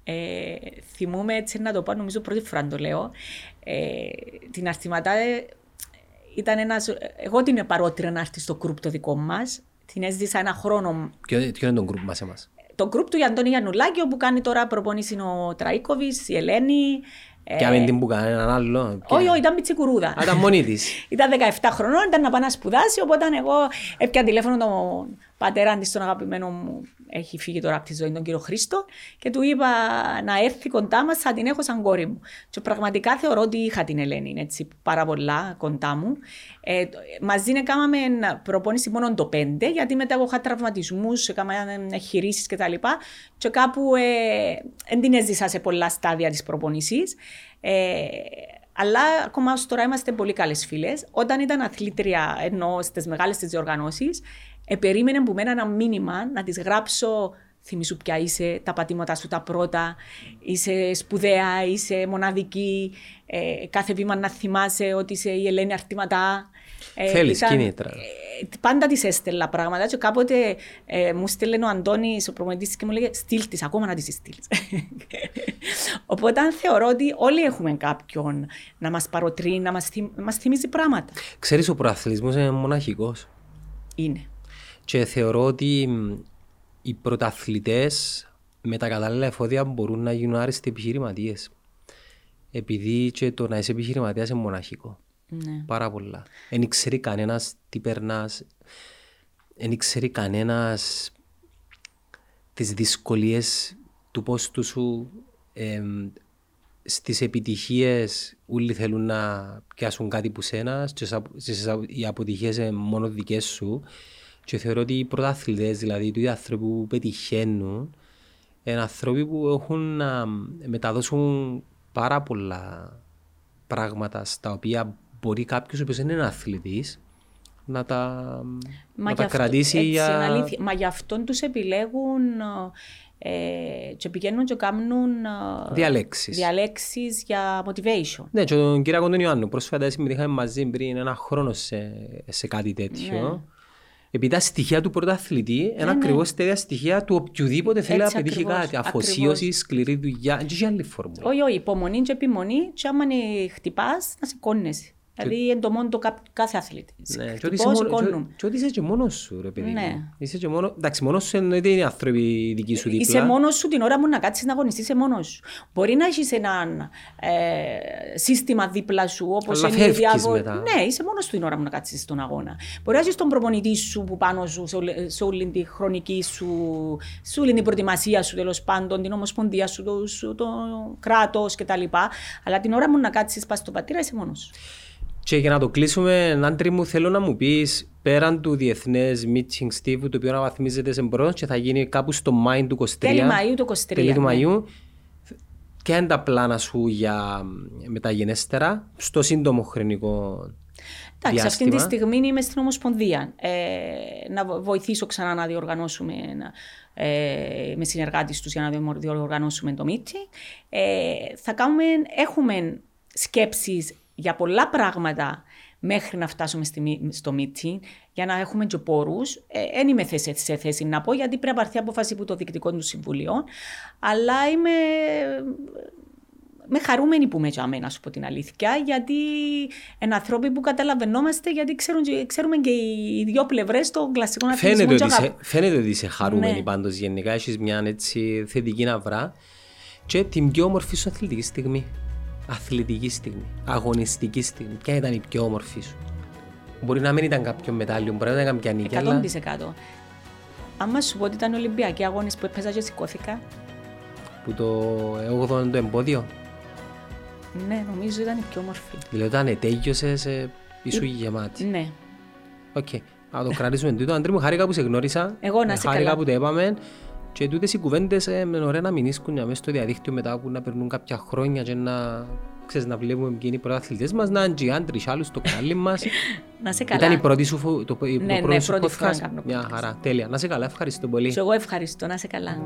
[SPEAKER 1] Ε, θυμούμαι έτσι να το πω, νομίζω πρώτη φορά να το λέω. Ε, την Αρτιματά ε, ήταν ένας, εγώ την παρότρινα να έρθει στο γκρουπ το δικό μας. Την έζησα ένα χρόνο
[SPEAKER 2] Ποιο, ποιο είναι το γκρουπ μας εμάς;
[SPEAKER 1] το γκρουπ του Αντώνη Γιαννουλάκη, όπου κάνει τώρα προπονήσει ο Τραίκοβης, η Ελένη. ε,
[SPEAKER 2] Και άμεν την που κάνει έναν άλλο. και-
[SPEAKER 1] όχι, όχι, ήταν πιτσικουρούδα.
[SPEAKER 2] Α, ήταν μόνη της.
[SPEAKER 1] Ήταν 17 χρονών, ήταν να πάει να σπουδάσει, οπότε εγώ έπια τηλέφωνο τον πατέρα της, τον αγαπημένο μου, έχει φύγει τώρα από τη ζωή, τον κύριο Χρήστο, και του είπα να έρθει κοντά μας, θα την έχω σαν κόρη μου. Και πραγματικά θεωρώ ότι είχα την Ελένη έτσι, πάρα πολλά κοντά μου. Ε, το- μαζί έκαναμε προπόνηση μόνο το 5, γιατί μετά εγώ είχα τραυματισμούς, έκανα χειρίσεις κτλ. Και κάπου ε, δεν την έζησα σε πολλά στάδια της προπονήσης. Ε, αλλά ακόμα ως τώρα είμαστε πολύ καλές φίλες. Όταν ήταν αθλήτρια ενώ στις μεγάλες τις διοργανώσεις, ε, περίμενε που μένα ένα μήνυμα να της γράψω θυμήσου ποια είσαι, τα πατήματα σου τα πρώτα, είσαι σπουδαία, είσαι μοναδική, ε, κάθε βήμα να θυμάσαι ότι είσαι η Ελένη Αρτηματά. Ε,
[SPEAKER 2] Θέλεις
[SPEAKER 1] ήταν-
[SPEAKER 2] κίνητρα.
[SPEAKER 1] ε, πάντα της έστελνα πράγματα. Και κάποτε ε, μου στέλνε ο Αντώνης, ο προμονητή, και μου λέγε: Στείλ της, ακόμα να της στείλεις. Οπότε θεωρώ ότι όλοι έχουμε κάποιον να μας παροτρύνει, να μας μας θυμίζει πράγματα.
[SPEAKER 2] Ξέρεις, ο προαθλισμός είναι μοναχικός.
[SPEAKER 1] Είναι.
[SPEAKER 2] Και θεωρώ ότι μ, οι πρωταθλητές με τα κατάλληλα εφόδια μπορούν να γίνουν άριστοι επιχειρηματίες. Επειδή και το να είσαι επιχειρηματίας είναι μοναχικό.
[SPEAKER 1] Ναι.
[SPEAKER 2] Πάρα πολλά. Δεν ξέρει κανένας τι περνάς. Δεν ξέρει κανένας τις δυσκολίες του πόστου σου. εμ, στις επιτυχίες όλοι θέλουν να πιάσουν κάτι που σένας, στις απο- στις απο- οι αποτυχίες είναι μόνο δικές σου. Και θεωρώ ότι οι πρωταθλητές, δηλαδή οι άνθρωποι που πετυχαίνουν, είναι άνθρωποι που έχουν να μεταδώσουν πάρα πολλά πράγματα στα οποία μπορεί κάποιος ο οποίος δεν είναι αθλητής να τα, να
[SPEAKER 1] γι'
[SPEAKER 2] τα
[SPEAKER 1] αυτό-
[SPEAKER 2] κρατήσει
[SPEAKER 1] έτσι,
[SPEAKER 2] για...
[SPEAKER 1] είναι αλήθεια. Μα γι' αυτόν τους επιλέγουν ε, και πηγαίνουν και κάνουν ε,
[SPEAKER 2] Διαλέξεις.
[SPEAKER 1] διαλέξεις για motivation.
[SPEAKER 2] Ναι, και τον κύριο τον Ιωάννου πρόσφατα συμμετείχαμε μαζί πριν ένα χρόνο σε, σε κάτι τέτοιο. Επειδή τα στοιχεία του πρωταθλητή είναι
[SPEAKER 1] ναι.
[SPEAKER 2] ακριβώς τα ίδια στοιχεία του οποιοδήποτε θέλει να
[SPEAKER 1] Έτσι
[SPEAKER 2] πετύχει
[SPEAKER 1] ακριβώς,
[SPEAKER 2] κάτι. Αφοσίωση, σκληρή δουλειά. Δεν έχει άλλη φόρμουλα.
[SPEAKER 1] Όχι, όχι, υπομονή και επιμονή και άμα χτυπάς να σε κόνεσαι. Δηλαδή είναι το μόνο το κα- κάθε αθλητή.
[SPEAKER 2] Ναι, και ότι
[SPEAKER 1] Χτυπώ,
[SPEAKER 2] είσαι μόνο-
[SPEAKER 1] σηκώνουν.
[SPEAKER 2] και- και ότι είσαι και μόνος σου, ρε παιδί μου.
[SPEAKER 1] Ναι.
[SPEAKER 2] Είσαι και μόνο... Εντάξει, μόνος σου εννοείται είναι οι άνθρωποι δικοί σου δίπλα.
[SPEAKER 1] Είσαι μόνος σου την ώρα που να κάτσεις να αγωνιστείς, είσαι μόνος σου. Μπορεί να έχεις ένα ε, σύστημα δίπλα σου, όπως
[SPEAKER 2] Αλλά
[SPEAKER 1] είναι
[SPEAKER 2] φεύγεις
[SPEAKER 1] διάβο-
[SPEAKER 2] μετά.
[SPEAKER 1] Ναι, είσαι μόνος σου την ώρα που να κάτσεις στον αγώνα. Μπορεί να έχεις τον προπονητή σου που πάνω σου, σε όλη, σε όλη τη χρονική σου, σε όλη την προετοιμασία σου τέλος πάντων, την ομοσπονδία σου, το, σου, το κράτος κτλ. Αλλά την ώρα που να κάτσεις πας στο πατήρα, είσαι μόνος σου.
[SPEAKER 2] Και για να το κλείσουμε, Άντρη μου, θέλω να μου πεις πέραν του διεθνές meeting Steve, το οποίο αναβαθμίζεται σε μπρος και θα γίνει κάπου στο Μάιν του 23.
[SPEAKER 1] Τέλη Μαΐου του 23.
[SPEAKER 2] Τέλη του
[SPEAKER 1] ναι.
[SPEAKER 2] Μαΐου. Ποια είναι τα πλάνα σου για μεταγενέστερα, στο σύντομο χρονικό
[SPEAKER 1] Εντάξει, αυτή τη
[SPEAKER 2] διάστημα;
[SPEAKER 1] στιγμή είμαι στην Ομοσπονδία. Ε, να βο- βοηθήσω ξανά να διοργανώσουμε, ένα, ε, με συνεργάτες τους για να διομο- διοργανώσουμε το meeting. Ε, θα κάνουμε, έχουμε σκέψεις για πολλά πράγματα μέχρι να φτάσουμε στη, μι- στο meeting, για να έχουμε και πόρους. Ε, δεν είμαι θέση- σε θέση να πω, γιατί πρέπει να πάρθει απόφαση από το Διοικητικό του Συμβουλίο, αλλά είμαι με χαρούμενοι που με τζάμε, να σου πω την αλήθεια, γιατί είναι άνθρωποι που καταλαβαίνόμαστε, γιατί ξέρουν, και- ξέρουμε και οι δύο πλευρές των κλασικών αθλητισμών.
[SPEAKER 2] Φαίνεται ότι,
[SPEAKER 1] και
[SPEAKER 2] είσαι,
[SPEAKER 1] αγάπη.
[SPEAKER 2] φαίνεται ότι είσαι χαρούμενη
[SPEAKER 1] Ναι.
[SPEAKER 2] πάντως γενικά, έχεις μια έτσι θετική ναυρά και την πιο όμορφη σου αθλητική στιγμή. Αθλητική στιγμή, αγωνιστική στιγμή. Ποια ήταν η πιο όμορφη σου; Μπορεί να μην ήταν κάποιο μετάλλιο, μπορεί να ήταν κάποια νίκη, αλλά
[SPEAKER 1] 100%. Άμα σου πω ότι ήταν Ολυμπιακοί αγώνες που έπαιζα και σηκώθηκα,
[SPEAKER 2] που το 8ο είναι το εμπόδιο;
[SPEAKER 1] ναι, νομίζω ήταν η πιο όμορφη.
[SPEAKER 2] Δηλαδή όταν τέλειωσες, ε, ήσου γεμάτη.
[SPEAKER 1] Ναι.
[SPEAKER 2] Οκ. Να το κρατήσουμε τούτο. Άντρη μου, χάρηκα που σε γνώρισα.
[SPEAKER 1] Εγώ να
[SPEAKER 2] Ε,
[SPEAKER 1] είσαι
[SPEAKER 2] Χάρηκα
[SPEAKER 1] καλά.
[SPEAKER 2] που το είπαμε. Και τούτες οι κουβέντες ε, με ωραία να μην ίσκουν για μέσα στο διαδίκτυο μετά που να περνούν κάποια χρόνια και να, ξέρεις, να βλέπουμε ποιοι είναι οι πρωταθλητές μας, να είναι και οι άντρες άλλους στο κανάλι μας.
[SPEAKER 1] Να σε καλά.
[SPEAKER 2] Ήταν η πρώτη σου, φο- το, η-
[SPEAKER 1] Ναι,
[SPEAKER 2] το
[SPEAKER 1] ναι,
[SPEAKER 2] πρώτο σου
[SPEAKER 1] πρώτη φορά
[SPEAKER 2] podcast.
[SPEAKER 1] κάνω
[SPEAKER 2] Μια
[SPEAKER 1] podcast.
[SPEAKER 2] χαρά. Τέλεια. Να σε καλά. Ευχαριστώ πολύ.
[SPEAKER 1] Και εγώ ευχαριστώ, να σε καλά.